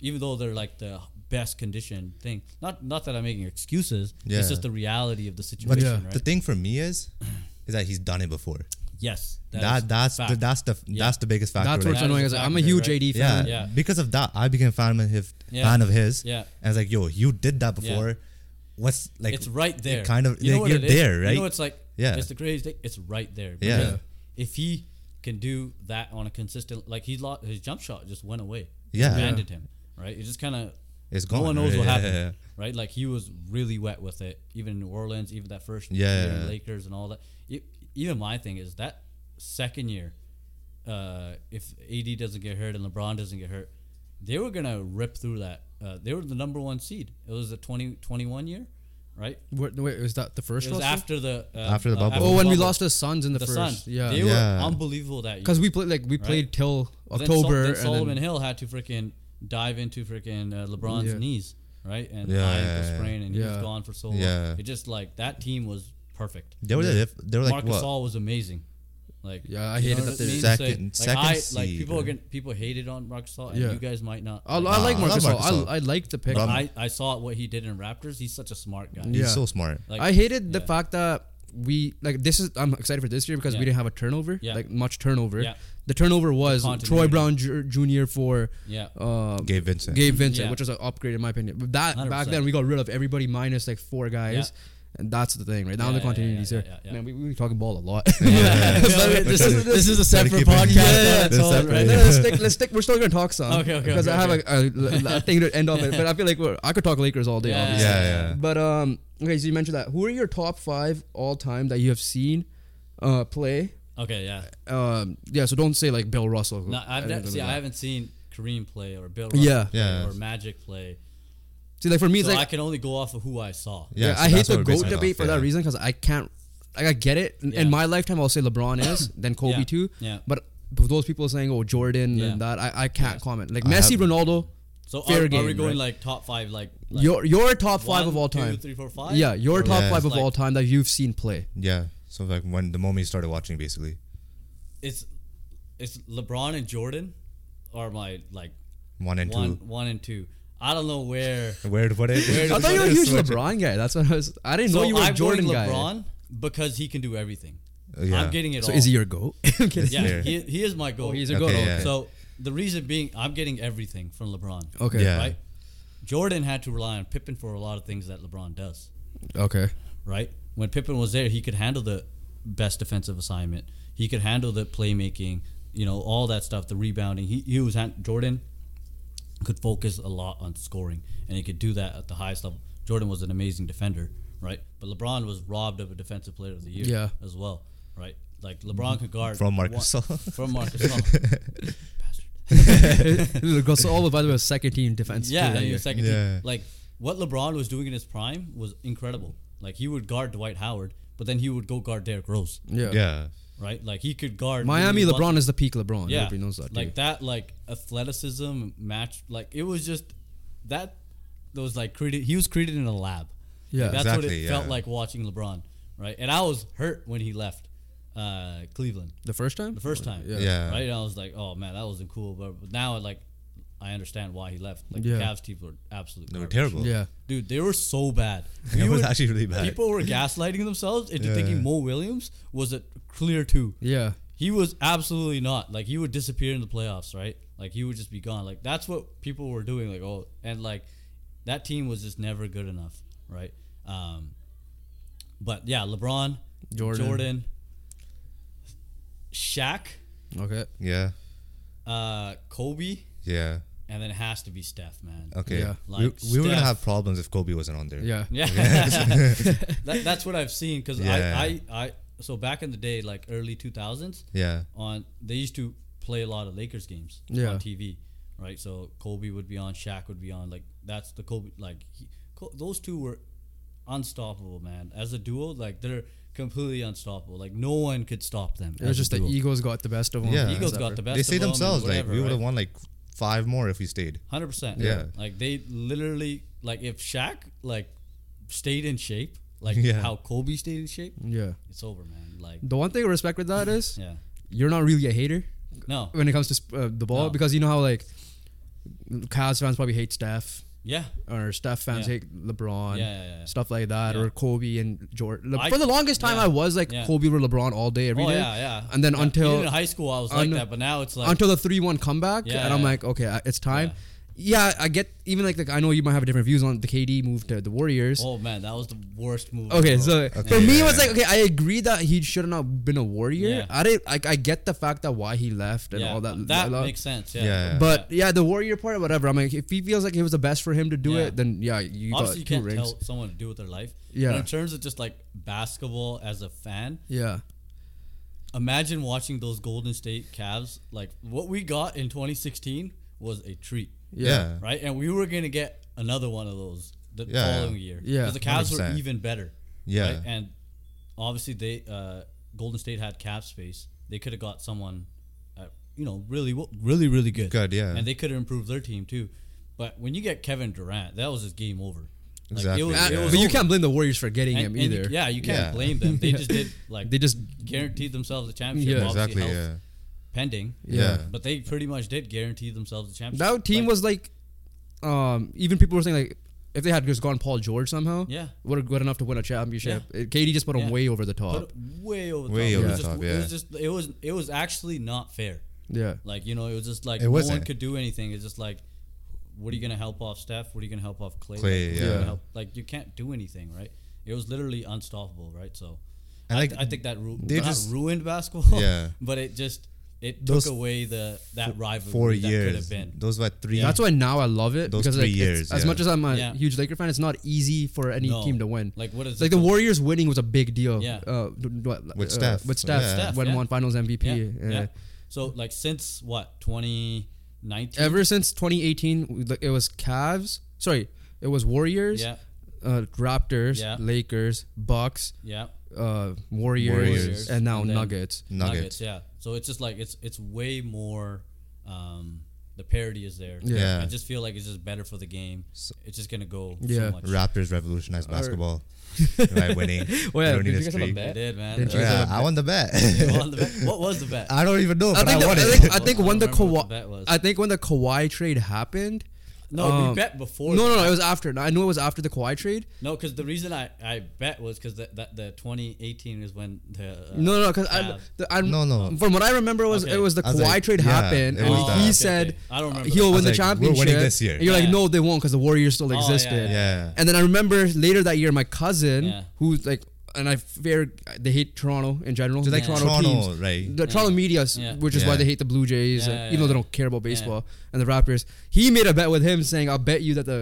even though they're like the best condition thing. Not not that I'm making excuses. Yeah. It's just the reality of the But situation, Yeah. right? the thing for me is, is that he's done it before. Yes, That, is that's the, that's the Yeah. that's the biggest factor. that's what's That is annoying. Is I'm a huge right? AD fan. Yeah. because of that, I became a fan of his, Yeah. fan of his. Yeah. and I was like, yo, you did that Yeah. before. What's like? it's right there. Kind of, You know like, what you're it is? there, right? You know, it's like Yeah. It's the crazy thing. It's right there. Yeah. If he can do that on a consistent, like he lost his jump shot just went away. Yeah. abandoned him. Right. It just kind of It's no gone. No one knows what Yeah, happened. yeah, Right. Like he was really wet with it, even in New Orleans, even that first Yeah, year in. Lakers and all that. E- even my thing is that second year, uh, if AD doesn't get hurt and LeBron doesn't get hurt, they were gonna rip through that. Uh, they were the number one seed. It was the 20, 21 year, right? Wait, wait, is that the first It was Russell? after the uh, After the uh, bubble. Oh, when we lost the Suns in the, the first. Suns. Yeah. they Yeah. were unbelievable that year. Because we played like we Right. played till But then Sol- October. then and Solomon then, Hill had to freaking dive into freaking uh, LeBron's Yeah. knees, right? And Yeah, yeah, ankle yeah. sprain, and he was gone for so long. Yeah. It just like that team was perfect. They were, the, they were like Marcus what? All was amazing. Like Yeah, I you hated know that what they- mean? Second- Say, second like, I, like people are gonna, people hated on Marc Gasol, and Yeah. you guys might not. I, I like, like Nah, I Marcus. love All. Marc Gasol. I, I like the pick. But I, I saw what he did in Raptors. He's such a smart guy. He's so smart. Like I hated the fact that we like this is. I'm excited for this year because Yeah. we didn't have a turnover, Yeah. like much turnover. Yeah. The turnover was Troy. Brown Jr. Jr. for yeah. um, Gabe Vincent. Gabe Vincent, Yeah. which was an upgrade in my opinion. But that back 100%. then we got rid of everybody minus like four guys. And that's the thing, right? Now Yeah, the yeah, continuity yeah, is yeah, there. yeah, yeah. Man, we, we talking ball a lot. This is this is a separate keep it- podcast. Yeah, that's that's all, separate. right? Let's stick. Let's stick. We're still gonna talk some. Okay, okay, Because okay, I have okay. a, a, a thing to end off it, but I feel like we're, I could talk Lakers all day. Yeah, obviously. Yeah, yeah. But um, okay. So you mentioned that. Who are your top five all time that you have seen, uh, play? Okay, yeah. Um, yeah. So don't say like Bill Russell. No, I've Anything never, like see, that. I haven't seen Kareem play or Bill Russell Yeah. Yeah. or Magic play. See, like for me, it's So like I can only go off of who I saw. Yeah, Yeah, so I hate that's the what we're goat it debate off, for yeah. that reason because I can't. Like I get it. In, Yeah. in my lifetime, I'll say LeBron is, then Kobe Yeah, too. yeah. But those people saying, "Oh, Jordan Yeah. and that," I, I can't Yeah. comment. Like I Messi, have- Ronaldo. So Fair are, are game, we going right? like top five? Like, like your your top five one, of all two, time. three, four, five? Yeah, your Or top Yeah. five of like- all time that you've seen play. Yeah. So like when the moment you started watching, basically. It's it's LeBron and Jordan are my like One and one two. one and two. I don't know where. Where to put it? Where to I thought you were a put huge Switch it. LeBron guy. That's what I was. I didn't know you were a I'm Jordan going guy. LeBron because he can do everything. Uh, yeah. I'm getting it So all. is he your goat? I'm kidding. Yeah, Fair. he, he is my goal. Oh, he's your Okay, goat. yeah. Okay. So the reason being, I'm getting everything from LeBron. Okay. Yeah. Right. Jordan had to rely on Pippen for a lot of things that LeBron does. Okay. Right. When Pippen was there, he could handle the best defensive assignment. He could handle the playmaking. You know all that stuff, the rebounding. He, he was hand, Jordan could focus a lot on scoring, and he could do that at the highest level. Jordan was an amazing defender, right? But LeBron was robbed of a defensive player of the year Yeah. as well, right? Like LeBron could guard From Marcus Gasol. from Marcus Gasol. Bastard. Gasol, by the way, was second team defense. Yeah, player that and he year. was second Yeah. team. Like what LeBron was doing in his prime was incredible. Like he would guard Dwight Howard, but then he would go guard Derrick Rose, Yeah. Yeah. Right? Like he could guard Miami literally one- LeBron is the peak LeBron. Yeah, Everybody knows that. like too. that, like athleticism match. Like it was just that. That was like created. He was created in a lab. Yeah. Like, that's what Exactly, it felt like watching LeBron, right? And I was hurt when he left uh, Cleveland the first time. the first time. Yeah. Yeah. Right. And I was like, oh man, that wasn't cool. But, but now, like, I understand why he left. Like Yeah. the Cavs team were absolutely They were garbage. terrible. Yeah. Dude, they were so bad. It was would- actually really bad. People were gaslighting themselves into Yeah. thinking Mo Williams was a clear two. Yeah. He was absolutely not. Like he would disappear in the playoffs, right? Like he would just be gone. Like that's what people were doing. Like oh, and like that team was just never good enough, right? Um, but yeah, LeBron, Jordan. Jordan, Shaq, Okay. Yeah. uh, Kobe, Yeah. And then it has to be Steph, man. Okay. Yeah. we, Like we were gonna have problems if Kobe wasn't on there. Yeah. Yeah, that, that's what I've seen because Yeah. I, I, I, so back in the day, like early two thousands, Yeah. on they used to play a lot of Lakers games Yeah. on TV, right? So Kobe would be on, Shaq would be on. Like that's the Kobe. Like he, those two were unstoppable, man. As a duo, like they're completely unstoppable. Like no one could stop them. It was just the duo. egos got the best of them. Yeah. Egos got the best. They say of them themselves like whatever, we would have right? won like five more if we stayed. Hundred percent. Yeah. Like they literally like if Shaq like stayed in shape, like Yeah. how Kobe stayed in shape, Yeah. it's over, man. Like The one thing I respect with that is yeah. you're not really a hater No. when it comes to uh, the ball No. because you know how like Cavs fans probably hate Steph Yeah. or Steph fans Yeah. hate LeBron. Yeah, yeah, yeah. Stuff like that, or Kobe and Jordan. Le- I- For the longest time. I was like. Kobe or LeBron all day, every oh, day. Oh yeah, yeah. And then until- Even in high school, I was like that, but now it's like until the three-one comeback, Yeah, and I'm like, okay, it's time. Yeah, I get even like, like I know you might have different views on the KD move to the Warriors. oh man, that was the worst move. Okay, in so world. for me, it was yeah. like, okay, I agree that he should have not been a warrior. Yeah. I didn't, like, I get the fact that why he left and yeah, all that. that lot- makes sense. Yeah, Yeah. But yeah, the warrior part, whatever. I'm like, if he feels like it was the best for him to do Yeah. it, then yeah, you obviously you got two can't rings. tell someone to do with their life. Yeah. But in terms of just like basketball as a fan, Yeah, imagine watching those Golden State Cavs. Like what we got in 2016 was a treat, yeah, Yeah. right? And we were gonna get another one of those the Yeah. following year. Yeah. Because the Cavs were 100%. even better. Yeah. right? and obviously they uh, Golden State had cap space. They could have got someone, uh, you know, really, really, really good. Good, yeah. and they could have improved their team too. But when you get Kevin Durant, that was his game over. Like, Exactly, was, yeah. it was but you can't blame the Warriors for getting And- him and you- either. yeah, you can't Yeah. blame them. They just did like They just guaranteed themselves a championship. Yeah. exactly. Yeah. Pending. Yeah. But they pretty much did guarantee themselves the championship. that team Like, was like, um, even people were saying like, if they had just gone Paul George somehow, Yeah. would have good enough to win a championship. It- KD just put him Yeah. way over the top. put way over the Way top. over it was the just, top, It was just it was it was actually not fair. yeah, Like you know, it was just like It no one wasn't. could do anything. It's just like, what are you gonna help off Steph? What are you gonna help off Clay? Clay, like, you yeah. help- like you can't do anything, right? It was literally unstoppable, right? So, And I, like, I think that ru- they not just- ruined basketball. Yeah. but it just it Those took away the that rivalry Four that could years. have been. Those were three. that's why now I love it Those because three like, it's- years, as much as I'm a Yeah. huge Laker fan, it's not easy for any No. team to win. Like what is like the called? Warriors winning was a big deal. Yeah. Uh, d- what, With uh, Steph. with Steph, Yeah. Steph, when yeah. won Finals MVP. Yeah, Yeah. yeah. So like since what 2019? Ever since 2018, it was Cavs. Sorry, it was Warriors, Yeah, uh, Raptors, Yeah. Lakers, Bucks, yeah. uh, Warriors, Warriors. and now And then- Nuggets. Nuggets. Yeah. So it's just like it's it's way more. Um, the parity is there. Yeah. I just feel like it's just better for the game. It's just gonna go Yeah. so much. Raptors revolutionized basketball by winning. Oh, yeah, ruining did you guys have a streak. bet? They did, man. Didn't That you was- guys Yeah, have a I won the bet. You won the bet. What was the bet? I don't even know, I but I, think, the, won I it. think, I think when the don't remember what Kawhi, the bet was. I think when the Kawhi trade happened. No, um, we bet before. No, that. no, no. It was after. I knew it was after the Kawhi trade. No, because the reason I, I bet was because the, that the 2018 is when the uh, No, no, because I, I, No, no. From what I remember was Okay. it was the I was Kawhi like, trade yeah, happened, and was he. Okay, said okay. I don't remember he'll that. win the I was like, we're championship. winning this year. And you're like, no, they won't because the Warriors still Oh, yeah, existed. Yeah. And then I remember later that year, my cousin, Yeah. who's like, and I fear they hate Toronto in general. So the like Toronto, Toronto, teams. right? The Toronto media, Yeah. which is why they hate the Blue Jays, Yeah, yeah, even though they don't care about baseball. And the Raptors, he made a bet with him saying, "I'll bet you that the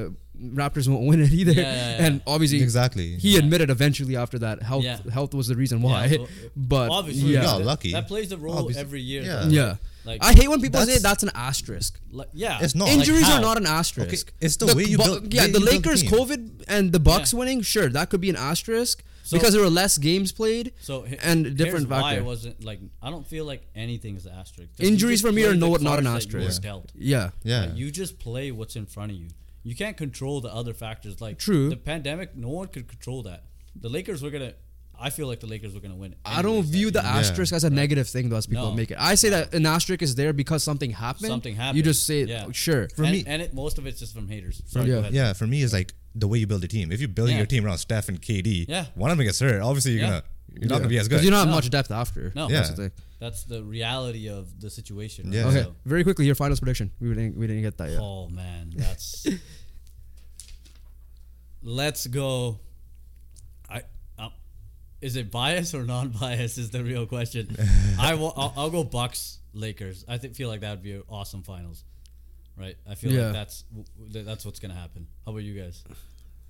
Raptors won't win it either." Yeah, yeah, yeah. And obviously, Exactly. he Yeah. admitted eventually after that health Yeah. health was the reason why. Yeah, so- but obviously yeah, got lucky. that plays a role Obviously. every year. Yeah. yeah. Like I hate when people say That's- that's an asterisk. like, yeah, It's not. Injuries Like are not an asterisk. Okay, it's the way you Bu- build- Yeah, the you the Lakers. COVID, and the Bucks Yeah. winning. Sure, that could be an asterisk So- because there were less games played. So he- and here's different why factor. it wasn't like I don't feel like anything is an asterisk. Injuries for me play are no, not an cards that you were asterisk. dealt. Yeah, Yeah. Like, you just play what's in front of you. You can't control the other factors. Like True. the pandemic, no one could control that. The Lakers were gonna. I feel like the Lakers were gonna win. it I don't view the year. Yeah. asterisk as a negative thing though, as people No. make it. I say that an asterisk is there because something happened. Something happened. You just say, Yeah. sure. For and, me- and it, most of it's just from haters. Sorry, Yeah. Yeah, for me, it's like the way you build a team. If you're building Yeah. your team around Steph and KD, Yeah. one of them gets hurt. Obviously, you're Yeah. gonna you're not gonna be as good. You don't have No. much depth after. No. That's Yeah. the thing. That's the reality of the situation. Yeah. Okay, So- very quickly, your finals prediction. We didn't, we didn't get that yet. Oh man, that's. Let's go. I. Um, is it bias or non-bias? Is the real question. I will. I'll, I'll go Bucks Lakers. I think feel like that would be an awesome finals. Right. I feel Yeah. like that's w- that's what's gonna happen. How about you guys?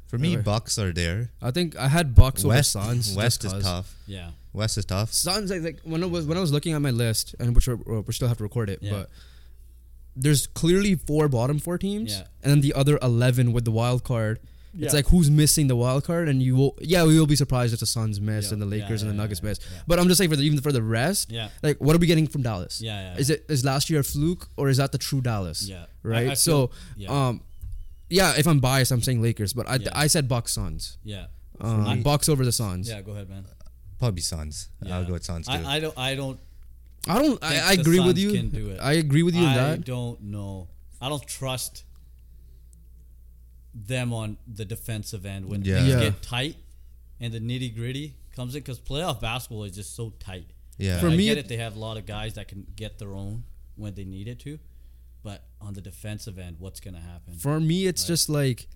For me, Okay. Bucks are there. I think I had Bucks West, over Suns. West just is 'cause. tough. Yeah. West is tough. Suns like, like when I was when I was looking at my list, and which we're, we still have to record it, Yeah. but there's clearly four bottom four teams, Yeah. and then the other eleven with the wild card. Yeah. It's like who's missing the wild card, and you will yeah we will be surprised if the Suns miss Yeah. and the Yeah, Lakers and the Nuggets yeah, miss. yeah. But I'm just saying for the, even for the rest, Yeah. like what are we getting from Dallas? Yeah, yeah, Is it is last year a fluke or is that the true Dallas? Yeah. right. I- I so feel- yeah. um, yeah, if I'm biased, I'm saying Lakers, but I Yeah. I said Bucks Suns. Yeah. Um, Bucks over the Suns. Yeah. Go ahead, man. Probably Suns. Yeah. I'll go with Suns too. I, I don't. I don't. I don't. I, I the agree with you. can do it. I agree with you in I that. don't know. I don't trust them on the defensive end when Yeah. things Yeah. get tight and the nitty gritty comes in because playoff basketball is just so tight. yeah. For I me, get it- it. They have a lot of guys that can get their own when they need it to, but on the defensive end, what's gonna happen? For me, it's Right. just like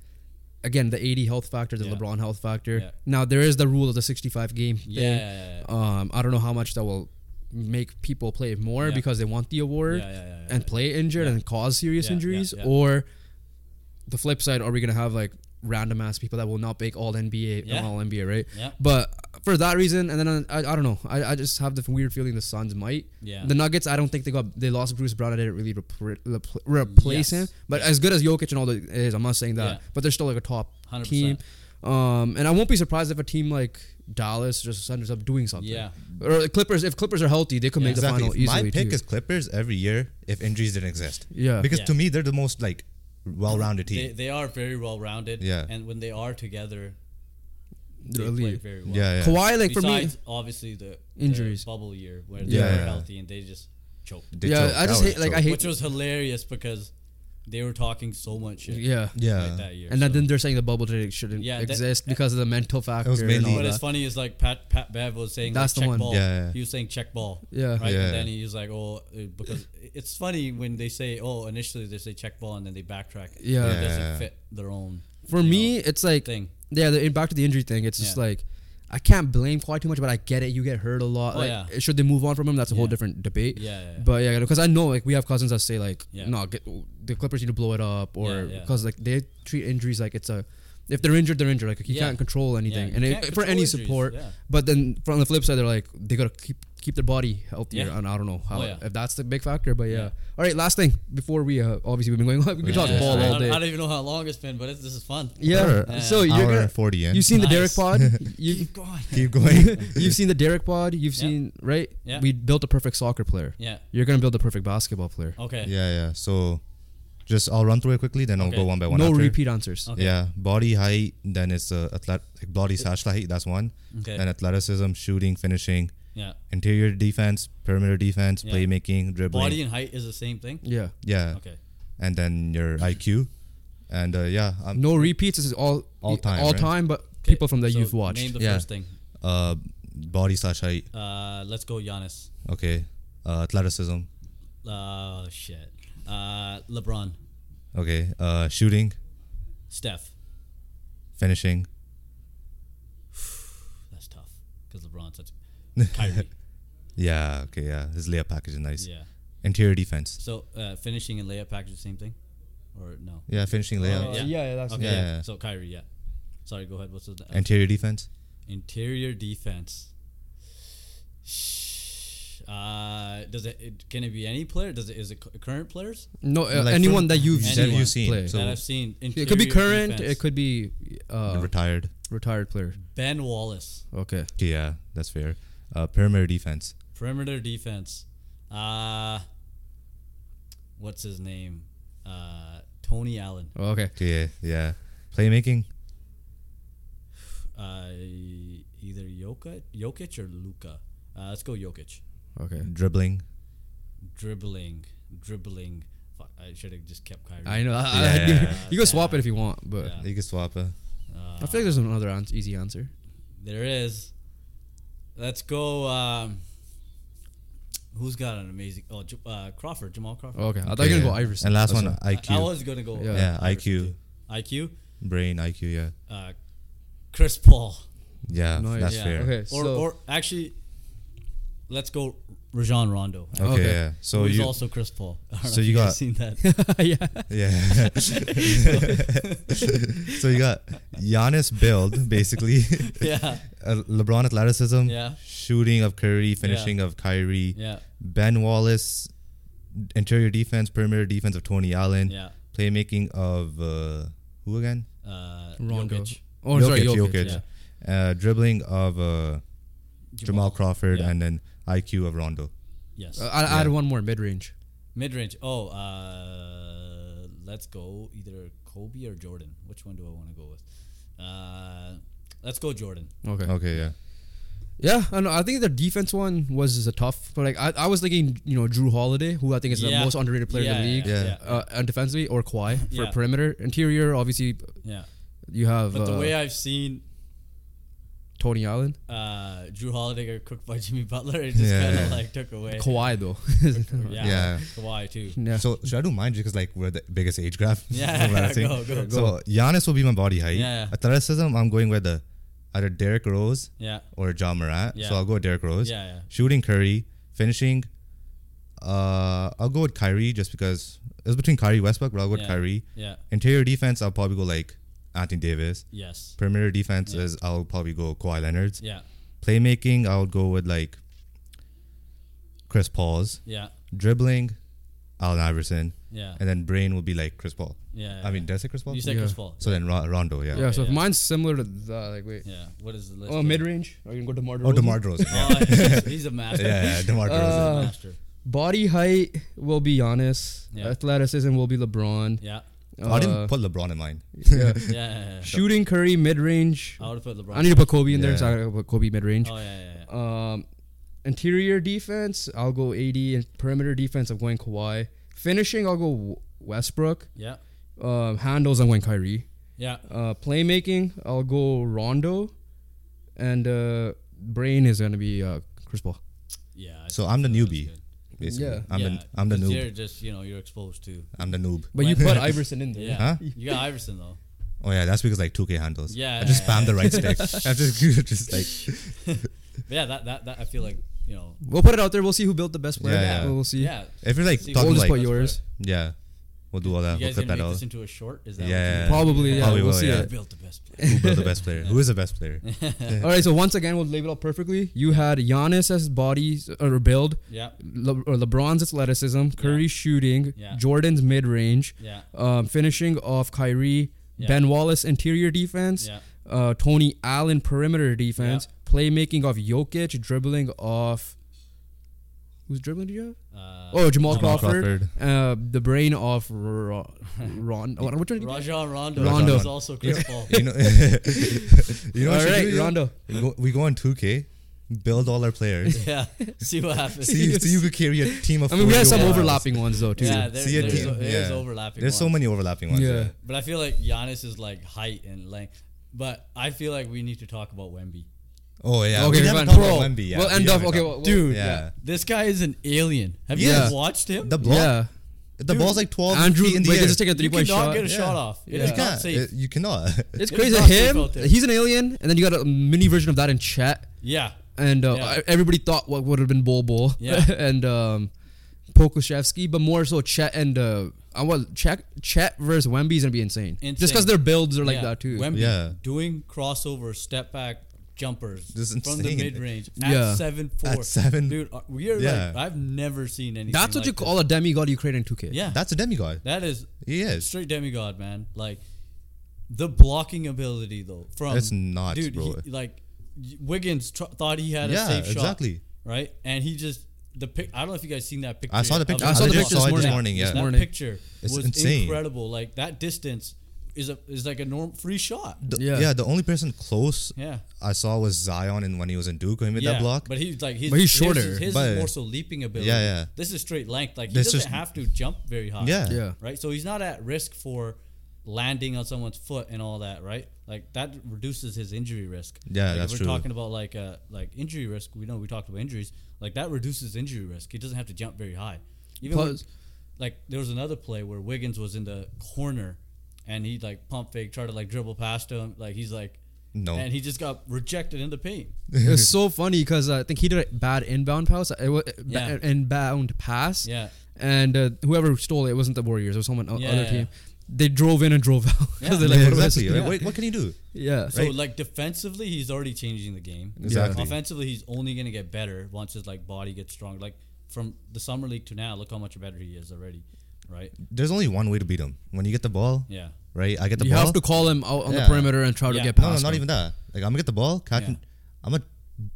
again the AD health factor, the Yeah. LeBron health factor. Yeah. Now there is the rule of the 65 game thing. yeah, yeah, yeah, Um, I don't know how much that will make people play more Yeah. because they want the award Yeah, yeah, yeah, yeah, and yeah. play injured Yeah. and cause serious Yeah, yeah, injuries, yeah. or the flip side, are we gonna have like random ass people that will not make all NBA, Yeah. all NBA, right? Yeah. But for that reason, and then I, I don't know. I, I just have the weird feeling the Suns might. Yeah. The Nuggets, I don't think they got they lost Bruce Brown. I didn't really repre- repl- replace Yes. him. But as good as Jokic and all that is, I'm not saying that. Yeah. But they're still like a top 100%. team. Um, and I won't be surprised if a team like Dallas just ends up doing something. Yeah. Or the Clippers, if Clippers are healthy, they could Yeah. make the Exactly. final easily. My pick too. is Clippers every year if injuries didn't exist. yeah. Because Yeah. to me, they're the most like well-rounded team. they are very well rounded. Yeah. And when they are together, they They're play very well. Yeah, yeah. Kawhi, like for me, obviously the the Injuries. bubble year where Yeah, they were yeah. healthy and they just choked. They yeah, choke. I just hate was like I hate Which was hilarious because they were talking so much shit yeah. Yeah. like that year. And then, so- then they're saying the bubble trade shouldn't Yeah, that- exist because of the mental factor. and mainly- all What is that. funny is like Pat Pat Bev was saying That's like the check one. ball. Yeah, yeah. He was saying check ball. Yeah. Right. Yeah. And then he was like, oh, uh, because it's funny when they say, oh, initially they say check ball and then they backtrack. Yeah. It doesn't fit their own. For me, know, it's like thing. yeah. The, back to the injury thing. It's just like I can't blame Kawhi too much, but I get it. You get hurt a lot. Oh, like, yeah. Should they move on from him? That's a whole different debate. Yeah. yeah, yeah. But yeah, because I know like we have cousins that say like, Yeah. no, get, the Clippers need to blow it up, or Yeah, yeah. because like they treat injuries like it's a, if they're injured, they're injured. Like you Yeah. can't control anything, and it, for any injuries, support. yeah. But then from the flip side, they're like they gotta keep keep their body healthier, Yeah. and I don't know how Oh, yeah. if that's the big factor. But yeah. Yeah. All right, last thing before we uh, obviously we've been going, we could talk Yeah, ball I, all don't- day. I don't even know how long it's been, but it's, this is fun. Yeah. Yeah. So you're gonna, 40 in. you've seen the Derek Nice. pod. You Keep going. Keep going. you've seen the Derek pod. You've Yeah. seen right. Yeah. We built a perfect soccer player. Yeah. You're gonna build a perfect basketball player. Okay. yeah, yeah. So just I'll run through it quickly, then I'll go one by one. no after. repeat answers. Okay. Yeah, body height, then it's uh, athlet, like body slash height. That's one. Okay. Then athleticism, shooting, finishing, yeah. interior defense, perimeter defense, Yeah. playmaking, dribbling. Body and height is the same thing. Yeah. yeah, Okay. and then your IQ, and uh, yeah, um, No repeats. This is all All time, All right? time, but Okay, people from that so you've watched. Name the Yeah. first thing. uh, body slash height. Uh, let's go, Giannis. Okay, uh, athleticism. Uh, shit. Uh, LeBron, Okay, uh, shooting, Steph. finishing. That's tough because LeBron's such. Kyrie. Yeah, okay, yeah. His layup package is nice. yeah. Interior defense. So uh, finishing and layup package the same thing, or no? Yeah, finishing Uh, layup. yeah. yeah, yeah, that's Okay. Yeah, Yeah. yeah. So Kyrie, yeah. Sorry, go ahead. What's the uh, Interior defense. interior defense? Uh, does it, it? Can it be any player? Does it? Is it cu- current players no uh, Like anyone that you've That seen you've seen, play. so- that I've seen? it could be current. defense. It could be uh, retired. retired player. Ben Wallace, Okay. Okay, yeah, that's fair. Uh, perimeter defense. perimeter defense. Uh, what's his name? Uh, Tony Allen. Oh, okay. Okay, yeah. Playmaking. Uh, either Jokic, Jokic or Luka. Uh, let's go Jokic. Okay. Dribbling. Dribbling, dribbling. Fuck, I should have just kept Kyrie. I know. I, I- Yeah, you, yeah, you can swap it if you want, but Yeah. You can swap it. Uh, I feel like there's another ans- easy answer. there is. Let's go. Um, who's got an amazing? Oh, J- uh, Crawford, Jamal Crawford. Oh, okay. I thought you were gonna go Iverson. And last That's one, right. IQ. I, I was gonna go. Yeah. Yeah, IQ. IQ. Brain IQ, yeah. Uh, Chris Paul. Yeah, Nice. that's yeah. fair. Okay. Or, so or actually, let's go Rajon Rondo. Okay, Okay. yeah. So he's you also Chris Paul. I don't know So you guys got- seen that. yeah. Yeah. so you got Giannis build basically, yeah, uh, LeBron athleticism, yeah, shooting of Curry, finishing of Kyrie, yeah, Ben Wallace, interior defense, perimeter defense of Tony Allen, yeah. playmaking of uh, who again? Uh, Rondo. Jokic. Oh, sorry, Jokic, Jokic. Jokic. Uh, dribbling of uh, Jamal, Crawford, Yeah. and then IQ of Rondo. Yes. Uh, I I add one more mid range. Mid range. Oh, uh, let's go either Kobe or Jordan. Which one do I want to go with? Uh, let's go Jordan. Okay. Okay, yeah. Yeah, I know. I think the defense one was a tough, but like I, I was thinking, you know, Jrue Holiday, who I think is the most underrated player in the Yeah, league, yeah, Yeah. yeah, uh, and defensively, or Kawhi for Yeah. perimeter. Interior, obviously, yeah. you have But the uh, way I've seen Tony Allen, uh, Jrue Holiday get cooked by Jimmy Butler, it just Yeah. kind of like took away. Kawhi though. Yeah, Yeah. Kawhi too. yeah. So should I do mine just because like we're the biggest age gap? Yeah, From what I'm go, go, go. So Giannis will be my body height. Yeah, yeah. Athleticism, I'm going with the either Derrick Rose Yeah, or Ja Morant. Yeah. So I'll go with Derrick Rose. yeah, yeah. Shooting Curry, finishing. Uh, I'll go with Kyrie just because it's between Kyrie Westbrook, but I'll go with Yeah. Kyrie. Yeah. Interior defense, I'll probably go like Anthony Davis. Yes. Perimeter defense Yeah. is I'll probably go Kawhi Leonard's. Yeah. Playmaking, I would go with like Chris Paul's. Yeah, Dribbling, Allen Iverson. yeah, And then brain will be like Chris Paul. yeah. I mean, did I say Chris Paul? you said Yeah. Chris Paul. So then Ro- Rondo, yeah. Yeah, so if mine's similar to that, like wait. Yeah. What is the list? Oh, of- mid range? Are you gonna go DeMar Oh, DeRozan? DeMar DeRozan. Oh, he's a master. yeah, yeah, DeMar He's DeRozan. a Uh, master. Body height will be Giannis. Yeah. Athleticism will be LeBron. Yeah. I didn't Uh, put LeBron in mine. yeah. Yeah. yeah, yeah. Shooting Curry mid range. I would have put LeBron. I need to put Kobe in there, so I gotta put Kobe mid range. Oh yeah, yeah, yeah. Um, interior defense, I'll go AD. And perimeter defense, I'm going Kawhi. Finishing, I'll go Westbrook. Yeah. Um, handles, I'm going Kyrie. Yeah. Uh, playmaking, I'll go Rondo. And uh, brain is gonna be uh, Chris Paul. Yeah. I So I'm the that's newbie. Good. Basically. Yeah. I'm yeah, the I'm the 'cause noob. You're just you know you're exposed to. I'm the noob. But you put Iverson in there. Yeah. Huh? You got Iverson though. Oh yeah, that's because like 2K handles. Yeah, I just yeah, spam the right stick. I just just like yeah, that, that that I feel like you know. We'll put it out there. We'll see who built the best player. Yeah, yeah. We'll see. Yeah. if you're like See, talking We'll just like put yours. yeah, we'll do all that. You We'll guys clip gonna that make this into a short? Is that Yeah. Probably, yeah. Probably we'll will, see yeah. Who built the best player? Who built the best player? Who is the best player? All right, so once again, we'll label it perfectly. You had Giannis as body or build, Yeah. Le- or LeBron's athleticism, Curry's shooting, Yeah. Jordan's mid range, Yeah. um, finishing off Kyrie, Yeah. Ben Wallace interior defense, Yeah. uh, Tony Allen perimeter defense, playmaking of Jokic, dribbling off. Who's dribbling? Did you have? Uh, Oh, Jamal, Jamal Crawford. Uh, the brain of Ron. Ron what, which one? Rajon Rondo. Rondo. is also Chris Paul. You know, you know All what we right, do. Rondo. We go, we go on 2K, build all our players. yeah. See what happens. see, see you could carry a team of. I mean, we have some overalls. overlapping ones though too. Yeah, there, See a there's, team, there's yeah. overlapping. There's so many overlapping ones. Yeah. Yeah. But I feel like Giannis is like height and length. But I feel like we need to talk about Wemby. Oh yeah. Okay, we haven't fine. talked Bro, about Wemby yet. we'll We end up. Okay, well, well, Dude, Yeah. This guy is an alien. Have you Yes. guys watched him? The ball. Yeah. The ball's like 12 Andrew, feet in the wait, air. just take a you three point cannot shot. get a Yeah. shot off. It Yeah. is you not can't. safe. It- you cannot. It's It's crazy. not safe Him, out there. he's an alien, and then you got a mini version of that in Chet, yeah. and uh, Yeah. everybody thought what would have been Bol Bol, Yeah. and um, Pokusevski, but more so Chet and uh, I was Chet, Chet versus Wemby is gonna be insane. Just Insane. because their builds are like yeah. that too. Wemby Yeah. doing crossover step back jumpers This from the mid range at Yeah. seven four. At seven- dude, uh, we are Yeah. like I've never seen anything. That's what like you this. call a demigod you create in 2K. Yeah, That's a demigod. that is He is. straight demigod, man. Like the blocking ability though from It's not dude. bro. He, like Wiggins tr- thought he had a Yeah, safe shot, exactly. right? And he just the pic. I don't know if you guys seen that picture. I saw the picture. I saw the picture this morning. morning. Yeah. that morning. picture It's was insane. incredible. Like that distance is a is like a norm free shot. The- Yeah. yeah. The only person close Yeah. I saw was Zion, and when he was in Duke, when he made yeah, that block. but he's like his, But he's shorter. is- His, But- is more so leaping ability. Yeah, yeah. This is straight length. Like he This doesn't is- have to jump very high. Yeah. Yeah. right? So he's not at risk for landing on someone's foot and all that, right? Like that reduces his injury risk. Yeah, like that's if true. we're talking about like uh like injury risk. We know we talked about injuries. Like that reduces injury risk. He doesn't have to jump very high. Even when- like there was another play where Wiggins was in the corner and he like pump fake, tried to like dribble past him. Like he's like No. and he just got rejected in the paint. It was so funny because uh, I think he did a bad inbound pass, it was, Yeah. inbound pass, Yeah. and uh, whoever stole it, it wasn't the Warriors, it was someone o- Yeah, other yeah. team. They drove in and drove out because Yeah. they're like, Yeah, what am I supposed exactly. Like, what, what can he do? Yeah, So Right. like defensively, he's already changing the game. Exactly. Offensively, he's only gonna get better once his like body gets strong. Like from the summer league to now, look how much better he is already. Right? There's only one way to beat him. When you get the ball, Yeah. right? I get the you ball. have to call him out on the perimeter and try to Yeah. get no, no, not him. even that. Like I'm gonna get the ball, catch. Yeah. I'm gonna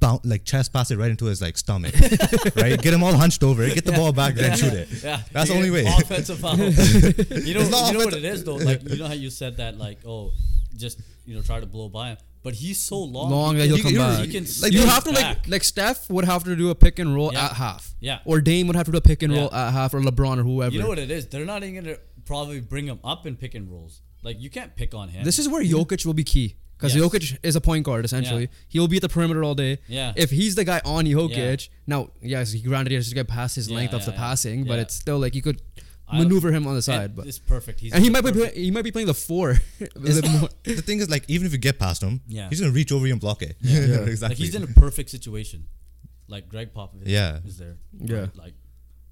bounce, like chest pass it right into his like stomach, right? Get him all hunched over, get the ball back, then shoot it. Yeah. That's the only way. Offensive foul. you know, you not know what it is though. Like you know how you said that like oh, just you know try to blow by him, but he's so long. long that he'll can- come back. Like you have to like back. like Steph would have to do a pick and roll Yeah. at half. Yeah. Or Dame would have to do a pick and Yeah. roll at half, or LeBron or whoever. You know what it is? They're not even gonna probably bring him up in pick and rolls. Like you can't pick on him. This is where Jokic will be key. Because Yes. Jokic is a point guard essentially. Yeah. He'll be at the perimeter all day. Yeah. If he's the guy on Jokic, now yes, he granted he has to get past his Yeah, length of the yeah. passing, but Yeah. it's still like you could maneuver him on the side. But it's perfect. He's and he the might be play, he might be playing the four. a It's- bit more. the thing is, like, even if you get past him, Yeah. he's gonna reach over you and block it. Yeah. exactly. Like he's in a perfect situation. Like Gregg Popovich Yeah. is there. Yeah. Like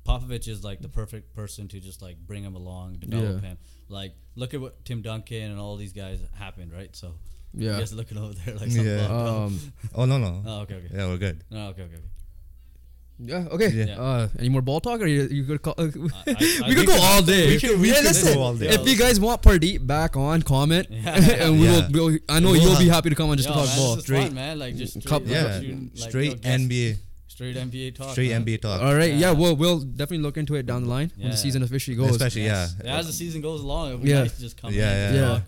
Popovich is like the perfect person to just like bring him along, develop Yeah. him. Like look at what Tim Duncan and all these guys happened, right? So Yeah. Just looking over there like something. Yeah. Yeah. Um. Oh no no. oh, okay, okay. Yeah, we're good. No, okay, okay. okay. Yeah. Okay. Yeah. Uh. Any more ball talk, or you, you could call? Uh, I- I we could go all day. we could- we yeah, could listen. go all day. If you guys want Pardeep back on, comment, Yeah. and we Yeah. will. We'll, I know We'll you'll be happy to come on just Yo, to talk man, ball. This is Straight- fun, man. Like just straight, Couple- Yeah, shooting, like, straight you NBA, straight NBA talk. straight man. NBA talk. All right. Yeah. Yeah. We'll we'll definitely look into it down the line when the season officially goes. Especially Yes. yeah. As the season goes along, it'll be Yeah. nice to just come Yeah, in and yeah. talk.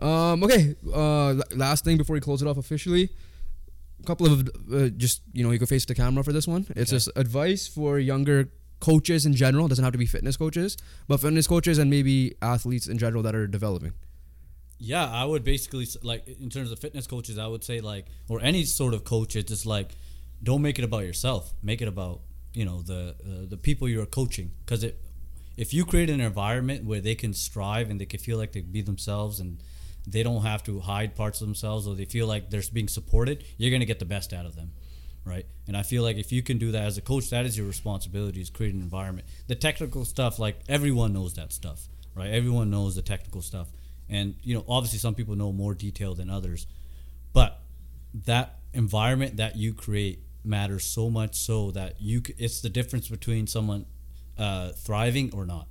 Yeah. Um. Okay. Uh. Last thing before we close it off officially, a couple of uh, just you know you can face the camera for this one. It's Okay. just advice for younger coaches in general. Doesn't have to be fitness coaches, but fitness coaches and maybe athletes in general that are developing. Yeah, I would basically like in terms of fitness coaches, I would say like or any sort of coach, it's just like don't make it about yourself. Make it about you know the uh, the people you're coaching because it if you create an environment where they can strive and they can feel like they can be themselves and they don't have to hide parts of themselves or they feel like they're being supported, you're gonna get the best out of them. Right, and I feel like if you can do that as a coach, that is your responsibility is create an environment. The technical stuff, like everyone knows that stuff, right? Everyone knows the technical stuff, and you know, obviously, some people know more detail than others, but that environment that you create matters so much so that you c- it's the difference between someone uh, thriving or not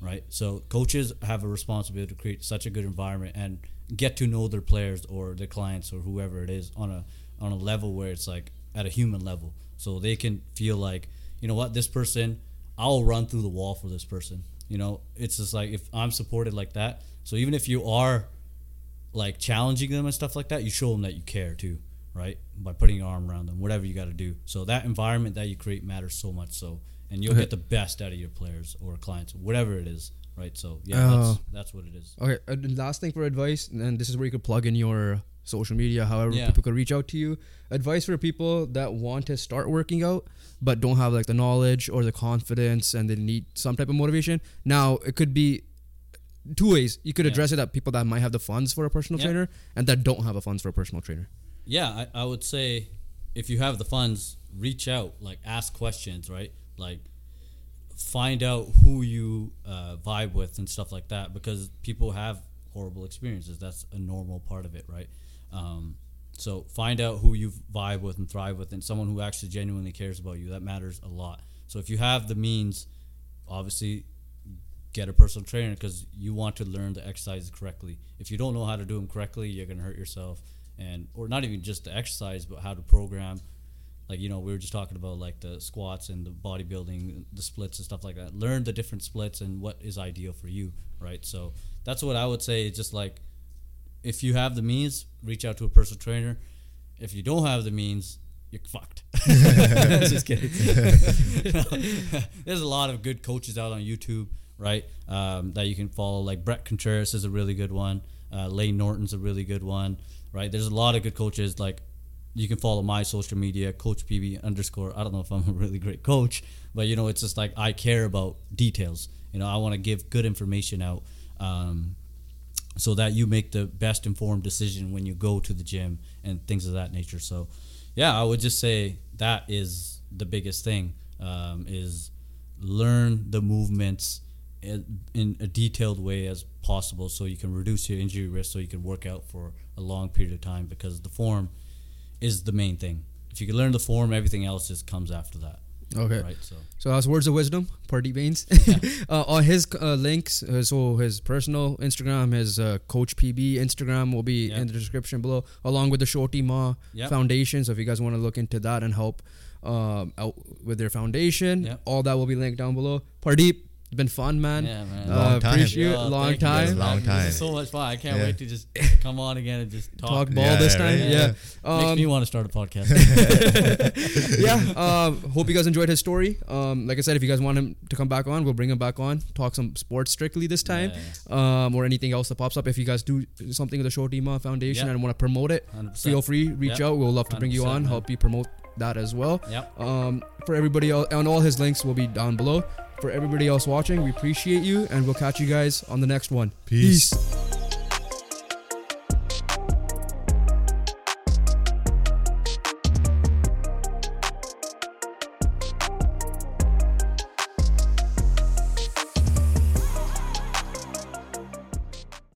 right so coaches have a responsibility to create such a good environment and get to know their players or their clients or whoever it is on a on a level where it's like at a human level so they can feel like you know what this person i'll run through the wall for this person you know it's just like if i'm supported like that so even if you are like challenging them and stuff like that, you show them that you care too, right? By putting your arm around them, whatever you got to do. So that environment that you create matters so much. So, and you'll Okay. get the best out of your players or clients, whatever it is, right? So yeah, Uh, that's that's what it is. Okay, uh, last thing for advice, and this is where you could plug in your social media, however Yeah. people could reach out to you. Advice for people that want to start working out but don't have like the knowledge or the confidence and they need some type of motivation. Now, it could be two ways. You could Yeah. address it at people that might have the funds for a personal Yeah. trainer and that don't have the funds for a personal trainer. Yeah, I, I would say if you have the funds, reach out, like ask questions, right? Like find out who you uh, vibe with and stuff like that because people have horrible experiences. That's a normal part of it, right? Um, so find out who you vibe with and thrive with and someone who actually genuinely cares about you. That matters a lot. So if you have the means, obviously get a personal trainer because you want to learn the exercises correctly. If you don't know how to do them correctly, you're gonna hurt yourself, and or not even just the exercise, but how to program. Like you know, we were just talking about like the squats and the bodybuilding, the splits and stuff like that. Learn the different splits and what is ideal for you, right? So that's what I would say. Just like if you have the means, reach out to a personal trainer. If you don't have the means, you're fucked. Just kidding. There's a lot of good coaches out on YouTube, right? Um, that you can follow. Like Bret Contreras is a really good one. Uh, Layne Norton's a really good one, right? There's a lot of good coaches. Like you can follow my social media, Coach PB underscore. I don't know if I'm a really great coach, but you know, it's just like I care about details. You know, I want to give good information out. Um, so that you make the best informed decision when you go to the gym and things of that nature. So, yeah, I would just say that is the biggest thing um, is learn the movements in, in a detailed way as possible so you can reduce your injury risk so you can work out for a long period of time because the form is the main thing. If you can learn the form, everything else just comes after that. Okay. Right. So So that's words of wisdom, Pardeep Bains. uh, on his uh, links, uh, so his personal Instagram, his uh, Coach PB Instagram will be Yeah. in the description below, along with the Shotee Maa Yeah. Foundation. So if you guys want to look into that and help um, out with their foundation, Yeah. all that will be linked down below. Pardeep, been fun, man. Yeah, man. Uh, Long time. Appreciate it. Yeah, Long thank you guys, time. Long. This time. is so much fun. I can't Yeah. wait to just come on again and just talk. Talk ball Yeah, this time. right? Yeah. Makes Um, me want to start a podcast. yeah. Um, hope you guys enjoyed his story. Um, like I said, if you guys want him to come back on, we'll bring him back on. Talk some sports strictly this time, Yeah, um, or anything else that pops up. If you guys do something with the Shotee Maa Foundation Yeah. and want to promote it, 100%. feel free, reach Yeah. out. We'll love to bring you on, man. help you promote that as well. Yep. Um, for everybody else, and all his links will be down below. For everybody else watching, we appreciate you, and we'll catch you guys on the next one. Peace. Peace.